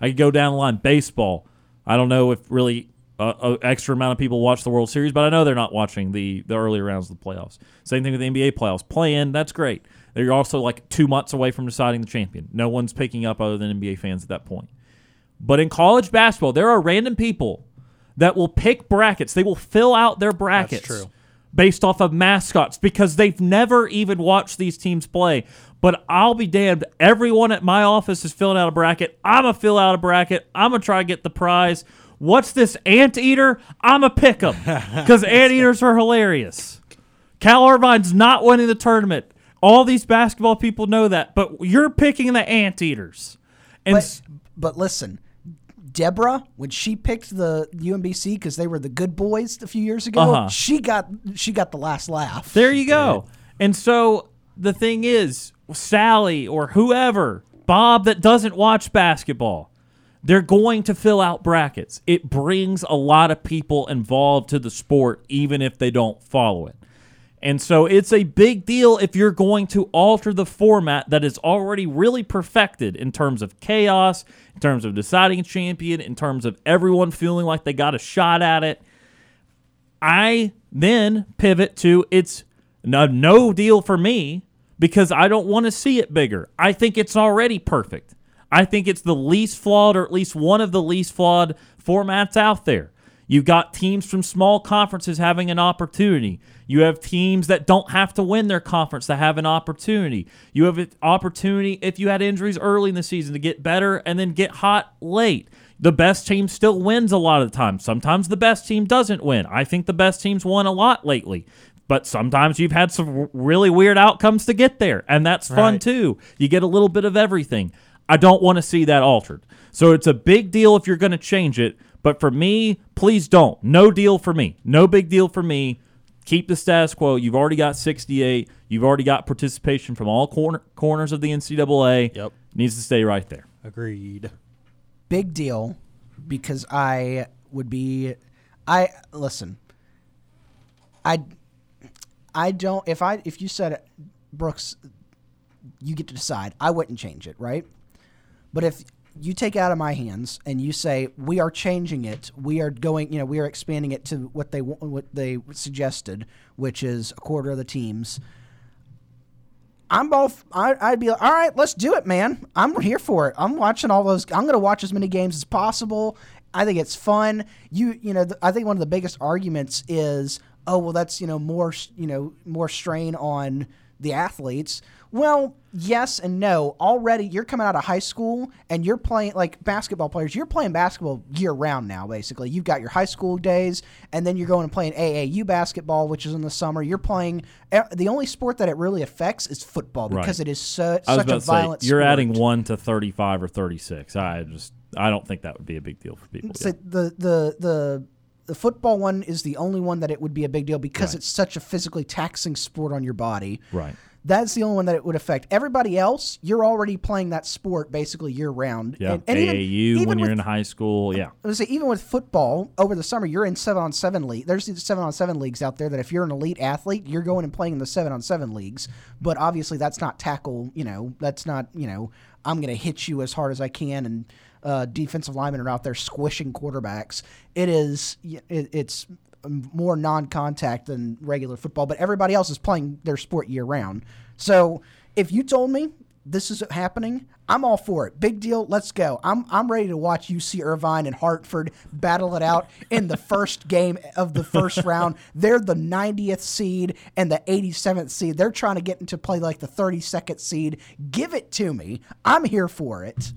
[SPEAKER 2] I could go down the line. Baseball. I don't know if really uh, an extra amount of people watch the World Series, but I know they're not watching the the early rounds of the playoffs. Same thing with the NBA playoffs. Playing, that's great. They're also like two months away from deciding the champion. No one's picking up other than NBA fans at that point. But in college basketball, there are random people that will pick brackets. They will fill out their brackets based off of mascots because they've never even watched these teams play. But I'll be damned. Everyone at my office is filling out a bracket. I'm going to fill out a bracket. I'm going to try to get the prize. What's this anteater? I'm a to pick them because anteaters are hilarious. Cal Irvine's not winning the tournament. All these basketball people know that, but you're picking the anteaters. And
[SPEAKER 6] But but listen, Deborah, when she picked the UMBC because they were the good boys a few years ago,
[SPEAKER 2] Uh-huh.
[SPEAKER 6] she got she got the last laugh.
[SPEAKER 2] There you go. And so the thing is, Sally or whoever, Bob that doesn't watch basketball, they're going to fill out brackets. It brings a lot of people involved to the sport, even if they don't follow it. And so it's a big deal if you're going to alter the format that is already really perfected in terms of chaos, in terms of deciding champion, in terms of everyone feeling like they got a shot at it. I then pivot to it's no, no deal for me because I don't want to see it bigger. I think it's already perfect. I think it's the least flawed, or at least one of the least flawed formats out there. You've got teams from small conferences having an opportunity. You have teams that don't have to win their conference that have an opportunity. You have an opportunity if you had injuries early in the season to get better and then get hot late. The best team still wins a lot of the time. Sometimes the best team doesn't win. I think the best teams won a lot lately. But sometimes you've had some really weird outcomes to get there, and that's fun
[SPEAKER 3] Right.
[SPEAKER 2] too. You get a little bit of everything. I don't want to see that altered. So it's a big deal if you're going to change it. But for me, please don't. No deal for me. No big deal for me. Keep the status quo. You've already got 68. You've already got participation from all corner, corners of the NCAA.
[SPEAKER 3] Yep.
[SPEAKER 2] Needs to stay right there.
[SPEAKER 3] Agreed.
[SPEAKER 6] Big deal because I would be I listen. I I don't if I if you said Brooks you get to decide, I wouldn't change it, right? But if you take out of my hands and you say we are changing it. We are going, you know, we are expanding it to what they what they suggested, which is a quarter of the teams. I'm both. I, I'd be like, all right, let's do it, man. I'm here for it. I'm watching all those. I'm going to watch as many games as possible. I think it's fun. You, you know, th- I think one of the biggest arguments is, oh, well, that's you know more, you know, more strain on the athletes. Well, yes and no. Already, you're coming out of high school and you're playing like basketball players. You're playing basketball year round now. Basically, you've got your high school days, and then you're going and playing AAU basketball, which is in the summer. You're playing. The only sport that it really affects is football
[SPEAKER 2] Right.
[SPEAKER 6] because it is so, such a
[SPEAKER 2] to say you're
[SPEAKER 6] sport.
[SPEAKER 2] adding one to 35 or 36. I just I don't think that would be a big deal for people.
[SPEAKER 6] So the the the the football one is the only one that it would be a big deal because
[SPEAKER 2] Right.
[SPEAKER 6] it's such a physically taxing sport on your body.
[SPEAKER 2] Right.
[SPEAKER 6] That's the only one that it would affect. Everybody else, you're already playing that sport basically year round.
[SPEAKER 2] Yeah.
[SPEAKER 6] And, and
[SPEAKER 2] AAU
[SPEAKER 6] even
[SPEAKER 2] when you're in high school. Yeah.
[SPEAKER 6] I say even with football over the summer, you're in seven on seven league. There's seven on seven leagues out there that if you're an elite athlete, you're going and playing in the seven on seven leagues. But obviously, that's not tackle. You know, that's not you know I'm going to hit you as hard as I can, and uh, defensive linemen are out there squishing quarterbacks. It is it, it's more non-contact than regular football, but everybody else is playing their sport year round. So if you told me this is happening, I'm all for it. Big deal. Let's go. I'm I'm ready to watch UC Irvine and Hartford battle it out in the first game of the first round. They're the 90th seed and the 87th seed. They're trying to get into play like the 32nd seed. Give it to me. I'm here for it.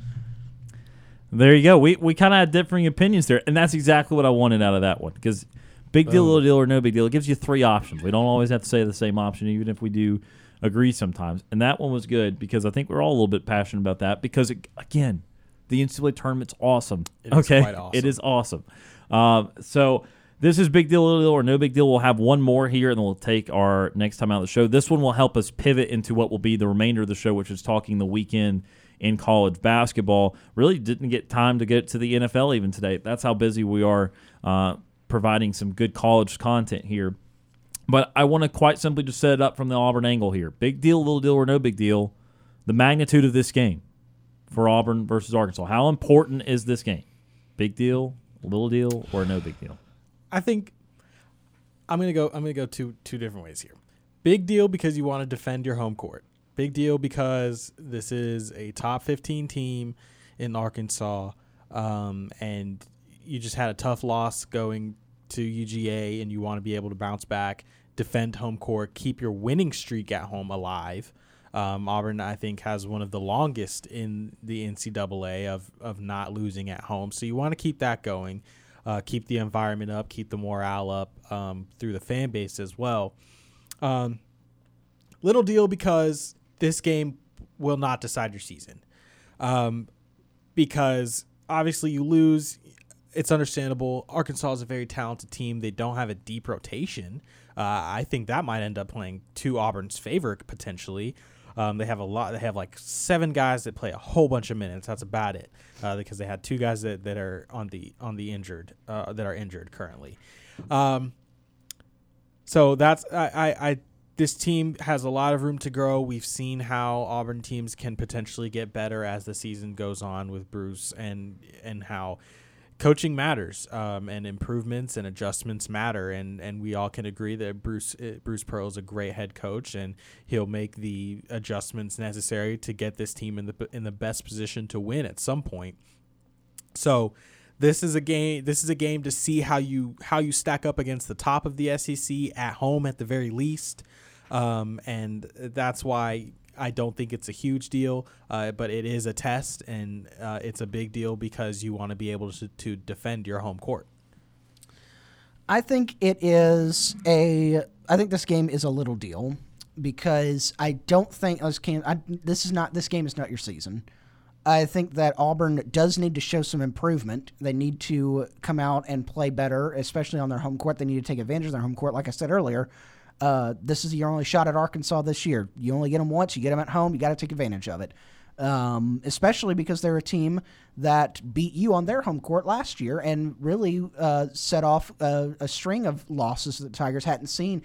[SPEAKER 2] There you go. We we kind of had differing opinions there, and that's exactly what I wanted out of that one. Because big deal, little deal, or no big deal, it gives you three options. We don't always have to say the same option, even if we do agree sometimes. And that one was good because I think we're all a little bit passionate about that. Because it, again, the NCAA tournament's awesome.
[SPEAKER 3] It is
[SPEAKER 2] okay,
[SPEAKER 3] quite awesome.
[SPEAKER 2] it is awesome. Um, so. This is big deal, little deal, or no big deal. We'll have one more here, and then we'll take our next time out of the show. This one will help us pivot into what will be the remainder of the show, which is talking the weekend in college basketball. Really didn't get time to get to the NFL even today. That's how busy we are uh, providing some good college content here. But I want to quite simply just set it up from the Auburn angle here. Big deal, little deal, or no big deal. The magnitude of this game for Auburn versus Arkansas. How important is this game? Big deal, little deal, or no big deal?
[SPEAKER 3] I think I'm gonna go. I'm gonna go two two different ways here. Big deal because you want to defend your home court. Big deal because this is a top 15 team in Arkansas, um, and you just had a tough loss going to UGA, and you want to be able to bounce back, defend home court, keep your winning streak at home alive. Um, Auburn, I think, has one of the longest in the NCAA of of not losing at home, so you want to keep that going uh, keep the environment up, keep the morale up um, through the fan base as well. Um, little deal because this game will not decide your season. Um, because obviously you lose, it's understandable. Arkansas is a very talented team. They don't have a deep rotation. Uh, I think that might end up playing to Auburn's favor potentially. Um, they have a lot. They have like seven guys that play a whole bunch of minutes. That's about it, uh, because they had two guys that, that are on the on the injured uh, that are injured currently. Um, so that's I, I, I this team has a lot of room to grow. We've seen how Auburn teams can potentially get better as the season goes on with Bruce and and how coaching matters um, and improvements and adjustments matter and and we all can agree that Bruce uh, Bruce Pearl is a great head coach and he'll make the adjustments necessary to get this team in the in the best position to win at some point. So this is a game this is a game to see how you how you stack up against the top of the SEC at home at the very least. Um, and that's why I don't think it's a huge deal, uh, but it is a test, and uh, it's a big deal because you want to be able to, to defend your home court.
[SPEAKER 6] I think it is a. I think this game is a little deal because I don't think can. I, this is not. This game is not your season. I think that Auburn does need to show some improvement. They need to come out and play better, especially on their home court. They need to take advantage of their home court. Like I said earlier, uh, this is your only shot at Arkansas this year. You only get them once. You get them at home. You got to take advantage of it. um, especially because they're a team that beat you on their home court last year and really uh, set off a, a string of losses that the Tigers hadn't seen.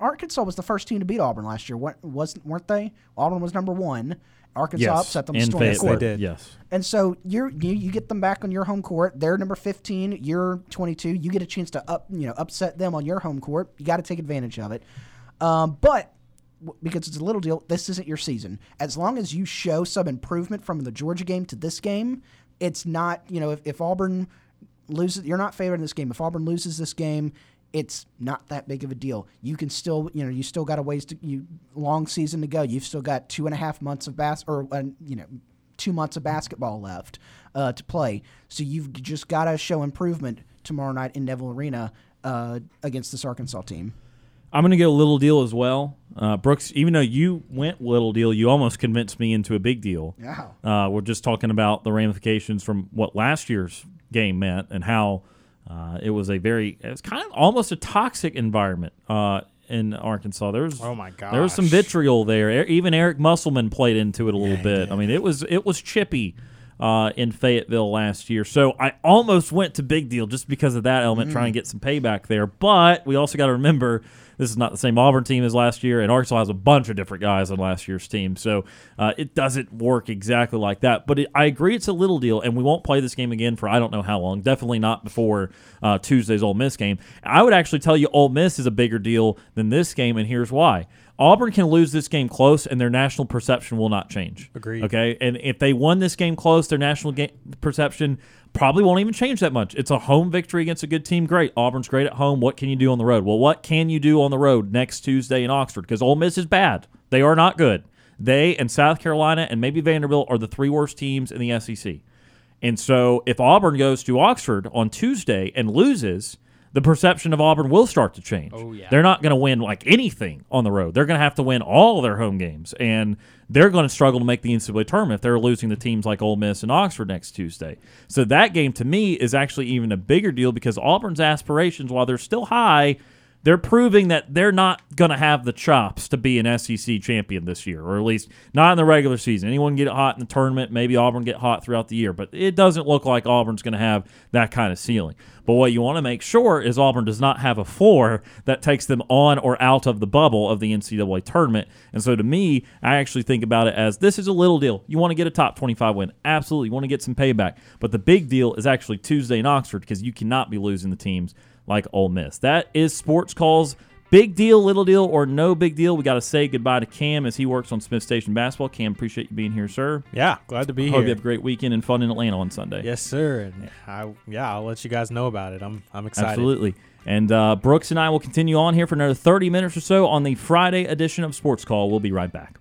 [SPEAKER 6] Arkansas was the first team to beat Auburn last year, What wasn't weren't they? Auburn was number one. Arkansas
[SPEAKER 2] Yes,
[SPEAKER 6] upset them.
[SPEAKER 2] in
[SPEAKER 6] stormed the
[SPEAKER 2] Fayetteville.
[SPEAKER 6] court.
[SPEAKER 3] They did.
[SPEAKER 2] Yes.
[SPEAKER 6] And so you're you, you get them back on your home court. They're number 15. You're 22. You get a chance to up you know upset them on your home court. You got to take advantage of it. Um, but because it's a little deal, this isn't your season. As long as you show some improvement from the Georgia game to this game, it's not you know if, if Auburn loses, you're not favored in this game. If Auburn loses this game. It's not that big of a deal. You can still, you know, you still got a ways to you long season to go. You've still got two and a half months of bas or uh, you know two months of basketball left uh, to play. So you've just got to show improvement tomorrow night in Neville Arena uh, against this Arkansas team.
[SPEAKER 2] I'm going to go little deal as well. Uh, Brooks, even though you went little deal, you almost convinced me into a big deal.
[SPEAKER 6] Yeah.
[SPEAKER 2] Uh, we're just talking about the ramifications from what last year's game meant and how uh, it was a very, it was kind of almost a toxic environment uh, in Arkansas. There was,
[SPEAKER 3] Oh my god,
[SPEAKER 2] there was some vitriol there. E- Even Eric Musselman played into it a little bit. I mean, it was it was chippy uh, in Fayetteville last year. So I almost went to big deal just because of that element, trying to get some payback there. But we also got to remember this is not the same Auburn team as last year, and Arkansas has a bunch of different guys on last year's team. So uh, it doesn't work exactly like that. But it, I agree it's a little deal, and we won't play this game again for I don't know how long. Definitely not before uh, Tuesday's Ole Miss game. I would actually tell you Ole Miss is a bigger deal than this game, and here's why. Auburn can lose this game close, and their national perception will not change.
[SPEAKER 3] Agreed.
[SPEAKER 2] Okay, and if they won this game close, their national ga- perception probably won't even change that much. It's a home victory against a good team. Great. Auburn's great at home. What can you do on the road? Well, what can you do on the road next Tuesday in Oxford? Because Ole Miss is bad. They are not good. They and South Carolina and maybe Vanderbilt are the three worst teams in the SEC. And so if Auburn goes to Oxford on Tuesday and loses, the perception of Auburn will start to change. Oh, yeah. They're not going to win like anything on the road. They're going to have to win all their home games. And they're going to struggle to make the NCAA tournament if they're losing to teams like Ole Miss and Oxford next Tuesday. So that game to me is actually even a bigger deal because Auburn's aspirations, while they're still high, they're proving that they're not going to have the chops to be an SEC champion this year, or at least not in the regular season. Anyone get hot in the tournament, maybe Auburn get hot throughout the year, but it doesn't look like Auburn's going to have that kind of ceiling. But what you want to make sure is Auburn does not have a floor that takes them on or out of the bubble of the NCAA tournament. And so to me, I actually think about it as this is a little deal. You want to get a top 25 win. Absolutely. You want to get some payback. But the big deal is actually Tuesday in Oxford because you cannot be losing the teams like Ole Miss. That is Sports Calls. Big deal, little deal, or no big deal. We got to say goodbye to Cam as he works on Smiths Station basketball. Cam, appreciate you being here, sir.
[SPEAKER 3] Yeah, glad to be
[SPEAKER 2] Hope
[SPEAKER 3] here.
[SPEAKER 2] you have a great weekend and fun in Atlanta on Sunday.
[SPEAKER 3] Yes, sir. And I yeah, I'll let you guys know about it. I'm I'm excited.
[SPEAKER 2] Absolutely. And uh, Brooks and I will continue on here for another 30 minutes or so on the Friday edition of Sports Call. We'll be right back.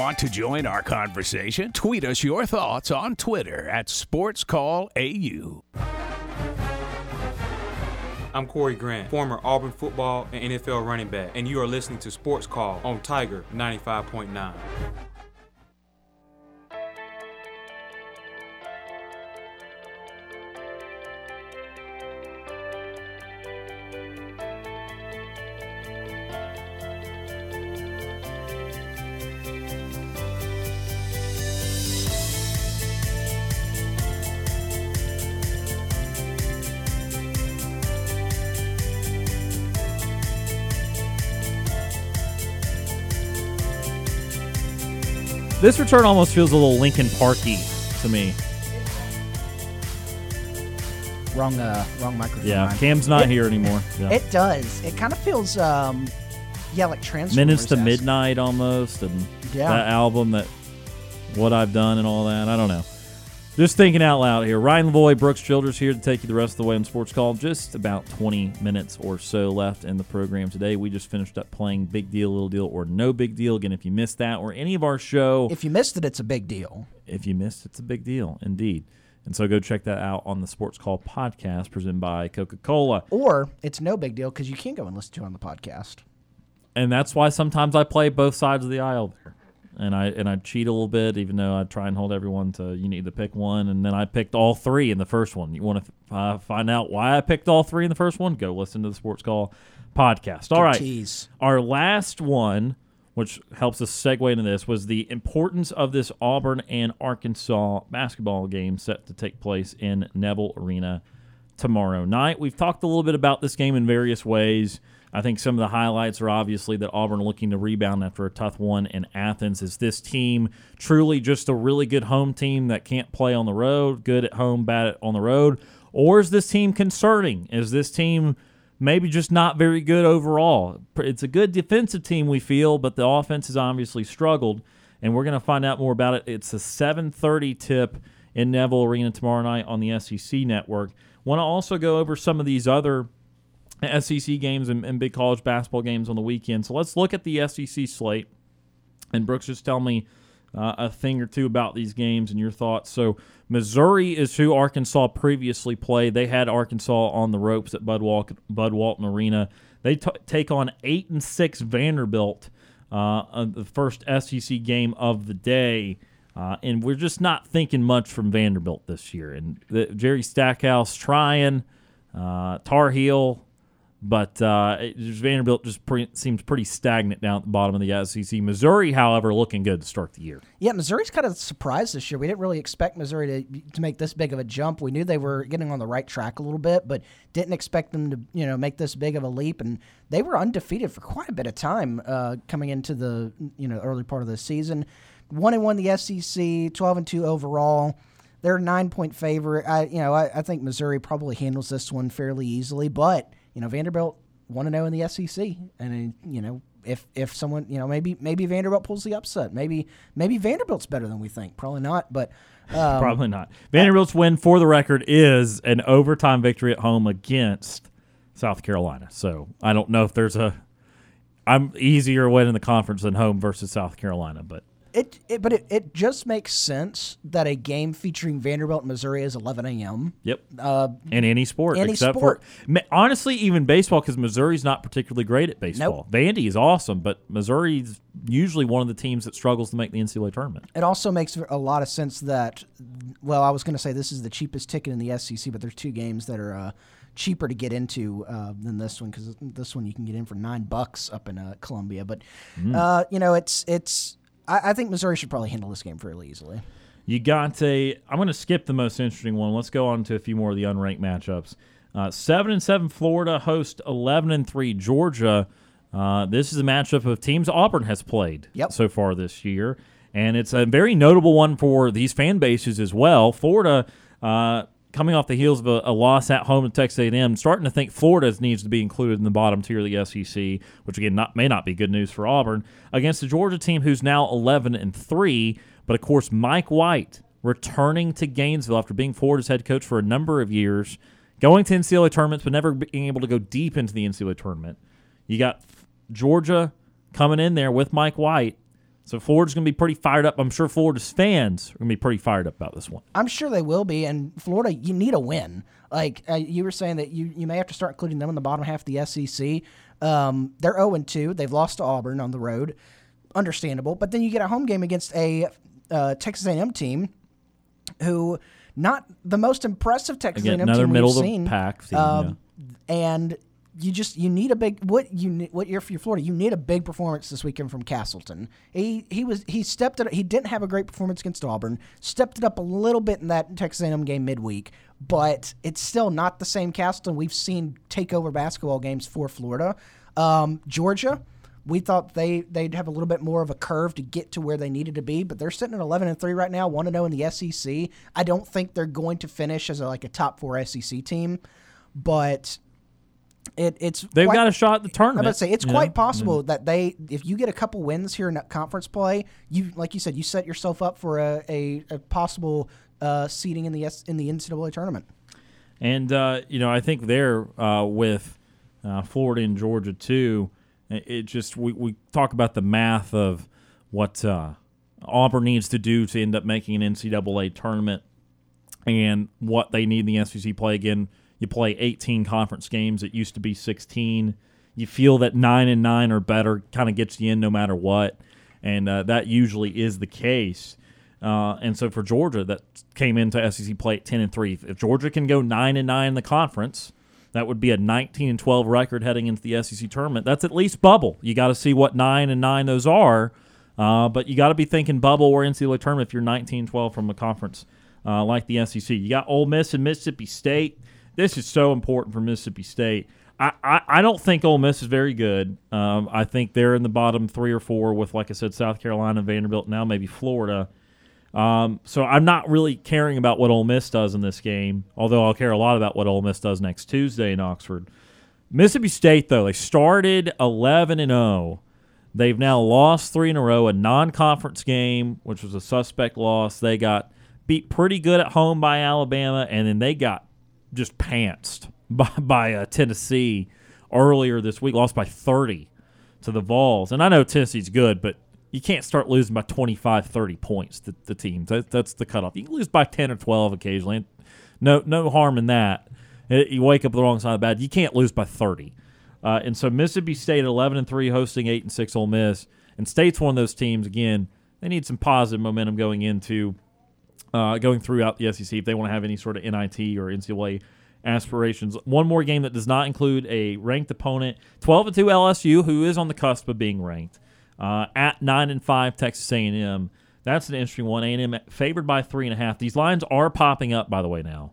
[SPEAKER 1] Want to join our conversation? Tweet us your thoughts on Twitter at SportsCallAU.
[SPEAKER 10] I'm Corey Grant, former Auburn football and NFL running back, and you are listening to Sports Call on Tiger 95.9.
[SPEAKER 2] This return almost feels a little Linkin Parky to me.
[SPEAKER 6] Wrong, uh, wrong microphone.
[SPEAKER 2] Yeah,
[SPEAKER 6] line.
[SPEAKER 2] Cam's not
[SPEAKER 6] It-
[SPEAKER 2] here anymore. Yeah.
[SPEAKER 6] It does. It kind of feels, um, yeah, like Transformers.
[SPEAKER 2] Minutes to. Midnight almost, and
[SPEAKER 6] Yeah.
[SPEAKER 2] that album that what I've done and all that. I don't know. Just thinking out loud here. Ryan Lavoie, Brooks Childers here to take you the rest of the way on Sports Call. Just about 20 minutes or so left in the program today. We just finished up playing Big Deal, Little Deal, or No Big Deal. Again, if you missed that or any of our show,
[SPEAKER 6] If you missed it, it's a big deal.
[SPEAKER 2] if you missed, it's a big deal indeed. And so go check that out on the Sports Call podcast presented by Coca Cola.
[SPEAKER 6] Or it's no big deal because you can go and listen to it on the podcast.
[SPEAKER 2] And that's why sometimes I play both sides of the aisle there. And I and I cheat a little bit, even though I try and hold everyone to you need to pick one, and then I picked all three in the first one. You want to uh, find out why I picked all three in the first one? Go listen to the Sports Call podcast. All right,
[SPEAKER 6] tease.
[SPEAKER 2] our last one, which helps us segue into this, was the importance of this Auburn and Arkansas basketball game set to take place in Neville Arena tomorrow night. We've talked a little bit about this game in various ways. I think some of the highlights are obviously that Auburn looking to rebound after a tough one in Athens. Is this team truly just a really good home team that can't play on the road, good at home, bad on the road? Or is this team concerning? Is this team maybe just not very good overall? It's a good defensive team, we feel, but the offense has obviously struggled, and we're going to find out more about it. It's a 7:30 tip in Neville Arena tomorrow night on the SEC network. Want to also go over some of these other SEC games and, and big college basketball games on the weekend. So let's look at the SEC slate. And Brooks, just tell me uh, a thing or two about these games and your thoughts. So Missouri is who Arkansas previously played. They had Arkansas on the ropes at Bud, Walk, Bud Walton Arena. They t- take on eight and six Vanderbilt, uh, the first SEC game of the day. Uh, and we're just not thinking much from Vanderbilt this year. And the, Jerry Stackhouse trying, uh, Tar Heel, but uh, Vanderbilt just pre- seems pretty stagnant down at the bottom of the SEC. Missouri, however, looking good to start the year.
[SPEAKER 6] Yeah, Missouri's kind of surprised this year. We didn't really expect Missouri to to make this big of a jump. We knew they were getting on the right track a little bit, but didn't expect them to you know make this big of a leap. And they were undefeated for quite a bit of time uh, coming into the you know early part of the season. One and one the SEC, twelve and two overall. They're a nine point favorite. I you know I, I think Missouri probably handles this one fairly easily, but you know Vanderbilt want to know in the SEC, and uh, you know if if someone you know maybe maybe Vanderbilt pulls the upset, maybe maybe Vanderbilt's better than we think. Probably not, but um,
[SPEAKER 2] Probably not. Vanderbilt's win, for the record, is an overtime victory at home against South Carolina. So I don't know if there's a. I'm easier win in the conference than home versus South Carolina, but
[SPEAKER 6] It, it but it, it just makes sense that a game featuring Vanderbilt Missouri is 11 a.m.
[SPEAKER 2] Yep.
[SPEAKER 6] Uh,
[SPEAKER 2] in any sport
[SPEAKER 6] any
[SPEAKER 2] except
[SPEAKER 6] sport.
[SPEAKER 2] for honestly even baseball because Missouri's not particularly great at baseball. Vandy is awesome, but Missouri's usually one of the teams that struggles to make the NCAA tournament.
[SPEAKER 6] It also makes a lot of sense that, well, I was going to say this is the cheapest ticket in the SEC, but there's two games that are uh, cheaper to get into uh, than this one because this one you can get in for nine bucks up in uh, Columbia. But
[SPEAKER 2] Mm.
[SPEAKER 6] uh, you know, it's it's. I, I think Missouri should probably handle this game fairly easily.
[SPEAKER 2] You got a. I'm going to skip the most interesting one. Let's go on to a few more of the unranked matchups. Uh, seven and seven Florida host eleven and three Georgia. Uh, this is a matchup of teams Auburn has played
[SPEAKER 6] Yep.
[SPEAKER 2] so far this year, and it's a very notable one for these fan bases as well. Florida. Uh, Coming off the heels of a, a loss at home to Texas A&M, starting to think Florida needs to be included in the bottom tier of the SEC, which again not, may not be good news for Auburn against the Georgia team who's now 11 and three. But of course, Mike White returning to Gainesville after being Florida's head coach for a number of years, going to NCAA tournaments, but never being able to go deep into the NCAA tournament. You got Georgia coming in there with Mike White. So Florida's going to be pretty fired up. I'm sure Florida's fans are going to be pretty fired up about this one.
[SPEAKER 6] I'm sure they will be. And Florida, you need a win. Like uh, you were saying that you, you may have to start including them in the bottom half of the SEC. Um, they're 0 2. They've lost to Auburn on the road. Understandable. But then you get a home game against a uh, Texas A&M team who not the most impressive Texas
[SPEAKER 2] Again,
[SPEAKER 6] A&M
[SPEAKER 2] another
[SPEAKER 6] team
[SPEAKER 2] middle
[SPEAKER 6] we've seen.
[SPEAKER 2] of the pack team,
[SPEAKER 6] Um, And you just you need a big what you what year for your Florida you need a big performance this weekend from Castleton. He he was he stepped it he didn't have a great performance against Auburn. Stepped it up a little bit in that Texas A&M game midweek, but it's still not the same Castleton we've seen take over basketball games for Florida. Um, Georgia. We thought they they'd have a little bit more of a curve to get to where they needed to be, but they're sitting at 11 and 3 right now, 1 to 0 in the SEC. I don't think they're going to finish as a, like a top 4 SEC team, but it, it's
[SPEAKER 2] They've
[SPEAKER 6] quite-
[SPEAKER 2] got a shot at the tournament.
[SPEAKER 6] I'm about to say it's quite
[SPEAKER 2] know?
[SPEAKER 6] possible that they, if you get a couple wins here in conference play, you like you said, you set yourself up for a, a, a possible uh, seeding in the S, in the NCAA tournament.
[SPEAKER 2] And uh, you know, I think there uh, with uh, Florida and Georgia too, it, it just we, we talk about the math of what uh, Auburn needs to do to end up making an NCAA tournament. and what they need in the SEC play. Again, you play 18 conference games. It used to be 16. You feel that nine and nine or better kind of gets you in no matter what, and uh, that usually is the case. Uh, and so for Georgia, that came into SEC play at 10 and three. If Georgia can go nine and nine in the conference, that would be a 19 and 12 record heading into the SEC tournament. That's at least bubble. You got to see what nine and nine those are, uh, but you got to be thinking bubble or NCAA tournament if you're 19 12 from a conference uh, like the SEC. You got Ole Miss and Mississippi State. This is so important for Mississippi State. I, I, I don't think Ole Miss is very good. Um, I think they're in the bottom three or four with, like I said, South Carolina, Vanderbilt, now maybe Florida. Um, so I'm not really caring about what Ole Miss does in this game, although I'll care a lot about what Ole Miss does next Tuesday in Oxford. Mississippi State, though, they started 11 and 0. They've now lost three in a row. A non-conference game, which was a suspect loss. They got beat pretty good at home by Alabama, and then they got just pantsed by, by uh, Tennessee earlier this week. Lost by 30 to the Vols. And I know Tennessee's good, but you can't start losing by 25, 30 points to the teams. That, that's the cutoff. You can lose by 10 or 12 occasionally. No, no harm in that. You wake up the wrong side of the bed. You can't lose by 30. Uh, and so Mississippi State at 11 and 3 hosting 8 and 6 Ole Miss. And State's one of those teams, again, they need some positive momentum going into uh, going throughout the SEC if they want to have any sort of NIT or NCAA aspirations. One more game that does not include a ranked opponent 12 and 2 LSU, who is on the cusp of being ranked. Uh, at nine and five, Texas A&M. That's an interesting one. A&M favored by three and a half. These lines are popping up, by the way, now.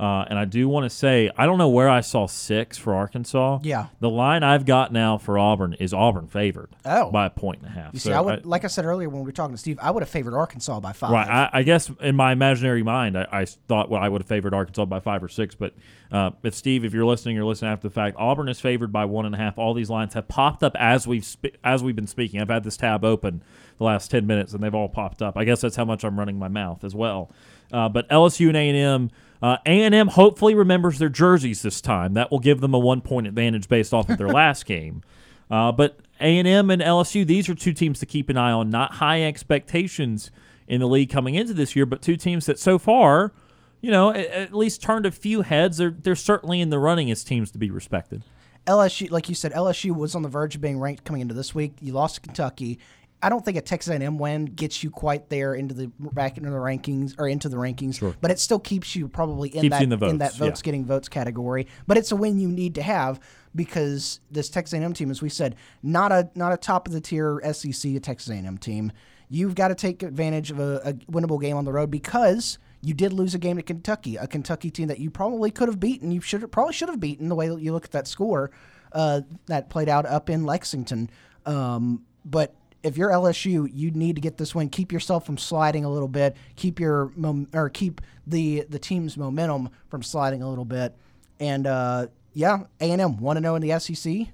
[SPEAKER 2] Uh, and I do want to say, I don't know where I saw six for Arkansas.
[SPEAKER 6] Yeah.
[SPEAKER 2] The line I've got now for Auburn is Auburn favored
[SPEAKER 6] Oh.
[SPEAKER 2] by a point and a half.
[SPEAKER 6] You
[SPEAKER 2] So
[SPEAKER 6] see, I would, like I said earlier when we were talking to Steve, I would have favored Arkansas by five.
[SPEAKER 2] Right. I, I guess in my imaginary mind, I, I thought well, I would have favored Arkansas by five or six. But uh, if Steve, if you're listening, you're listening after the fact. Auburn is favored by one and a half. All these lines have popped up as we've spe- as we've been speaking. I've had this tab open the last ten minutes, and they've all popped up. I guess that's how much I'm running my mouth as well. Uh, but LSU and A&M. Uh, A&M hopefully remembers their jerseys this time. That will give them a one point advantage based off of their last game. Uh, but A&M and LSU, these are two teams to keep an eye on. Not high expectations in the league coming into this year, but two teams that so far, you know, at, at least turned a few heads. They're they're certainly in the running as teams to be respected.
[SPEAKER 6] LSU, like you said, LSU was on the verge of being ranked coming into this week. You lost to Kentucky. I don't think a Texas A&M win gets you quite there into the back into the rankings or into the rankings,
[SPEAKER 2] Sure.
[SPEAKER 6] but it still keeps you probably in
[SPEAKER 2] Keeps
[SPEAKER 6] that
[SPEAKER 2] in votes,
[SPEAKER 6] that votes
[SPEAKER 2] yeah.
[SPEAKER 6] getting votes category. But it's a win you need to have because this Texas A&M team, as we said, not a not a top of the tier SEC Texas A&M team. You've got to take advantage of a, a winnable game on the road because you did lose a game to Kentucky, a Kentucky team that you probably could have beaten. You should probably should have beaten the way that you look at that score uh, that played out up in Lexington. Um, but if you're LSU, you need to get this win. Keep yourself from sliding a little bit. Keep your mom- or keep the the team's momentum from sliding a little bit. And uh, yeah, A and M one to zero in the SEC.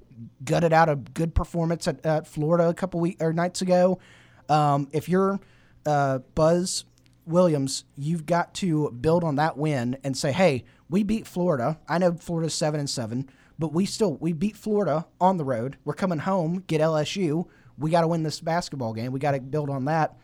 [SPEAKER 6] Gutted out a good performance at, at Florida a couple week or nights ago. Um, if you're uh, Buzz Williams, you've got to build on that win and say, "Hey, we beat Florida. I know Florida's seven and seven, but we still we beat Florida on the road. We're coming home, get LSU. We got to win this basketball game. We got to build on that.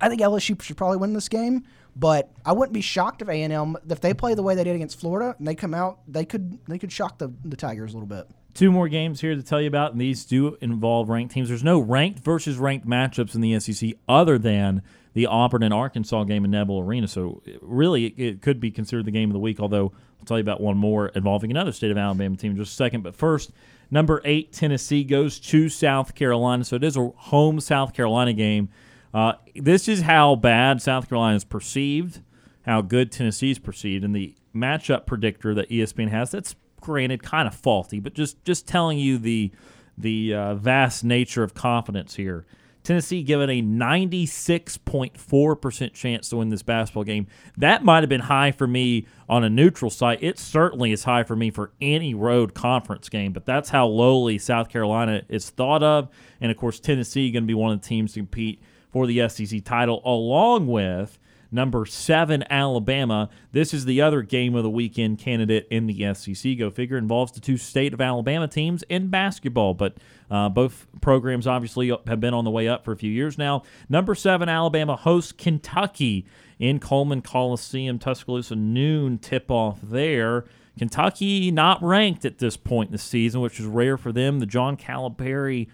[SPEAKER 6] I think LSU should probably win this game, but I wouldn't be shocked if A and M if they play the way they did against Florida and they come out, they could they could shock the the Tigers a little bit.
[SPEAKER 2] Two more games here to tell you about, and these do involve ranked teams. There's no ranked versus ranked matchups in the SEC other than the Auburn and Arkansas game in Neville Arena. So, really, it, could be considered the game of the week, although I'll tell you about one more involving another state of Alabama team in just a second. But first, number eight, Tennessee goes to South Carolina. So, it is a home South Carolina game. Uh, this is how bad South Carolina is perceived, how good Tennessee is perceived, and the matchup predictor that ESPN has. That's granted kind of faulty, but just just telling you the the uh, vast nature of confidence here. Tennessee given a 96.4% chance to win this basketball game. That might have been high for me on a neutral site. It certainly is high for me for any road conference game, but that's how lowly South Carolina is thought of. And of course, Tennessee going to be one of the teams to compete for the SEC title, along with number seven Alabama. This is the other game of the weekend candidate in the SEC. Go figure involves the two state of Alabama teams in basketball, but uh, both programs obviously have been on the way up for a few years now. Number seven Alabama hosts Kentucky in Coleman Coliseum, Tuscaloosa noon tip off there. Kentucky not ranked at this point in the season, which is rare for them. The John Calipari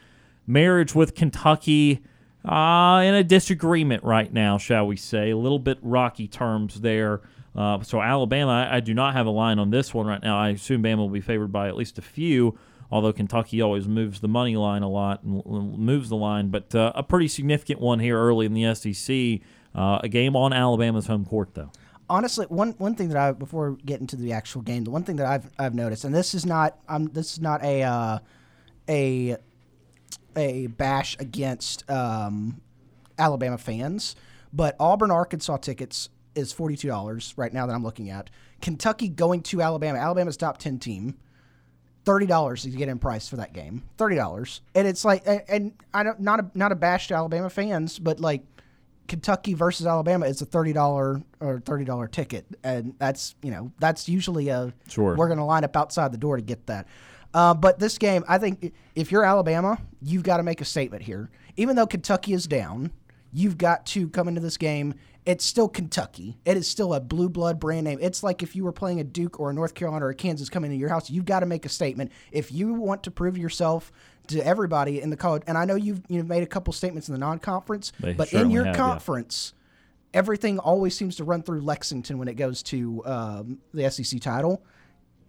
[SPEAKER 2] marriage with Kentucky uh, in a disagreement right now, shall we say. A little bit rocky terms there. Uh, so Alabama, I, I, do not have a line on this one right now. I assume Bama will be favored by at least a few, although Kentucky always moves the money line a lot and moves the line. But uh, a pretty significant one here early in the SEC. Uh, a game on Alabama's home court, though.
[SPEAKER 6] Honestly, one, one thing that I before getting to the actual game, the one thing that I've I've noticed, and this is not um, this is not a uh, a a bash against um, Alabama fans, but Auburn Arkansas tickets is forty two dollars right now that I'm looking at. Kentucky going to Alabama, Alabama's top ten team, thirty dollars to get in price for that game. Thirty dollars, and it's like, and, and I don't not a not a bash to Alabama fans, but like Kentucky versus Alabama is a thirty dollar or thirty dollar ticket, and that's you know that's usually a
[SPEAKER 2] sure
[SPEAKER 6] we're going to line up outside the door to get that. Uh, but this game, I think if you're Alabama, you've got to make a statement here. Even though Kentucky is down, you've got to come into this game. It's still Kentucky. It is still a blue blood brand name. It's like if you were playing a Duke or a North Carolina or a Kansas coming into your house. You've got to make a statement. If you want to prove yourself to everybody in the college, and I know you've you've made a couple statements in the non-conference, but in your
[SPEAKER 2] have,
[SPEAKER 6] conference, yeah. everything always seems to run through Lexington when it goes to um, the SEC title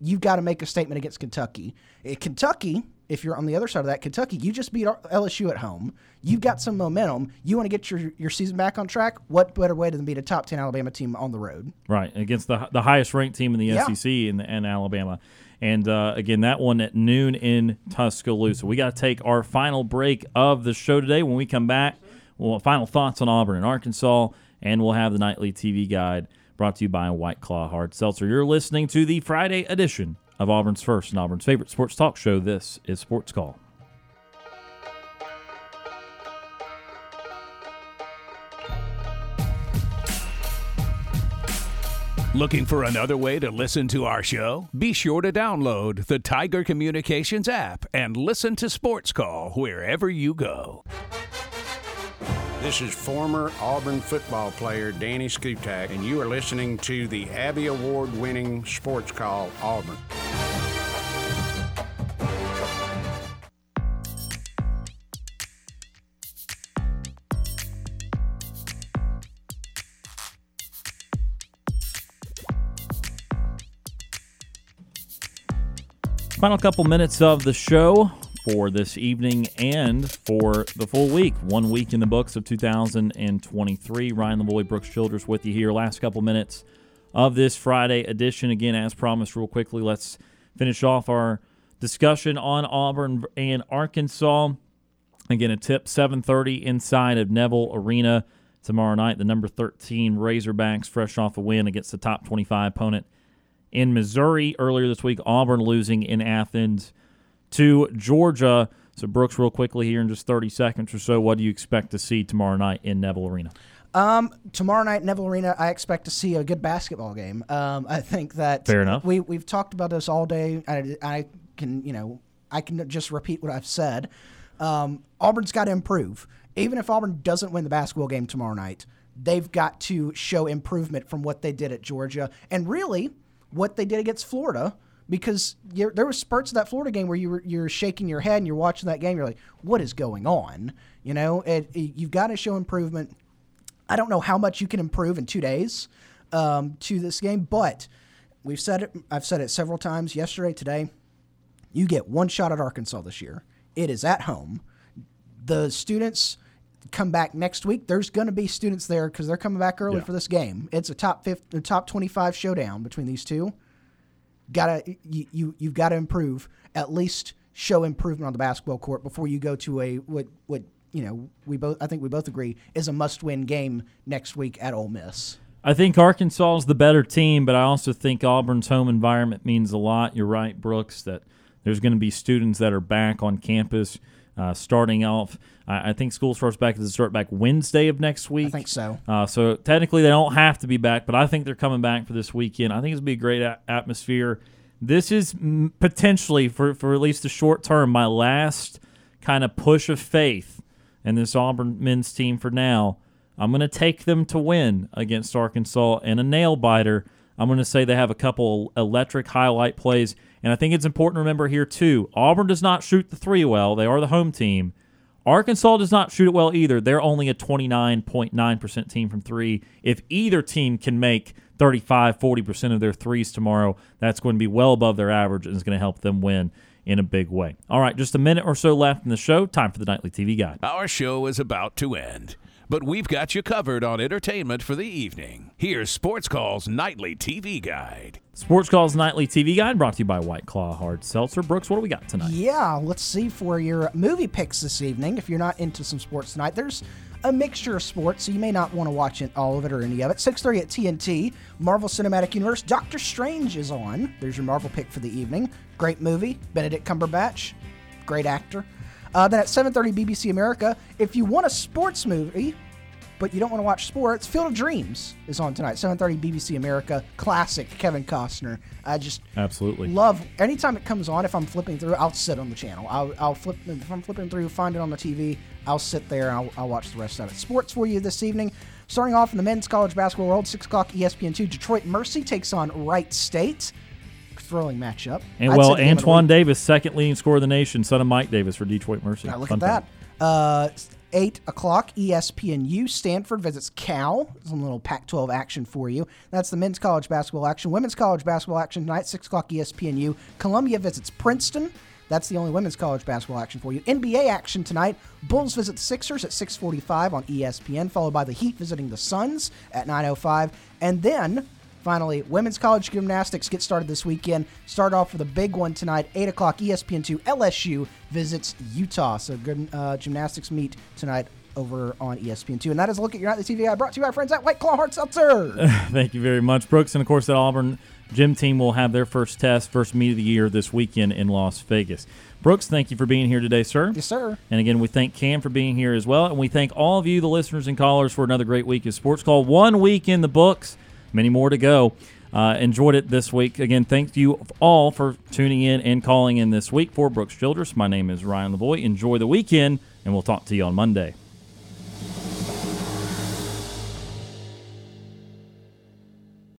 [SPEAKER 6] you've got to make a statement against Kentucky. Eh, Kentucky, if you're on the other side of that, Kentucky, you just beat LSU at home. You've got some momentum. You want to get your, your season back on track. What better way than beat a top 10 Alabama team on the road?
[SPEAKER 2] Right, against the, the highest ranked team in the yeah. SEC in, in Alabama. And uh, again, that one at noon in Tuscaloosa. We got to take our final break of the show today. When we come back, well, final thoughts on Auburn and Arkansas, and we'll have the nightly TV guide brought to you by White Claw Hard Seltzer. You're listening to the Friday edition of Auburn's first and Auburn's favorite sports talk show. This is Sports Call.
[SPEAKER 1] Looking for another way to listen to our show? Be sure to download the Tiger Communications app and listen to Sports Call wherever you go.
[SPEAKER 11] This is former Auburn football player Danny Skutak, and you are listening to the Abby Award winning sports call Auburn.
[SPEAKER 2] Final couple minutes of the show for this evening and for the full week. One week in the books of 2023. Ryan Lavoie, Brooks Childress with you here. Last couple minutes of this Friday edition. Again, as promised, real quickly, let's finish off our discussion on Auburn and Arkansas. Again, a tip 7:30 inside of Neville Arena tomorrow night. The number 13 Razorbacks, fresh off a win against the top 25 opponent in Missouri earlier this week. Auburn losing in Athens to Georgia. So, Brooks, real quickly here in just 30 seconds or so, what do you expect to see tomorrow night in Neville Arena?
[SPEAKER 6] Um, tomorrow night, Neville Arena, I expect to see a good basketball game. Um, I think that
[SPEAKER 2] fair enough.
[SPEAKER 6] We we've talked about this all day. I, I can you know I can just repeat what I've said. Um, Auburn's got to improve. Even if Auburn doesn't win the basketball game tomorrow night, they've got to show improvement from what they did at Georgia and really what they did against Florida because there were spurts of that Florida game where you were you're shaking your head and you're watching that game. You're like, what is going on? You know, it, it, you've got to show improvement. I don't know how much you can improve in two days um, to this game, but we've said it. I've said it several times yesterday, today. You get one shot at Arkansas this year. It is at home. The students come back next week. There's going to be students there because they're coming back early yeah. for this game. It's a top 50, top 25 showdown between these two gotta you, you you've got to improve at least show improvement on the basketball court before you go to a what what you know we both I think we both agree is a must win game next week at Ole Miss.
[SPEAKER 2] I think Arkansas is the better team, but I also think Auburn's home environment means a lot. You're right, Brooks, that there's going to be students that are back on campus. Uh, starting off. I, I think school starts back. It start back Wednesday of next week? I
[SPEAKER 6] think so.
[SPEAKER 2] Uh, so technically, they don't have to be back, but I think they're coming back for this weekend. I think it's be a great a- atmosphere. This is mm, potentially, for for at least the short term, my last kind of push of faith in this Auburn men's team for now. I'm going to take them to win against Arkansas and a nail biter. I'm going to say they have a couple electric highlight plays. And I think it's important to remember here, too Auburn does not shoot the three well. They are the home team. Arkansas does not shoot it well either. They're only a 29.9% team from three. If either team can make 35, 40% of their threes tomorrow, that's going to be well above their average and is going to help them win in a big way. All right, just a minute or so left in the show. Time for the nightly TV guide.
[SPEAKER 1] Our show is about to end, but we've got you covered on entertainment for the evening. Here's Sports Call's nightly TV guide.
[SPEAKER 2] Sports Call's nightly TV guide brought to you by White Claw Hard Seltzer. Brooks, what do we got tonight?
[SPEAKER 6] Yeah, let's see for your movie picks this evening. If you're not into some sports tonight, there's a mixture of sports, so you may not want to watch it, all of it or any of it. 6:30 at TNT, Marvel Cinematic Universe. Doctor Strange is on. There's your Marvel pick for the evening. Great movie. Benedict Cumberbatch, great actor. Uh, then at 7:30 BBC America, if you want a sports movie, but you don't want to watch sports, Field of Dreams is on tonight. 7:30 BBC America, classic Kevin Costner. I just
[SPEAKER 2] Absolutely.
[SPEAKER 6] love anytime it comes on. If I'm flipping through, I'll sit on the channel. I'll, I'll flip if I'm flipping through, find it on the TV. I'll sit there I'll, I'll watch the rest of it. Sports for you this evening. Starting off in the men's college basketball world, six o'clock E ESPN2. Detroit Mercy takes on Wright State. Thrilling matchup.
[SPEAKER 2] And
[SPEAKER 6] I'd
[SPEAKER 2] well,
[SPEAKER 6] say the game of the
[SPEAKER 2] Antoine. Davis, second leading scorer of the nation, son of Mike Davis for Detroit Mercy.
[SPEAKER 6] Now look
[SPEAKER 2] Fun
[SPEAKER 6] at that. Uh, 8 o'clock, ESPNU. Stanford visits Cal. Some little Pac 12 action for you. That's the men's college basketball action. Women's college basketball action tonight, 6 o'clock ESPNU. Columbia visits Princeton. That's the only women's college basketball action for you. NBA action tonight. Bulls visit the Sixers at 6:45 on ESPN, followed by the Heat visiting the Suns at 9:05, and then Finally, women's college gymnastics get started this weekend. Start off with a big one tonight, 8 o'clock, E ESPN2. LSU visits Utah. So good uh, gymnastics meet tonight over on E ESPN2. And that is a look at your nightly TV guide brought to you by our friends at White Claw Hard Seltzer.
[SPEAKER 2] Thank you very much, Brooks. And of course, that Auburn gym team will have their first test, first meet of the year this weekend in Las Vegas. Brooks, thank you for being here today, sir.
[SPEAKER 6] yes, sir.
[SPEAKER 2] And again, we thank Cam for being here as well. And we thank all of you, the listeners and callers, for another great week of Sports Call. One week in the books, many more to go. Uh, enjoyed it this week. Again, thank you all for tuning in and calling in this week. For Brooks Childress, my name is Ryan Lavoie. Enjoy the weekend, and we'll talk to you on Monday.